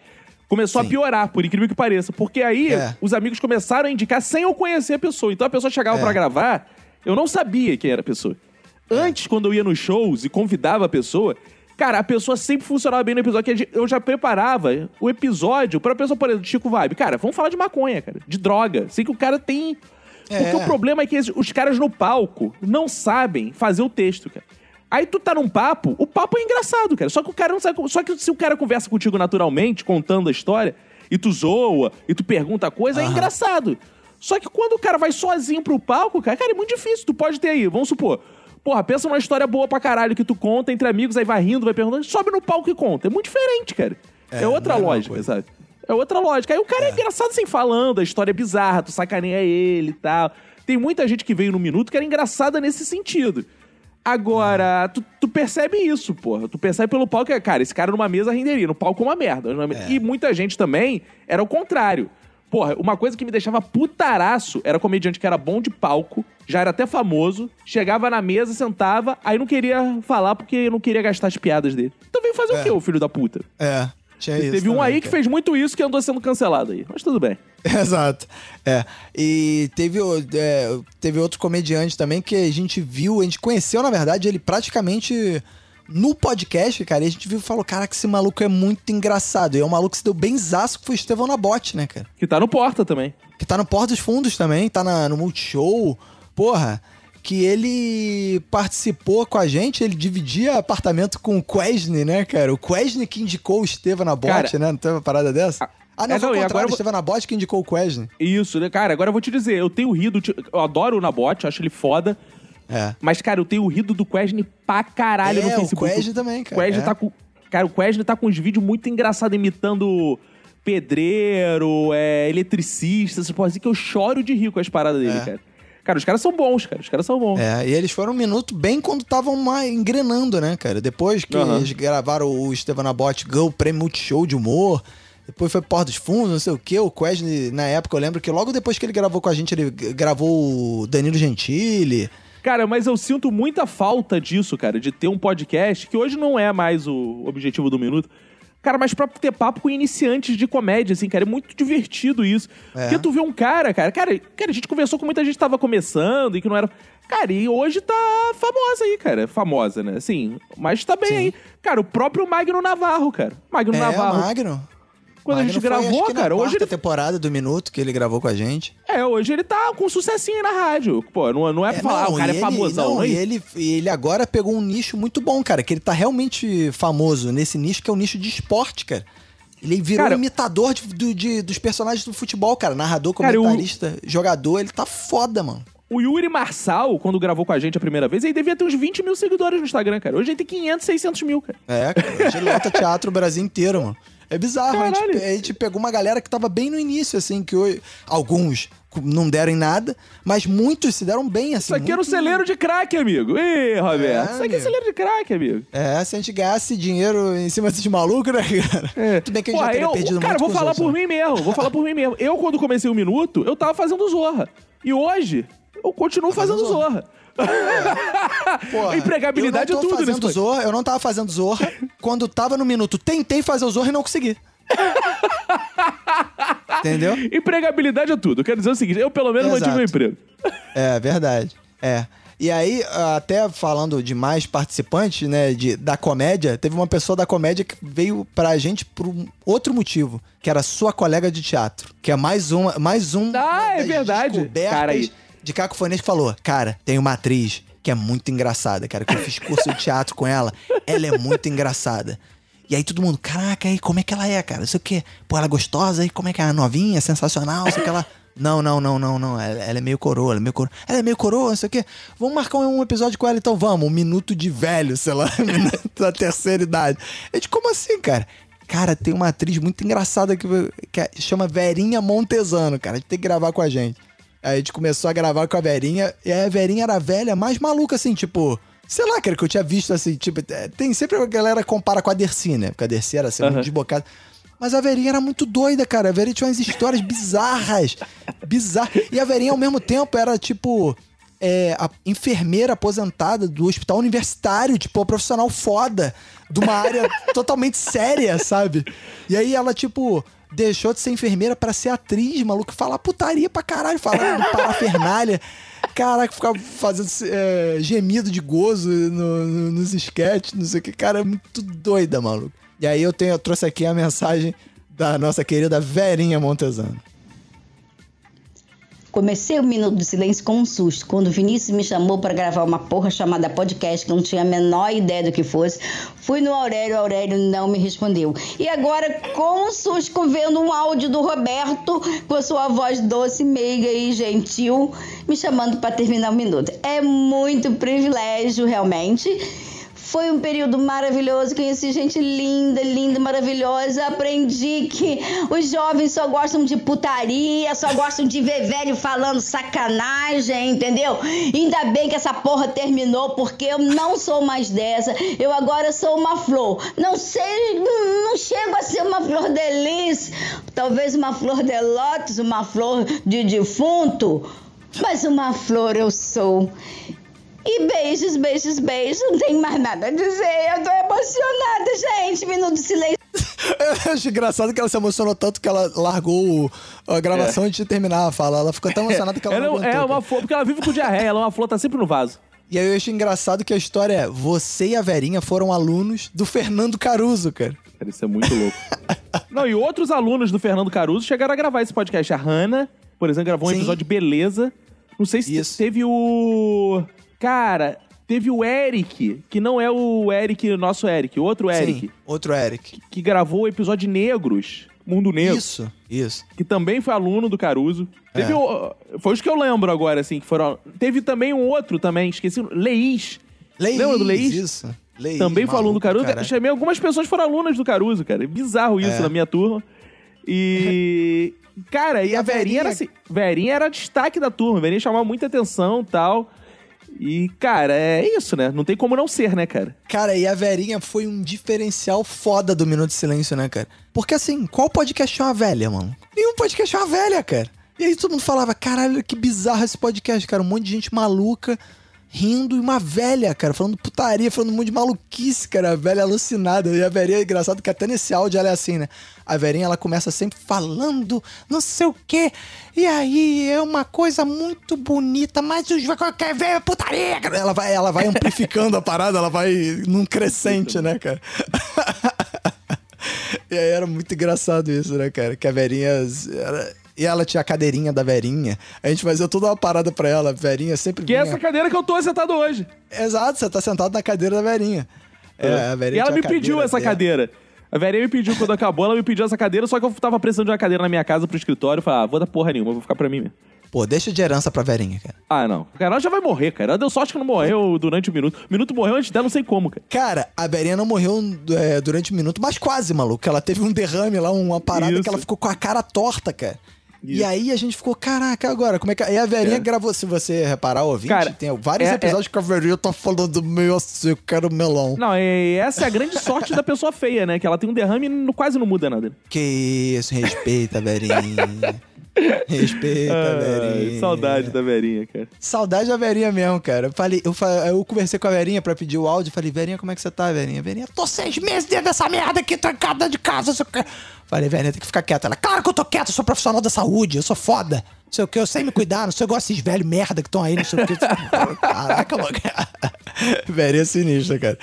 começou a piorar, por incrível que pareça. Porque aí É. os amigos começaram a indicar sem eu conhecer a pessoa. Então a pessoa chegava É. pra gravar, eu não sabia quem era a pessoa. Antes, quando eu ia nos shows e convidava a pessoa, cara, a pessoa sempre funcionava bem no episódio. que Eu já preparava o episódio pra pessoa, por exemplo, Chico Vibe. Cara, vamos falar de maconha, cara, de droga. Sei que o cara tem. Porque É. o problema é que os caras no palco não sabem fazer o texto, cara. Aí tu tá num papo, o papo é engraçado, cara. Só que o cara não sabe. Só que se o cara conversa contigo naturalmente, contando a história, e tu zoa, e tu pergunta coisa, é Aham. engraçado. Só que quando o cara vai sozinho pro palco, cara, cara, é muito difícil. Tu pode ter aí, vamos supor. Porra, pensa numa história boa pra caralho que tu conta entre amigos, aí vai rindo, vai perguntando, sobe no palco e conta. É muito diferente, cara. É, É, outra é lógica, sabe? É outra lógica. Aí o cara é. engraçado assim falando, a história é bizarra, tu sacaneia ele e tal. Tem muita gente que veio no minuto que era engraçada nesse sentido. Agora, tu, tu percebe isso, porra. Tu percebe pelo palco que, cara, esse cara numa mesa renderia, no palco é uma merda. mesa- E muita gente também era o contrário. Porra, uma coisa que me deixava putaraço era comediante que era bom de palco, já era até famoso, chegava na mesa, sentava, aí não queria falar porque não queria gastar as piadas dele. Então veio fazer o quê, o filho da puta? É, tinha isso. Teve um também, aí que cara. fez muito isso que andou sendo cancelado aí. Mas tudo bem. [LAUGHS] Exato. É. E teve, é, teve outro comediante também que a gente viu, a gente conheceu, na verdade, ele praticamente no podcast, cara. E a gente viu e falou: Caraca, esse maluco é muito engraçado. E é um maluco que se deu bem zaço que foi o Estevão Nabote, né, cara? Que tá no Porta também. Que tá no Porta dos Fundos também, tá na- no Multishow. Porra. Que ele participou com a gente, ele dividia apartamento com o Quesne, né, cara? O Quesne que indicou o Estevão Nabote, Cara, né? Não teve uma parada dessa? Ah, não, é, foi não, o contrário, agora eu o vou- Estevão Nabote que indicou o Quesne. Isso, né? Cara, agora eu vou te dizer, eu tenho rido, eu adoro o Nabote, acho ele foda. É. Mas, cara, eu tenho rido do Quesne pra caralho É, no o Facebook. Quesne também, cara, O Quesne é. tá com. Cara, o Quesne tá com uns vídeos muito engraçados imitando pedreiro, é, eletricista, essas porra assim que eu choro de rir com as paradas dele, É. cara. Cara, os caras são bons, cara. Os caras são bons. É, e eles foram um minuto bem quando estavam engrenando, né, cara? Depois que Aham. eles gravaram o Estevão Nabote ganhou o prêmio Multishow de humor. Depois foi Porta dos Fundos, não sei o quê. O Quesne, na época, eu lembro que logo depois que ele gravou com a gente, ele gravou o Danilo Gentili. Cara, mas eu sinto muita falta disso, cara, de ter um podcast, que hoje não é mais o objetivo do minuto. Cara, mas pra ter papo com iniciantes de comédia, assim, cara, é muito divertido isso. É. Porque tu vê um cara, cara, cara, cara, a gente conversou com muita gente que tava começando e que não era. Cara, e hoje tá famosa aí, cara. Famosa, né? Assim, mas tá bem aí. Cara, o próprio Magno Navarro, cara. Magno é, Navarro. o Magno. Quando a gente gravou, cara, hoje quarta ele. temporada do Minuto que ele gravou com a gente. É, hoje ele tá com sucessinho aí na rádio. Pô, não, não é pra falar, ah, o não, cara é ele- famosão, não, não é e ele, ele agora pegou um nicho muito bom, cara, que ele tá realmente famoso nesse nicho, que é o nicho de esporte, cara. Ele virou Cara, imitador de- do- de- dos personagens do futebol, cara. Narrador, Cara, eu- comentarista, jogador. Ele tá foda, mano. O Yuri Marçal, quando gravou com a gente a primeira vez, ele devia ter uns 20 mil seguidores no Instagram, cara. Hoje ele tem 500, 600 mil, cara. É, cara. Hoje ele lota teatro o Brasil inteiro, mano. É bizarro. A gente, a gente pegou uma galera que tava bem no início, assim, que hoje, alguns não deram em nada, mas muitos se deram bem, assim. Isso aqui era um muito- celeiro de crack, amigo. Ih, Roberto. É, Isso aqui é celeiro de crack, amigo. É, se a gente ganhasse dinheiro em cima desses malucos, né, cara? Tudo bem que a gente Porra, já teria eu, perdido cara, muito vou falar por né? mim mesmo. Vou falar por mim mesmo. Eu, quando comecei o Minuto, eu tava fazendo Zorra. E hoje, eu continuo fazendo Zorra. [LAUGHS] Porra, Empregabilidade eu é não tô tudo nesse fazendo Zorra, eu não tava fazendo Zorra. Quando tava no minuto, tentei fazer o Zorra e não consegui. [LAUGHS] Entendeu? Empregabilidade é tudo. Eu quero dizer o seguinte, eu pelo menos mantive Exato. meu emprego. É, verdade. É. E aí, até falando de mais participantes, né, de, da comédia, teve uma pessoa da comédia que veio pra gente por um outro motivo, que era sua colega de teatro, que é mais uma, mais um Ah, é verdade. Cara, aí. De Cacofonia que falou, cara, tem uma atriz que é muito engraçada, cara, que eu fiz curso de teatro com ela, ela é muito engraçada. E aí todo mundo, caraca, aí como é que ela é, cara? Não sei o quê. Pô, ela é gostosa, aí como é que é? Novinha, sensacional, sei o que ela... Não, não, não, não, não. Ela, ela é meio coroa, ela é meio coroa. Ela é meio coroa, não sei o quê. Vamos marcar um, episódio com ela, então vamos. Um minuto de velho, sei lá, [LAUGHS] um minuto da terceira idade. A gente, como assim, cara? Cara, tem uma atriz muito engraçada que, que é- chama Verinha Montesano, cara. A gente tem que gravar com a gente. Aí a gente começou a gravar com a Verinha, e a Verinha era velha, mais maluca, assim, tipo, Sei lá, cara, que eu tinha visto assim, tipo, é, tem sempre a galera compara com a Dercy, né? Porque a Dercy era assim, muito Aham. desbocada. Mas a Verinha era muito doida, cara. A Verinha tinha umas histórias bizarras. Bizarras. E a Verinha, ao mesmo tempo, era tipo. é, a enfermeira aposentada do hospital universitário, tipo, uma profissional foda, de uma área totalmente séria, sabe? E aí ela, tipo, deixou de ser enfermeira pra ser atriz, maluco, falar putaria pra caralho, falar parafernália. Caraca, ficava fazendo é, gemido de gozo no- no- nos sketches, não sei o que. Cara, é muito doida, maluco. E aí eu, tenho, eu trouxe aqui a mensagem da nossa querida Verinha Montesano. Comecei o Minuto de Silêncio com um susto. Quando Vinícius me chamou para gravar uma porra chamada podcast, que eu não tinha a menor ideia do que fosse, fui no Aurélio, Aurélio não me respondeu. E agora, com um susto, vendo um áudio do Roberto, com a sua voz doce, meiga e gentil, me chamando para terminar o minuto. É muito privilégio, realmente. Foi um período maravilhoso, conheci gente linda, linda, maravilhosa. Aprendi que os jovens só gostam de putaria, só gostam de ver velho falando sacanagem, entendeu? Ainda bem que essa porra terminou, porque eu não sou mais dessa. Eu agora sou uma flor. Não sei, não chego a ser uma flor de talvez uma flor de lótus, uma flor de defunto, mas uma flor eu sou. E beijos, beijos, beijos. Não tem mais nada a dizer. Eu tô emocionada, gente. Minuto de silêncio. [LAUGHS] Eu acho engraçado que ela se emocionou tanto que ela largou a gravação antes de terminar a fala. Ela ficou tão emocionada que ela, Ela não é aguentou, uma flor, porque ela vive com diarreia, ela é uma flor, tá sempre no vaso. E aí eu acho engraçado que a história é: você e a Verinha foram alunos do Fernando Caruso, cara. Cara, isso é muito louco. [LAUGHS] Não, e outros alunos do Fernando Caruso chegaram a gravar esse podcast. A Hanna, por exemplo, gravou um Sim. episódio de beleza. Não sei se te- teve o. Cara, teve o Eric, que não é o Eric, nosso Eric, outro Eric. Sim, outro Eric. Que gravou o episódio Negros, Mundo Negro. Isso, isso. Que também foi aluno do Caruso. Teve É. o- foi os que eu lembro agora, assim, que foram. Teve também um outro também, esqueci. Leís. Leís, Lembra do Leís? isso. Leís, também foi aluno do Caruso. caralho. Chamei algumas pessoas que foram alunas do Caruso, cara. É bizarro isso É. na minha turma. E. [LAUGHS] Cara, e, a, Verinha, era assim. Verinha era destaque da turma. Verinha chamava muita atenção e tal. E, cara, é isso, né? Não tem como não ser, né, cara? Cara, e a Verinha foi um diferencial foda do Minuto de Silêncio, né, cara? Porque assim, qual podcast é uma velha, mano? Nenhum podcast é uma velha, cara. E aí todo mundo falava, caralho, que bizarro esse podcast, cara. Um monte de gente maluca rindo e uma velha, cara, falando putaria, falando um monte de maluquice, cara. A velha alucinada. E a Verinha é engraçado que até nesse áudio ela é assim, né? A Verinha, ela começa sempre falando não sei o quê. E aí é uma coisa muito bonita, mas os quer ver putaria. cara. Ela vai, ela vai amplificando a parada, ela vai num crescente, né, cara? [LAUGHS] E aí era muito engraçado isso, né, cara? Que a Verinha. Era... E ela tinha a cadeirinha da Verinha. A gente fazia toda uma parada pra ela. Verinha sempre. Que é vinha- essa cadeira que eu tô sentado hoje. Exato, você tá sentado na cadeira da Verinha. É, a Verinha e ela me pediu essa dela. cadeira. A Verinha me pediu quando acabou, ela me pediu essa cadeira, só que eu tava precisando de uma cadeira na minha casa pro escritório. Eu falei, ah, vou dar porra nenhuma, vou ficar pra mim mesmo. Pô, deixa de herança pra Verinha, cara. Ah, não. Cara, ela já vai morrer, cara. Ela deu sorte que não morreu durante o minuto. O minuto morreu antes dela, não sei como, cara. Cara, a Verinha não morreu é, durante um minuto, mas quase, maluco. Ela teve um derrame lá, uma parada Isso. que ela ficou com a cara torta, cara. E aí a gente ficou, caraca, agora, como é que. E a Verinha É. gravou, se você reparar, ouvinte, Cara, tem vários é- episódios que a Verinha tá falando meio assim, eu quero melão. Não, e essa é a grande sorte da pessoa feia, né? Que ela tem um derrame e quase não muda nada. Que isso, respeita, Verinha. [LAUGHS] respeita, Ai, Verinha. saudade da Verinha, cara. Saudade da Verinha mesmo, cara. Eu, falei, eu, eu conversei com a Verinha pra pedir o áudio. Falei, Verinha, como é que você tá, Verinha? Verinha, tô seis meses dentro dessa merda aqui, trancada de casa. Quê. Falei, Verinha, tem que ficar quieta. Ela, claro que eu tô quieta, eu sou profissional da saúde, eu sou foda. Não sei o que, eu sei me cuidar, não sei, gosto desses velhos merda que estão aí, não sei o que. [LAUGHS] Caraca, mano. [LAUGHS] Verinha sinistra, cara.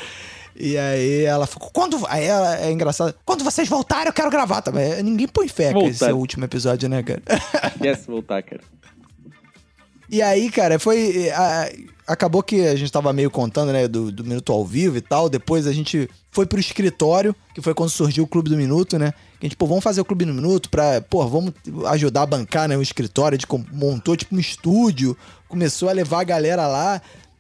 E aí ela ficou, quando. Aí ela, é engraçado. Quando vocês voltarem, eu quero gravar também. Ninguém põe fé que esse é o último episódio, né, cara? [LAUGHS] Yes, voltar, cara. E aí, cara, foi. a- acabou que a gente tava meio contando, né, do, do Minuto ao vivo e tal. Depois a gente foi pro escritório, que foi quando surgiu o Clube do Minuto, né? Que a gente, pô, vamos fazer o Clube do Minuto pra, pô, vamos ajudar a bancar, né, o escritório. A gente montou, tipo, um estúdio, começou a levar a galera lá.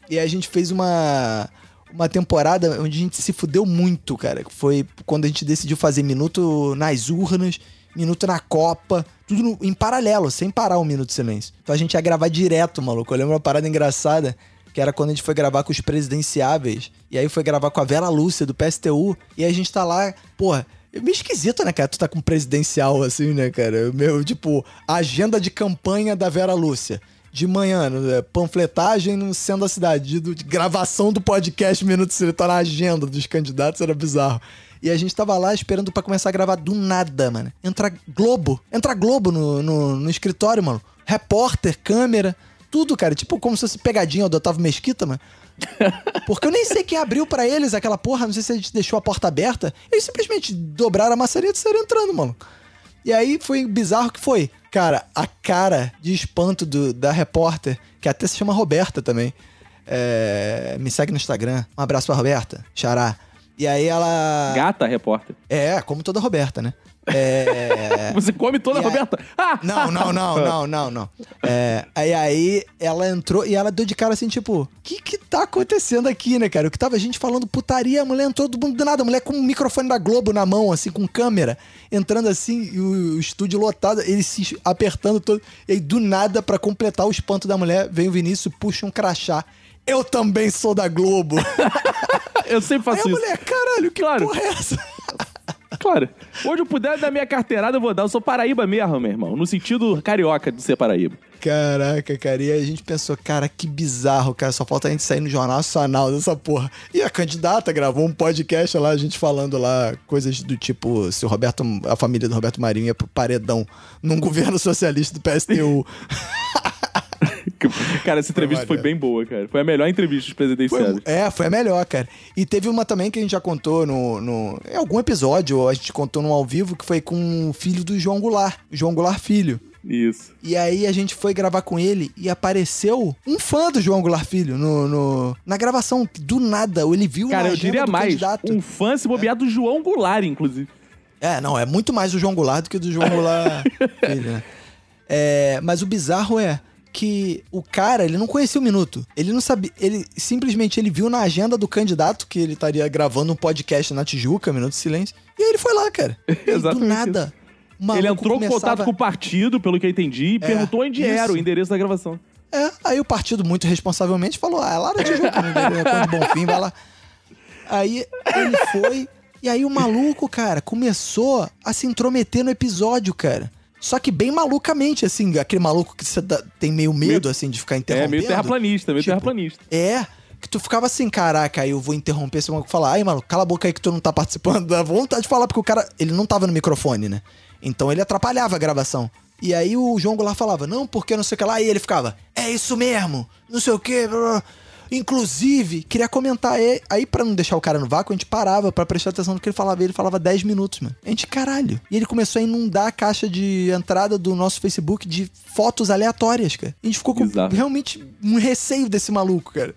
E aí a gente fez uma. Uma temporada onde a gente se fudeu muito, cara. Foi quando a gente decidiu fazer minuto nas urnas, minuto na Copa, tudo no- em paralelo, sem parar o minuto de silêncio. Então a gente ia gravar direto, maluco. Eu lembro uma parada engraçada que era quando a gente foi gravar com os presidenciáveis. E aí foi gravar com a Vera Lúcia, do PSTU. E a gente tá lá, porra. É meio esquisito, né, cara? Tu tá com presidencial, assim, né, cara? Meu, tipo, agenda de campanha da Vera Lúcia. De manhã, né, panfletagem no centro da cidade. De, de gravação do podcast Minuto Silêncio. Tá na agenda dos candidatos, era bizarro. E a gente tava lá esperando pra começar a gravar do nada, mano. Entra Globo. Entra Globo no, no, no escritório, mano. Repórter, câmera, tudo, cara. Tipo como se fosse pegadinha do Otávio Mesquita, mano. [LAUGHS] Porque eu nem sei quem abriu pra eles aquela porra, não sei se a gente deixou a porta aberta. Eles simplesmente dobraram a maçaneta e saíram entrando, mano. E aí foi bizarro que foi. Cara, a cara de espanto do, da repórter, que até se chama Roberta também. É, me segue no Instagram. Um abraço pra Roberta. Xará. E aí ela. Gata, repórter. É, como toda Roberta, né? É... [LAUGHS] Você come toda, E aí- Roberta? [LAUGHS] Ah! Não, não, não, não, não, não. É, aí, aí ela entrou e ela deu de cara assim, tipo, o que que tá acontecendo aqui, né, cara? O que tava a gente falando putaria, a mulher entrou do, do nada, a mulher com o microfone da Globo na mão, assim, com câmera, entrando assim, e o, o estúdio lotado, ele se apertando todo. E aí, do nada, pra completar o espanto da mulher, vem o Vinícius, puxa um crachá. Eu também sou da Globo. [LAUGHS] Eu sempre faço Aí a isso. mulher, caralho, que Claro. porra é essa? Claro. Onde eu puder dar minha carteirada, eu vou dar. Eu sou Paraíba mesmo, meu irmão. No sentido carioca de ser Paraíba. Caraca, cara, e aí a gente pensou, cara, que bizarro, cara, só falta a gente sair no Jornal Nacional dessa porra. E a candidata gravou um podcast lá, a gente falando lá coisas do tipo, se o Roberto, a família do Roberto Marinho ia pro paredão num governo socialista do PSTU. [LAUGHS] [LAUGHS] Cara, essa entrevista foi bem boa, cara. Foi a melhor entrevista dos Foi- presidenciais. é, foi a melhor, cara. E teve uma também que a gente já contou no, no. Em algum episódio, a gente contou no ao vivo, que foi com o filho do João Goulart. João Goulart Filho. Isso. E aí a gente foi gravar com ele e apareceu um fã do João Goulart Filho no, no- na gravação. Do nada, ele viu Cara, eu diria mais. candidato. Um fã se bobear do João Goulart, inclusive. É, não, é muito mais do João Goulart do que do João Goulart [LAUGHS] Filho, né? É, mas o bizarro é que o cara, ele não conhecia o Minuto. Ele não sabia, ele simplesmente ele viu na agenda do candidato que ele estaria gravando um podcast na Tijuca, Minuto de Silêncio. E aí ele foi lá, cara. [LAUGHS] E aí, do Exatamente nada. Ele entrou em começava- contato com o partido, pelo que eu entendi, e É, perguntou onde era isso. o endereço da gravação. É, aí o partido muito responsavelmente falou: ah, é lá na Tijuca, né? Conde Bonfim, vai lá. Aí ele foi, e aí o maluco, cara, começou a se intrometer no episódio, cara. Só que bem malucamente, assim, aquele maluco que você tem meio medo, assim, de ficar É, interrompendo. meio terraplanista, meio Tipo, terraplanista. É, que tu ficava assim, caraca, aí eu vou interromper esse maluco e falar, ai, mano, cala a boca aí que tu não tá participando. Dá vontade de falar, porque o cara, ele não tava no microfone, né? Então ele atrapalhava a gravação. E aí o João Goulart falava, não, porque não sei o que lá. E ele ficava, é isso mesmo, não sei o que. Inclusive, queria comentar aí, aí para não deixar o cara no vácuo, a gente parava pra prestar atenção no que ele falava. Ele falava 10 minutos, mano. A gente, caralho. E ele começou a inundar a caixa de entrada do nosso Facebook de fotos aleatórias, cara. A gente ficou com realmente um receio desse maluco, cara.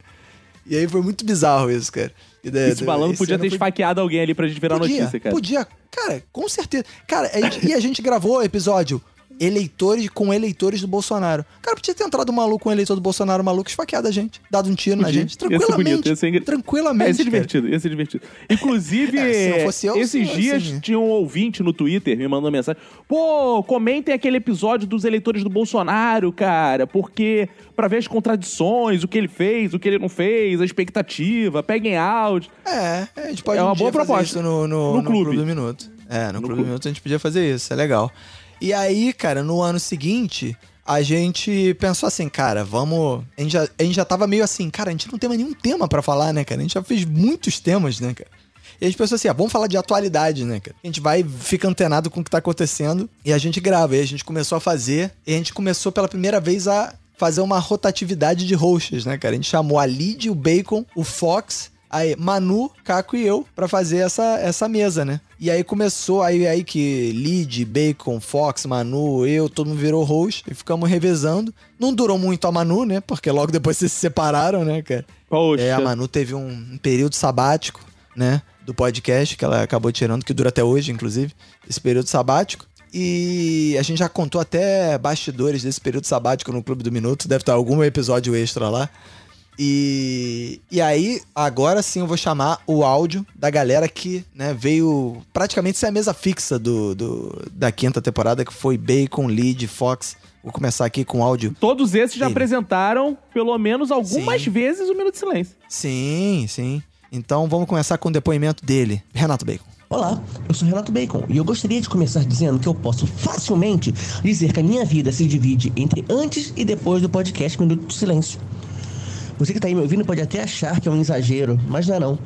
E aí foi muito bizarro isso, cara. Daí- Esse esse podia ter esfaqueado alguém ali pra gente virar podia, notícia, cara. Podia, cara, com certeza. Cara, a gente- e a gente gravou o episódio eleitores com eleitores do Bolsonaro. Cara, podia ter entrado um maluco, um eleitor do Bolsonaro, um maluco, esfaqueado a gente, dado um tiro na Podia. gente, Ia ser tranquilamente. bonito, ia ser engra- Tranquilamente. Ia ser divertido, ia ser divertido. Inclusive, [LAUGHS] É, eu, esses dias assim. tinha um ouvinte no Twitter me mandando mensagem. Pô, comentem aquele episódio dos eleitores do Bolsonaro, cara, porque pra ver as contradições, o que ele fez, o que ele não fez, a expectativa, peguem áudio. É, a gente pode É uma um boa proposta. isso no, no, No no clube. Do Minuto. É, no, Clube, clube. do Minuto a gente podia fazer isso, é legal. E aí, cara, no ano seguinte, a gente pensou assim, cara, vamos. A gente, já, a gente já tava meio assim, cara, a gente não tem mais nenhum tema pra falar, né, cara? A gente já fez muitos temas, né, cara? E a gente pensou assim, ah, vamos falar de atualidade, né, cara? A gente vai, fica antenado com o que tá acontecendo e a gente grava. E a gente começou a fazer, e a gente começou pela primeira vez a fazer uma rotatividade de hosts, né, cara? A gente chamou a Lid, o Bacon, o Fox, aí Manu, Caco e eu pra fazer essa, essa mesa, né? E aí começou, aí, aí que Lid, Bacon, Fox, Manu, eu, todo mundo virou host e ficamos revezando. Não durou muito a Manu, né? Porque logo depois [LAUGHS] vocês se separaram, né, cara? Poxa. É, a Manu teve um, um período sabático, né? Do podcast, que ela acabou tirando, que dura até hoje, inclusive, esse período sabático. E a gente já contou até bastidores desse período sabático no Clube do Minuto, deve estar algum episódio extra lá. E, e aí, agora sim eu vou chamar o áudio da galera que né, veio praticamente ser a mesa fixa do, do- da quinta temporada, que foi Bacon, Lead, Fox. Vou começar aqui com o áudio. Todos esses já Ele. apresentaram, pelo menos algumas vezes, o Minuto de Silêncio. Sim, sim. Então vamos começar com o depoimento dele, Renato Bacon. Olá, eu sou Renato Bacon e eu gostaria de começar dizendo que eu posso facilmente dizer que a minha vida se divide entre antes e depois do podcast Minuto do Silêncio. Você que está aí me ouvindo pode até achar que é um exagero, mas não é não.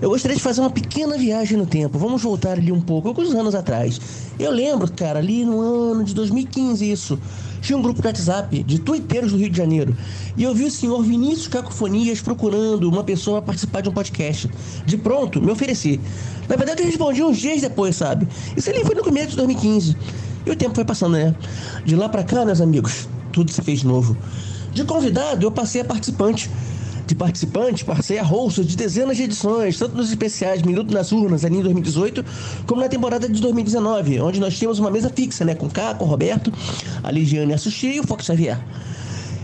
Eu gostaria de fazer uma pequena viagem no tempo. Vamos voltar ali um pouco, alguns anos atrás. Eu lembro, cara, ali no ano de 2015 isso. Tinha um grupo de WhatsApp de tuiteiros do Rio de Janeiro. E eu vi o senhor Vinícius Cacofonias procurando uma pessoa para participar de um podcast. De pronto, me ofereci. Na verdade, eu respondi uns dias depois, sabe? Isso ali foi no começo de 2015. E o tempo foi passando, né? De lá pra cá, meus amigos, tudo se fez novo. De convidado, eu passei a participante. De participante, passei a host de dezenas de edições, tanto nos especiais Minuto nas Urnas, ali em 2018, como na temporada de 2019, onde nós tínhamos uma mesa fixa, né? Com Caco, Roberto, a Ligiane a Sushi e o Fox Xavier.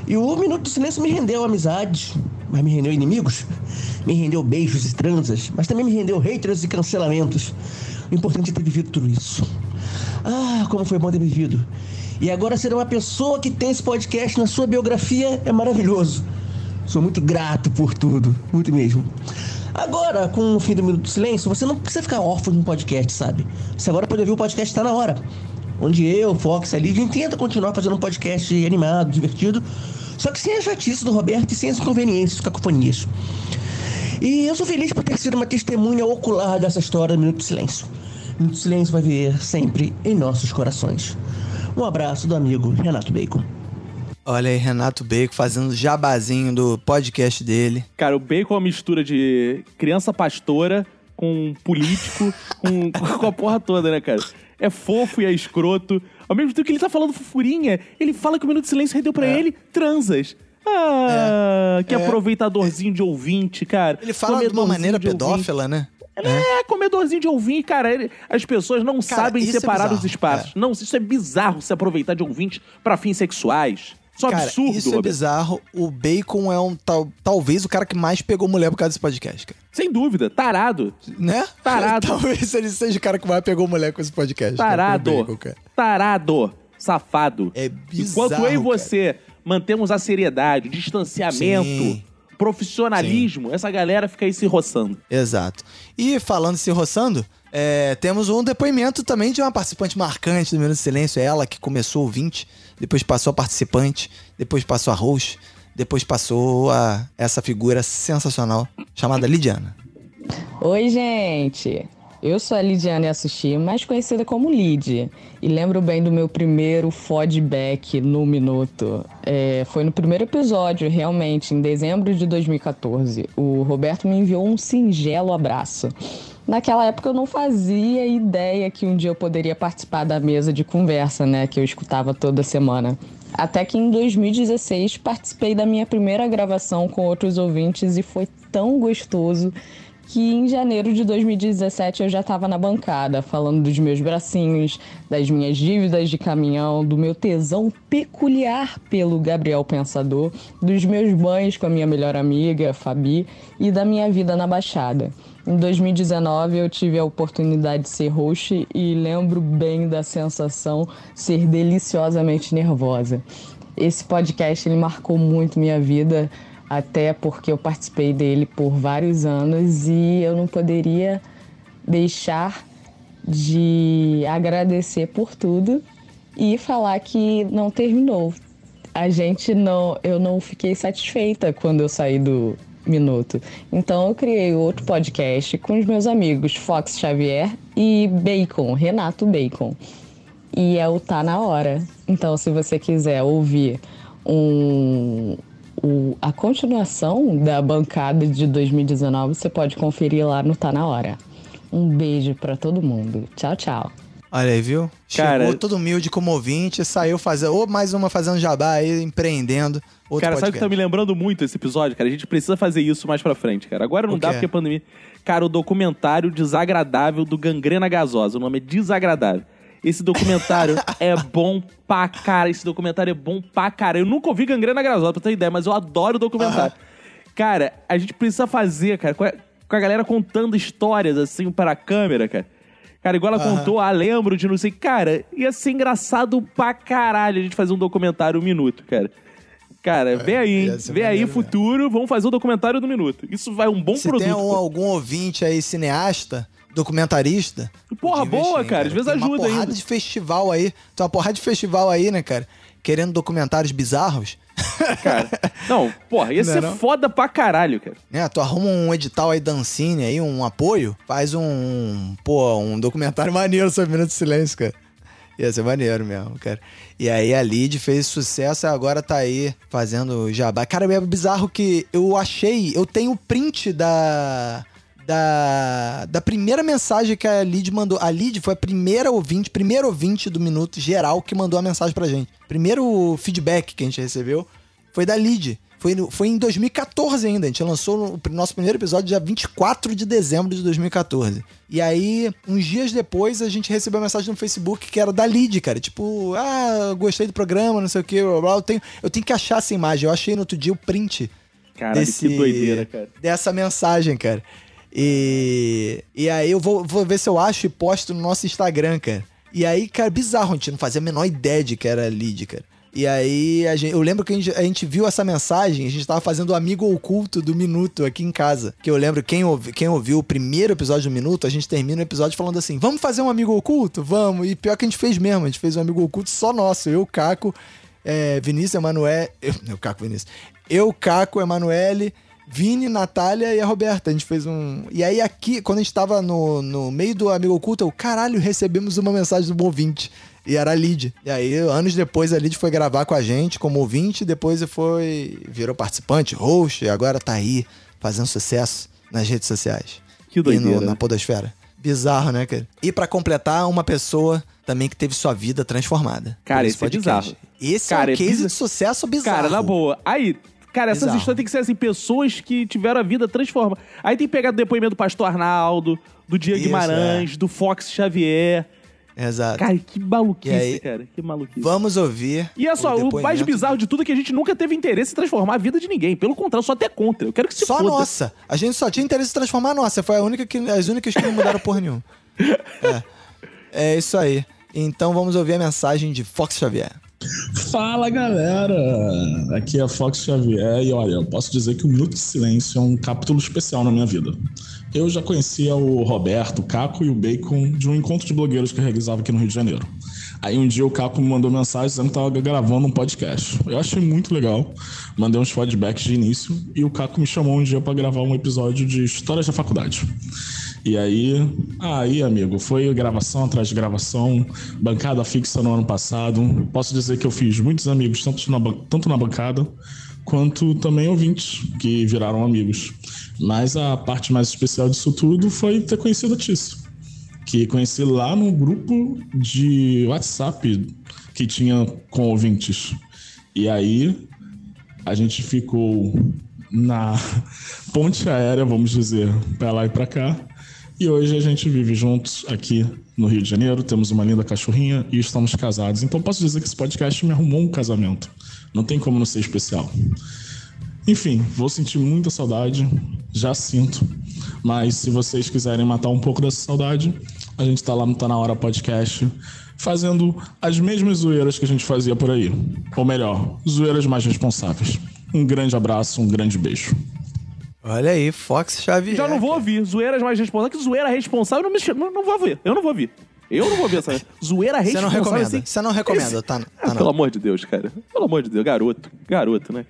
E o Minuto do Silêncio me rendeu amizades, mas me rendeu inimigos, me rendeu beijos e transas, mas também me rendeu haters e cancelamentos. O importante é ter vivido tudo isso. Ah, como foi bom ter vivido. E agora ser uma pessoa que tem esse podcast na sua biografia é maravilhoso. Sou muito grato por tudo, muito mesmo. Agora, com o fim do Minuto do Silêncio, você não precisa ficar órfão de um podcast, sabe? Você agora pode ouvir o podcast Tá Na Hora. Onde eu, Fox a Lívia tenta continuar fazendo um podcast animado, divertido, só que sem a chatice do Roberto e sem as inconveniências, cacofonias. E eu sou feliz por ter sido uma testemunha ocular dessa história do Minuto do Silêncio. O Minuto do Silêncio vai viver sempre em nossos corações. Um abraço do amigo Renato Bacon. Olha aí, Renato Bacon fazendo jabazinho do podcast dele. Cara, o Bacon é uma mistura de criança pastora com político, com, [LAUGHS] com a porra toda, né, cara? É fofo e é escroto. Ao mesmo tempo que ele tá falando fofurinha, ele fala que o Minuto de Silêncio rendeu pra ele transas. Ah, que É. aproveitadorzinho de ouvinte, cara. Ele fala de uma maneira de ouvinte. pedófila, né? Ele é, comedorzinho de ouvinte, cara. Ele- as pessoas não sabem isso é separar bizarro, os espaços. Não, isso é bizarro se aproveitar de ouvinte pra fins sexuais. Isso é Cara, absurdo, Isso é Roberto. bizarro. O Bacon é um tal, talvez o cara que mais pegou mulher por causa desse podcast, cara. Sem dúvida, tarado. Né? Tarado. [LAUGHS] talvez ele seja o cara que mais pegou mulher com esse podcast. cara, Tarado. o Bacon, cara. Tarado. Safado. É bizarro, Enquanto eu e cara. você mantemos a seriedade, o distanciamento, Sim. Profissionalismo, essa galera fica aí se roçando. Exato. E falando se roçando, é, temos um depoimento também de uma participante marcante do Minuto de Silêncio. Ela que começou ouvinte, depois passou a participante, depois passou a host, depois passou a essa figura sensacional chamada Lidiana. Oi, gente! Eu sou a Lidiane Assushi, mais conhecida como Lid, e lembro bem do meu primeiro feedback no Minuto. É, foi no primeiro episódio, realmente, em dezembro de 2014. O Roberto me enviou um singelo abraço. Naquela época eu não fazia ideia que um dia eu poderia participar da mesa de conversa, né, que eu escutava toda semana. Até que em 2016 participei da minha primeira gravação com outros ouvintes e foi tão gostoso que em janeiro de 2017 eu já estava na bancada, falando dos meus bracinhos, das minhas dívidas de caminhão, do meu tesão peculiar pelo Gabriel Pensador, dos meus banhos com a minha melhor amiga, Fabi, e da minha vida na Baixada. Em 2019 eu tive a oportunidade de ser host e lembro bem da sensação ser deliciosamente nervosa. Esse podcast ele marcou muito minha vida, até porque eu participei dele por vários anos e eu não poderia deixar de agradecer por tudo e falar que não terminou. A gente não, eu não fiquei satisfeita quando eu saí do minuto. Então eu criei outro podcast com os meus amigos Fox Xavier e Bacon, Renato Bacon. E é o Tá na Hora. Então se você quiser ouvir um, o- a continuação da bancada de 2019, você pode conferir lá no Tá na Hora. Um beijo pra todo mundo. Tchau, tchau. Olha aí, viu? Cara- Chegou todo humilde como ouvinte, saiu fazendo, ou mais uma fazendo jabá aí, empreendendo. Outro cara, sabe o que tá me lembrando muito esse episódio, cara? A gente precisa fazer isso mais pra frente, cara. Agora não O dá quê? porque é pandemia. Cara, o documentário desagradável do Gangrena Gasosa. O nome é Desagradável. Esse documentário [LAUGHS] é bom pra cara. Esse documentário é bom pra cara. Eu nunca ouvi Gangrena Gasosa, pra ter ideia, mas eu adoro o documentário. Cara, a gente precisa fazer, cara, com a, com a galera contando histórias, assim, para a câmera, cara. Cara, igual ela Aham. contou, ah, lembro de não sei. Cara, ia ser engraçado pra caralho a gente fazer um documentário um minuto, cara. Cara, vem aí, hein? É, Vem aí, futuro, vamos fazer o documentário do minuto. Isso vai um bom Se produto. tem um- algum ouvinte aí, cineasta, documentarista. Porra, boa, hein, cara. Às vezes Tem ajuda uma porrada ainda. de festival aí. Tem uma porrada de festival aí, né, cara? Querendo documentários bizarros. Cara, [LAUGHS] não, porra, ia Não é ser não? foda pra caralho, cara. né? Tu arruma um edital aí da Ancine aí, um apoio, faz um, pô, um documentário [LAUGHS] maneiro sobre Minuto de Silêncio, cara. Ia ser maneiro mesmo, cara. E aí a Lid fez sucesso e agora tá aí fazendo jabá. Cara, é bizarro que eu achei, eu tenho o print da da, da primeira mensagem que a Lid mandou. A Lid foi a primeira ouvinte, primeiro ouvinte do Minuto geral que mandou a mensagem pra gente. Primeiro feedback que a gente recebeu foi da Lid. Foi, foi em 2014 ainda. A gente lançou o nosso primeiro episódio dia 24 de dezembro de 2014. E aí, uns dias depois, a gente recebeu uma mensagem no Facebook que era da Lid, cara. Tipo, ah, gostei do programa, não sei o que, blá, blá. Eu tenho, eu tenho que achar essa imagem. Eu achei no outro dia o print. Caralho, que doideira, cara. Dessa mensagem, cara. E, e aí eu vou, vou ver se eu acho e posto no nosso Instagram, cara. E aí, cara, bizarro, a gente não fazia a menor ideia de que era lead, cara. E aí, gente- eu lembro que a gente, a gente viu essa mensagem, a gente tava fazendo o amigo oculto do Minuto aqui em casa. Que eu lembro, quem, ouvi, quem ouviu o primeiro episódio do Minuto, a gente termina o episódio falando assim: vamos fazer um amigo oculto? Vamos. E pior que a gente fez mesmo, a gente fez um amigo oculto só nosso. Eu, Caco, é, Vinícius, Emanuel. Eu, [LAUGHS] eu, Caco, Vinícius. Eu, Caco, Emanuele. Vini, Natália e a Roberta. A gente fez um. E aí, aqui, quando a gente tava no, no meio do Amigo Oculto, eu, caralho, recebemos uma mensagem do ouvinte. E era a Lid. E aí, anos depois, a Lid foi gravar com a gente como ouvinte, depois foi. virou participante, host, e agora tá aí, fazendo sucesso nas redes sociais. Que E doideira, no- né? na Podosfera. Bizarro, né, cara? E pra completar, uma pessoa também que teve sua vida transformada. Cara, por esse é bizarro. Esse Cara, é é um case bizarro. de sucesso bizarro. Cara, na boa. Aí, cara, essas Bizarro. histórias têm que ser assim, pessoas que tiveram a vida transformada. Aí tem pegado o depoimento do pastor Arnaldo, do Diego Isso, Guimarães, do Fox Xavier. Exato. Cara, que maluquice, aí, cara. Que maluquice. Vamos ouvir. E é só, o, mais depoimento bizarro de tudo é que a gente nunca teve interesse em transformar a vida de ninguém. Pelo contrário, só até contra. Eu quero que se Só foda. nossa. A gente só tinha interesse em transformar a nossa. Foi a única que, as únicas que não mudaram porra nenhuma. [LAUGHS] É. É isso aí. Então vamos ouvir a mensagem de Fox Xavier. Fala galera! Aqui é Fox Xavier e olha, eu posso dizer que o Minuto de Silêncio é um capítulo especial na minha vida. Eu já conhecia o Roberto, o Caco e o Bacon de um encontro de blogueiros que eu realizava aqui no Rio de Janeiro. Aí um dia o Caco me mandou mensagem dizendo que estava gravando um podcast. Eu achei muito legal, mandei uns feedbacks de início e o Caco me chamou um dia para gravar um episódio de Histórias da Faculdade. E aí, aí, amigo, foi gravação atrás de gravação, bancada fixa no ano passado. Posso dizer que eu fiz muitos amigos, tanto na, tanto na bancada, quanto também ouvintes, que viraram amigos. Mas a parte mais especial disso tudo foi ter conhecido a Tício, que conheci lá no grupo de WhatsApp que tinha com ouvintes. E aí, a gente ficou na [LAUGHS] ponte aérea, vamos dizer, pra lá e pra cá. E hoje a gente vive juntos aqui no Rio de Janeiro, temos uma linda cachorrinha e estamos casados. Então posso dizer que esse podcast me arrumou um casamento. Não tem como não ser especial. Enfim, vou sentir muita saudade, já sinto. Mas se vocês quiserem matar um pouco dessa saudade, a gente tá lá no Tá Na Hora Podcast, fazendo as mesmas zoeiras que a gente fazia por aí. Ou melhor, zoeiras mais responsáveis. Um grande abraço, um grande beijo. Olha aí, Fox Xavier. Já não vou ouvir. Zoeiras mais responsáveis. Que zoeira responsável, não, me, não, não vou ouvir. Eu não vou ouvir. Eu não vou ver essa [LAUGHS] zoeira Você responsável. não recomenda. assim. Você não recomenda, Esse- tá? tá Ah, não. pelo amor de Deus, cara. Pelo amor de Deus, garoto. Garoto, né?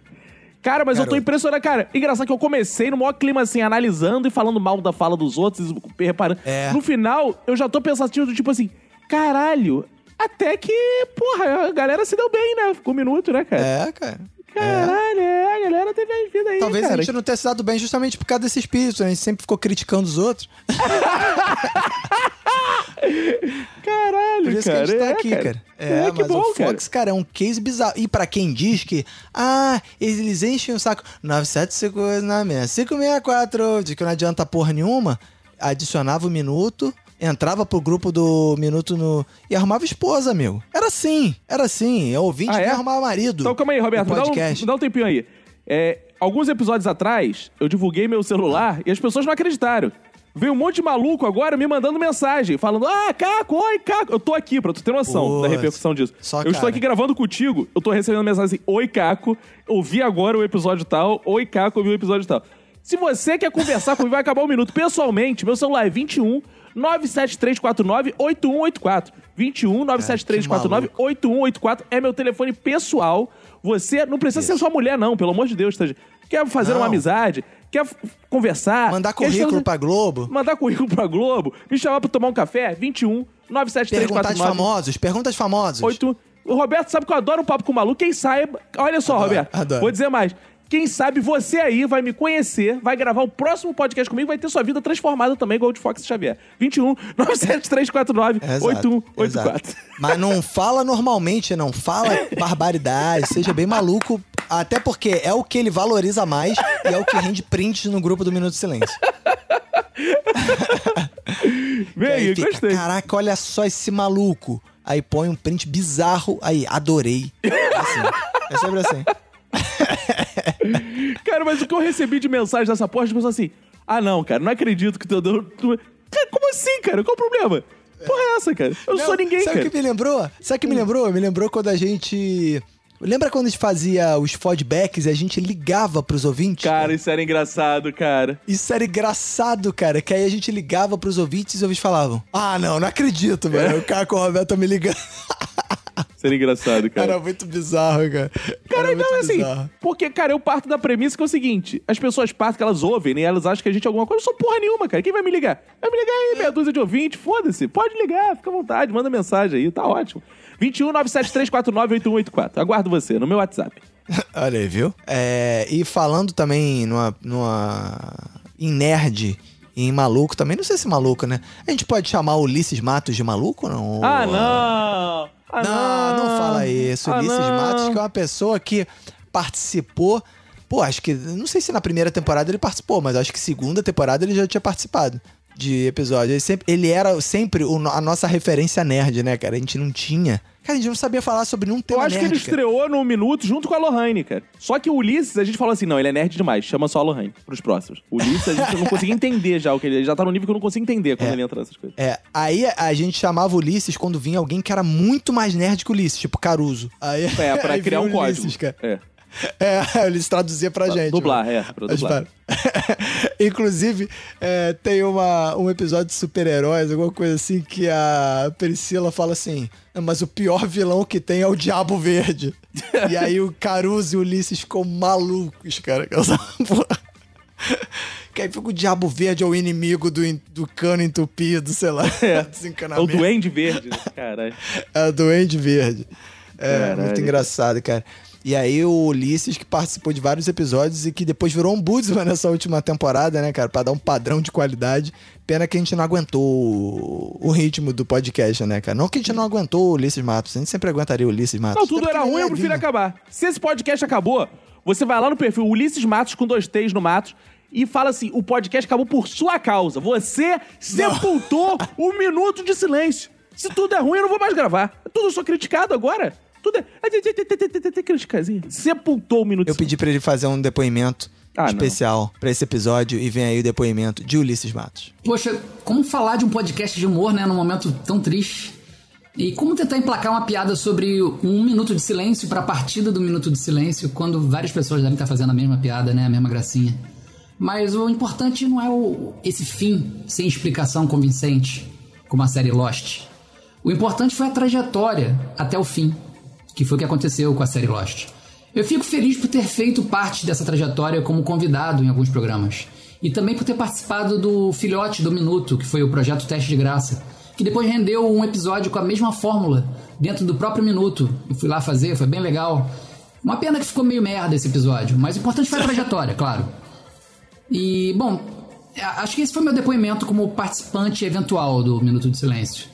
Cara, mas eu tô Garoto. impressionado, cara. Engraçado que eu comecei no maior clima assim, analisando e falando mal da fala dos outros, reparando. É. No final, eu já tô pensativo do tipo assim, caralho, até que, porra, a galera se deu bem, né? Ficou um minuto, né, cara? É, cara. Caralho, é, a galera teve a vida aí, Talvez cara. a gente não tenha se dado bem justamente por causa desse espírito, né? A gente sempre ficou criticando os outros. [LAUGHS] Caralho, Por isso cara. que a gente tá é, aqui, cara. É, que mas bom, o cara. Fox, cara. é um case bizarro. E pra quem diz que, ah, eles enchem o saco 975 na minha 564, de que não adianta porra nenhuma, adicionava o minuto, entrava pro grupo do minuto no. e arrumava esposa, amigo. Era assim, era assim. É ouvinte Ah, que é? arrumava marido. Então calma aí, Roberto, me dá, um, me dá um tempinho aí. É, alguns episódios atrás, eu divulguei meu celular e as pessoas não acreditaram. Veio um monte de maluco agora me mandando mensagem, falando: Ah, Caco, oi, Caco. Eu tô aqui, pra tu ter noção da repercussão disso. só eu estou cara. aqui gravando contigo, eu tô recebendo mensagem assim: Oi, Caco, ouvi agora o episódio tal. Oi, Caco, ouvi o episódio tal. Se você quer conversar [LAUGHS] comigo, vai acabar um minuto. Pessoalmente, meu celular é 21 97349 8184. 21 97349 8184 é meu telefone pessoal. Você não precisa ser sua mulher, não, pelo amor de Deus, tá? Quer fazer Não. uma amizade? Quer conversar? Mandar quer currículo fazer- pra Globo. Mandar currículo pra Globo? Me chamar pra tomar um café? 21 97349 Perguntas famosos, perguntas famosos. 8. O Roberto sabe que eu adoro um papo com o maluco. Quem saiba. Olha só, Roberto. adoro. Vou dizer mais. Quem sabe você aí vai me conhecer, vai gravar o próximo podcast comigo, vai ter sua vida transformada também, igual o de Fox Xavier. 21 97349 [LAUGHS] Exato, 8184. exato. Mas não fala normalmente, não fala [LAUGHS] barbaridade, seja bem maluco, até porque é o que ele valoriza mais e é o que rende prints no grupo do Minuto de Silêncio. [LAUGHS] Vem fica, gostei. Caraca, olha só esse maluco. Aí põe um print bizarro, aí, adorei. É assim, é sempre assim. [LAUGHS] Cara, mas o que eu recebi de mensagem dessa porra, as pessoas assim: Ah, não, cara, não acredito que tu deu. tu- Cara, como assim, cara? Qual o problema? Porra é essa, cara? Eu não sou ninguém, Sabe o cara. que me lembrou? Sabe o que me lembrou? Me lembrou quando a gente. Lembra quando a gente fazia os feedbacks e a gente ligava pros ouvintes? Cara, isso era engraçado, cara. Isso era engraçado, cara. Que aí a gente ligava pros ouvintes e os ouvintes falavam: Ah, não, não acredito, velho. O Caco e o Roberto tá me ligando. [LAUGHS] [LAUGHS] Era engraçado, cara. Era muito bizarro, cara. Cara, Era então assim, bizarro. porque, cara, eu parto da premissa que é o seguinte: as pessoas partem que elas ouvem, né? Elas acham que a gente é alguma coisa. Eu sou porra nenhuma, cara. Quem vai me ligar? Vai me ligar aí, meia dúzia de ouvinte, foda-se. Pode ligar, fica à vontade, manda mensagem aí, tá ótimo. 21 97349 8184. Aguardo você no meu WhatsApp. [LAUGHS] Olha aí, viu? É, e falando também numa, numa. em nerd e em maluco também, não sei se maluco, né? A gente pode chamar o Ulisses Matos de maluco ou não? Ah, não! Ah, não, não fala isso. Ah, Ulisses não. Matos, que é uma pessoa que participou. Pô, acho que. Não sei se na primeira temporada ele participou, mas acho que segunda temporada ele já tinha participado de episódio. Ele, sempre, ele era sempre o a nossa referência nerd, né, cara? A gente não tinha. Cara, a gente não sabia falar sobre nenhum Eu tema acho que nerd. ele cara. estreou no Minuto junto com a Lohane, cara. Só que o Ulisses, a gente falou assim: não, ele é nerd demais, chama só a Lohane pros próximos. O Ulisses, a gente não conseguia entender já o que ele. Ele já tá no nível que eu não consigo entender quando ele entra nessas coisas. É, aí a gente chamava Ulisses quando vinha alguém que era muito mais nerd que o Ulisses, tipo Caruso. Aí, É, pra [LAUGHS] aí criar um o código. Ulisses, cara. É. É, [LAUGHS] eles traduziam pra gente. dublar, mano. é, pra dublar. [LAUGHS] Inclusive, é, tem uma, um episódio de super-heróis, alguma coisa assim, que a Priscila fala assim: "Ah, mas o pior vilão que tem é o Diabo Verde. [LAUGHS] e aí o Caruso e o Ulisses ficam malucos, cara. com essa porra. Que aí fica o Diabo Verde é o inimigo do, do cano entupido, sei lá. É o Desencanamento. Duende Verde, né? Caralho. É o Duende Verde. É, Caralho. muito engraçado, cara. E aí o Ulisses, que participou de vários episódios e que depois virou um Budsman nessa última temporada, né, cara? Pra dar um padrão de qualidade. Pena que a gente não aguentou o- ritmo do podcast, né, cara? Não que a gente não aguentou o Ulisses Matos. A gente sempre aguentaria o Ulisses Matos. Não, tudo era ruim, ele eu é prefiro acabar. Se esse podcast acabou, você vai lá no perfil Ulisses Matos com dois T's no Matos e fala assim: o podcast acabou por sua causa. Você sepultou o minuto de silêncio. Se tudo é ruim, eu não vou mais gravar. Tudo eu sou criticado agora. Tudo é. Criticazinha. Sepultou o minuto Eu pedi pra ele fazer um depoimento Ah, especial pra esse episódio e vem aí o depoimento de Ulisses Matos. Poxa, como falar de um podcast de humor, né, num momento tão triste? E como tentar emplacar uma piada sobre um minuto de silêncio pra partida do minuto de silêncio, quando várias pessoas devem estar fazendo a mesma piada, né, a mesma gracinha. Mas o importante não é o, esse fim sem explicação convincente, como a série Lost. O importante foi a trajetória até o fim, que foi o que aconteceu com a série Lost. Eu fico feliz por ter feito parte dessa trajetória como convidado em alguns programas. E também por ter participado do Filhote do Minuto, que foi o projeto Teste de Graça, que depois rendeu um episódio com a mesma fórmula dentro do próprio Minuto. Eu fui lá fazer, foi bem legal. Uma pena que ficou meio merda esse episódio, mas o importante foi a trajetória, claro. E, bom, acho que esse foi meu depoimento como participante eventual do Minuto de Silêncio.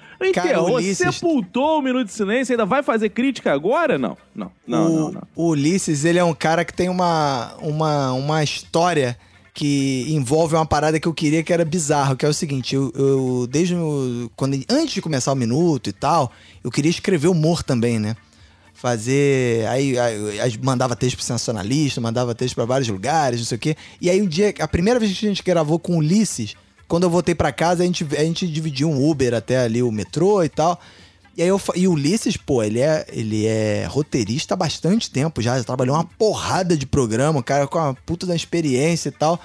não. Enterrou, Ulisses- sepultou o Minuto de Silêncio, ainda vai fazer crítica agora? Não, não, não, o, não, não. o Ulisses, ele é um cara que tem uma, uma, uma história que envolve uma parada que eu queria que era bizarro, que é o seguinte, eu, eu desde o, quando antes de começar o minuto e tal, eu queria escrever humor também, né? Fazer. Aí, aí- aí mandava texto pro sensacionalista, mandava texto pra vários lugares, não sei o quê. E aí um dia, a primeira vez que a gente gravou com o Ulisses, quando eu voltei pra casa, a gente, a gente dividiu um Uber até ali o metrô e tal. E aí eu e o Ulisses, pô, ele é, ele é roteirista há bastante tempo já, trabalhou uma porrada de programa, cara com uma puta da experiência e tal.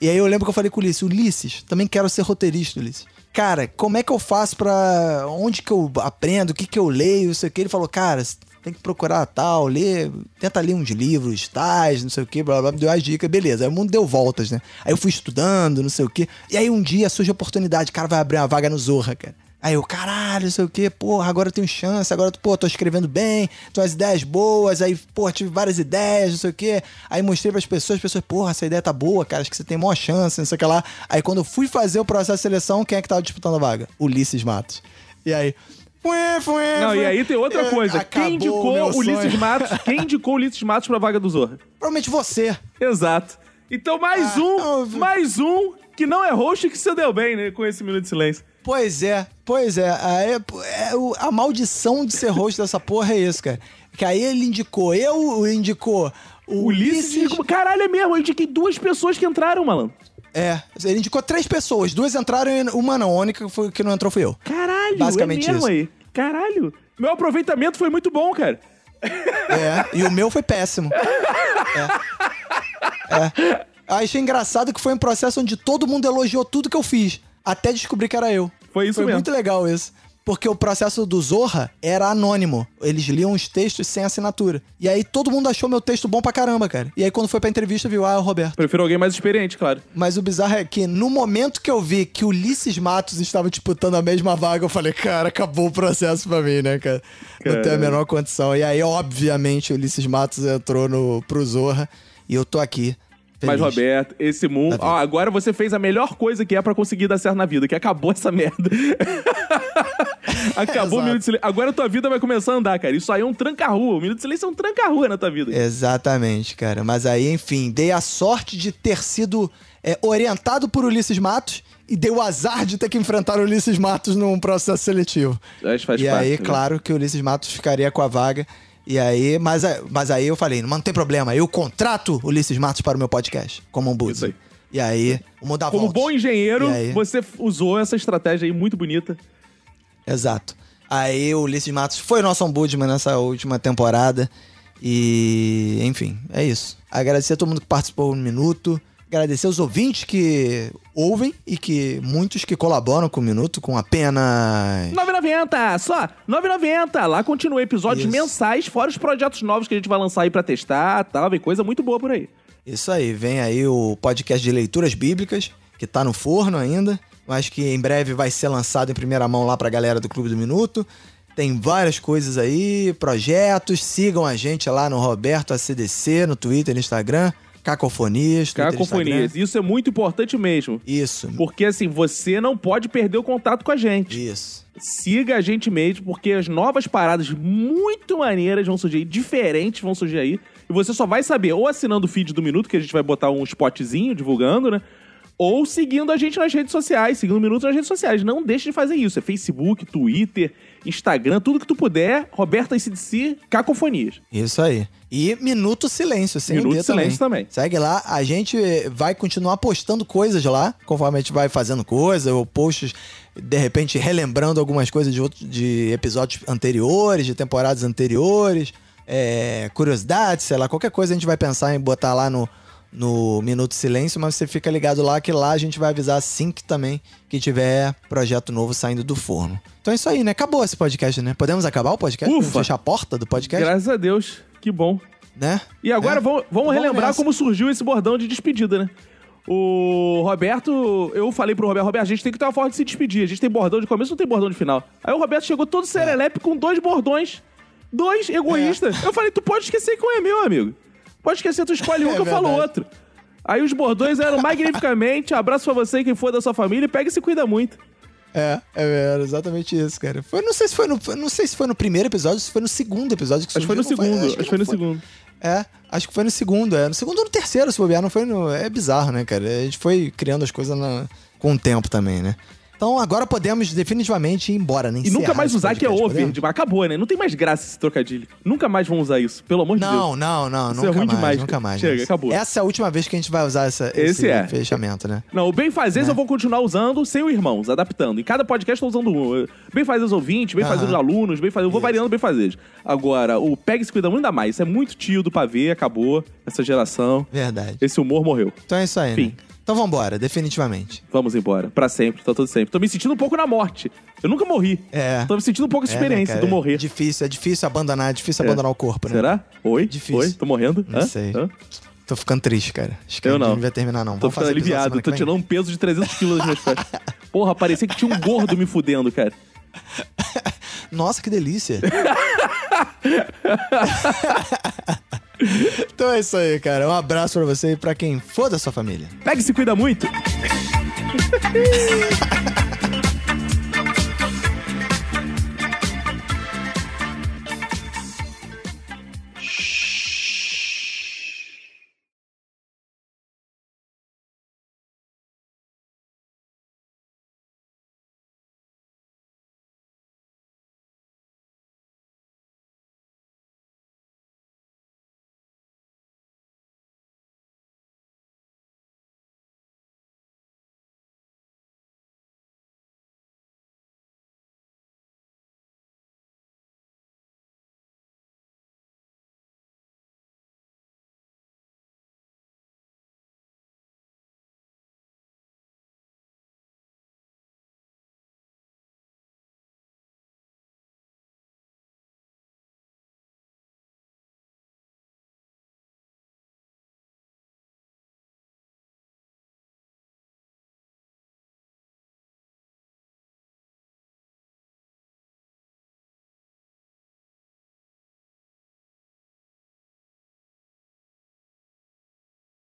E aí eu lembro que eu falei com o Ulisses, Ulisses, também quero ser roteirista, Ulisses. Cara, como é que eu faço pra. onde que eu aprendo, o que que eu leio, não sei o que. Ele falou, cara, tem que procurar tal, ler, tenta ler uns livros tais, não sei o que, blá blá, me deu as dicas, beleza. Aí o mundo deu voltas, né? Aí eu fui estudando, não sei o que. E aí um dia surge a oportunidade, cara, vai abrir uma vaga no Zorra, cara. Aí eu, caralho, não sei o quê, porra, agora eu tenho chance, agora, pô, tô escrevendo bem, tô as ideias boas, aí, pô, tive várias ideias, não sei o quê. Aí mostrei pras pessoas, as pessoas, porra, essa ideia tá boa, cara, acho que você tem maior chance, não sei o que lá. Aí quando eu fui fazer o processo de seleção, quem é que tava disputando a vaga? Ulisses Matos. E aí, fué, fué, Não, e aí tem outra É, coisa. Quem indicou Ulisses. Matos? Quem [LAUGHS] indicou o Ulisses Matos pra vaga do Zorra? Provavelmente você. Exato. Então mais Ah, um, mais um que não é host e que se deu bem, né, com esse Minuto de Silêncio. Pois é, pois é. Aí, é a maldição de ser host dessa porra é isso, cara. Que aí ele indicou, eu indicou o Ulisses. indicou- Caralho, é mesmo, eu indiquei duas pessoas que entraram, malandro. É, ele indicou três pessoas, duas entraram e uma não, a única que, foi, não entrou fui eu. Caralho, Basicamente é mesmo isso. aí. Caralho. Meu aproveitamento foi muito bom, cara. É, e o meu foi péssimo. É. é. Achei engraçado que foi um processo onde todo mundo elogiou tudo que eu fiz, até descobrir que era eu. Foi isso Foi mesmo. muito legal isso. Porque o processo do Zorra era anônimo. Eles liam os textos sem assinatura. E aí todo mundo achou meu texto bom pra caramba, cara. E aí quando foi pra entrevista, viu, ah, é o Roberto. Prefiro alguém mais experiente, claro. Mas o bizarro é que no momento que eu vi que o Ulisses Matos estava disputando a mesma vaga, eu falei, cara, acabou o processo pra mim, né, cara? Não tem a menor condição. E aí, obviamente, o Ulisses Matos entrou no, pro Zorra e eu tô aqui. Mas, feliz. Roberto, esse mundo. Ó, agora você fez a melhor coisa que é pra conseguir dar certo na vida, que acabou essa merda. [LAUGHS] acabou o Minuto de Silêncio. Agora a tua vida vai começar a andar, cara. Isso aí é um tranca-rua. O Minuto de Silêncio é um tranca-rua na tua vida. Exatamente, cara. Mas aí, enfim, dei a sorte de ter sido é, orientado por Ulisses Matos e dei o azar de ter que enfrentar o Ulisses Matos num processo seletivo. E parte, aí, né? claro que o Ulisses Matos ficaria com a vaga. E aí, mas, mas aí eu falei, mas não tem problema, eu contrato o Ulisses Matos para o meu podcast, como um buzz. E aí, o mudar Como bom engenheiro, aí? você usou essa estratégia aí muito bonita. Exato. Aí o Ulisses Matos foi nosso ombudsman nessa última temporada. E, enfim, é isso. Agradecer a todo mundo que participou no minuto. Agradecer os ouvintes que ouvem e que muitos que colaboram com o minuto com apenas 9,90! Só 9,90! Lá continua episódios Isso. mensais, fora os projetos novos que a gente vai lançar aí pra testar tal. Vem coisa muito boa por aí. Isso aí, vem aí o podcast de leituras bíblicas, que tá no forno ainda. Mas que em breve vai ser lançado em primeira mão lá pra galera do Clube do Minuto. Tem várias coisas aí, projetos. Sigam a gente lá no Roberto ACDC, no Twitter e Instagram. Cacofonias, Cacofonias. Isso é muito importante mesmo. Isso. Porque assim, você não pode perder o contato com a gente. Isso. Siga a gente mesmo, porque as novas paradas muito maneiras vão surgir, aí, diferentes vão surgir aí. E você só vai saber ou assinando o feed do Minuto, que a gente vai botar um spotzinho divulgando, né? Ou seguindo a gente nas redes sociais, seguindo o Minuto nas redes sociais. Não deixe de fazer isso. É Facebook, Twitter, Instagram, tudo que tu puder. Roberta ICDC, Cacofonias. Isso aí. E Minuto Silêncio, sem Minuto Silêncio também. Segue lá, a gente vai continuar postando coisas lá, conforme a gente vai fazendo coisa, ou posts, de repente, relembrando algumas coisas de, outros, de episódios anteriores, de temporadas anteriores, é, curiosidades, sei lá, qualquer coisa a gente vai pensar em botar lá no, no Minuto Silêncio, mas você fica ligado lá que lá a gente vai avisar assim que também que tiver projeto novo saindo do forno. Então é isso aí, né? Acabou esse podcast, né? Podemos acabar o podcast? Podemos Ufa. Fechar a porta do podcast? Graças a Deus, que bom. Né? E agora É. vamos, vamos relembrar como surgiu esse bordão de despedida, né? O Roberto, eu falei pro Roberto, Roberto, a gente tem que ter uma forma de se despedir. A gente tem bordão de começo, não tem bordão de final. Aí o Roberto chegou todo serelepe com dois bordões. Dois egoístas. Eu falei, tu pode esquecer que um é meu, amigo. Pode esquecer, tu escolhe um É que eu falo outro. Aí os bordões eram magnificamente, abraço pra você, quem for da sua família, pega e se cuida muito. É, é, exatamente isso, cara. Foi, não sei se foi no, não sei se foi no primeiro episódio, se foi no segundo episódio que Acho que foi no surgiu, segundo. acho Acho que foi no não segundo. É, acho que foi no segundo, é. No segundo ou no terceiro, se bobear, não foi no... É bizarro, né, cara? A gente foi criando as coisas na- com o tempo também, né? Então agora podemos definitivamente ir embora, né? E nunca mais usar que é over. acabou, né? Não tem mais graça esse trocadilho. Nunca mais vão usar isso. Pelo amor de Deus. Não, não, não, Isso é ruim mais, demais. nunca mais. Chega, né? acabou. Essa é a última vez que a gente vai usar essa, Esse esse é. fechamento, né? Não, o Bem Fazeres eu vou continuar usando sem o Irmãos, adaptando. Em cada podcast eu tô usando um. Bem Fazeres ouvintes, Bem Fazeres Aham. alunos, Bem Fazeres. Eu vou variando Bem Fazeres. Agora, o Peg se cuida muito ainda mais. Isso é muito tio do pavê, acabou. Essa geração. Verdade. Esse humor morreu. Então é isso aí, Fim. né? Então vambora, definitivamente. Vamos embora. Pra sempre, tá tudo sempre. Tô me sentindo um pouco na morte. Eu nunca morri. É. Tô me sentindo um pouco essa É, né, experiência cara? do morrer. É difícil, é difícil abandonar, é difícil É. abandonar o corpo, né? Será? Oi? Difícil. Oi? Tô morrendo? Não Hã? sei. Hã? Tô ficando triste, cara. Acho que Eu não. não vai terminar, não. Tô Vamos ficando aliviado. Tô tirando um peso de 300 quilos das minhas costas. Porra, parecia que tinha um gordo me fudendo, cara. [LAUGHS] Nossa, que delícia. [LAUGHS] [LAUGHS] então é isso aí, cara. Um abraço pra você e pra quem for da sua família. Pega e se cuida muito. [LAUGHS]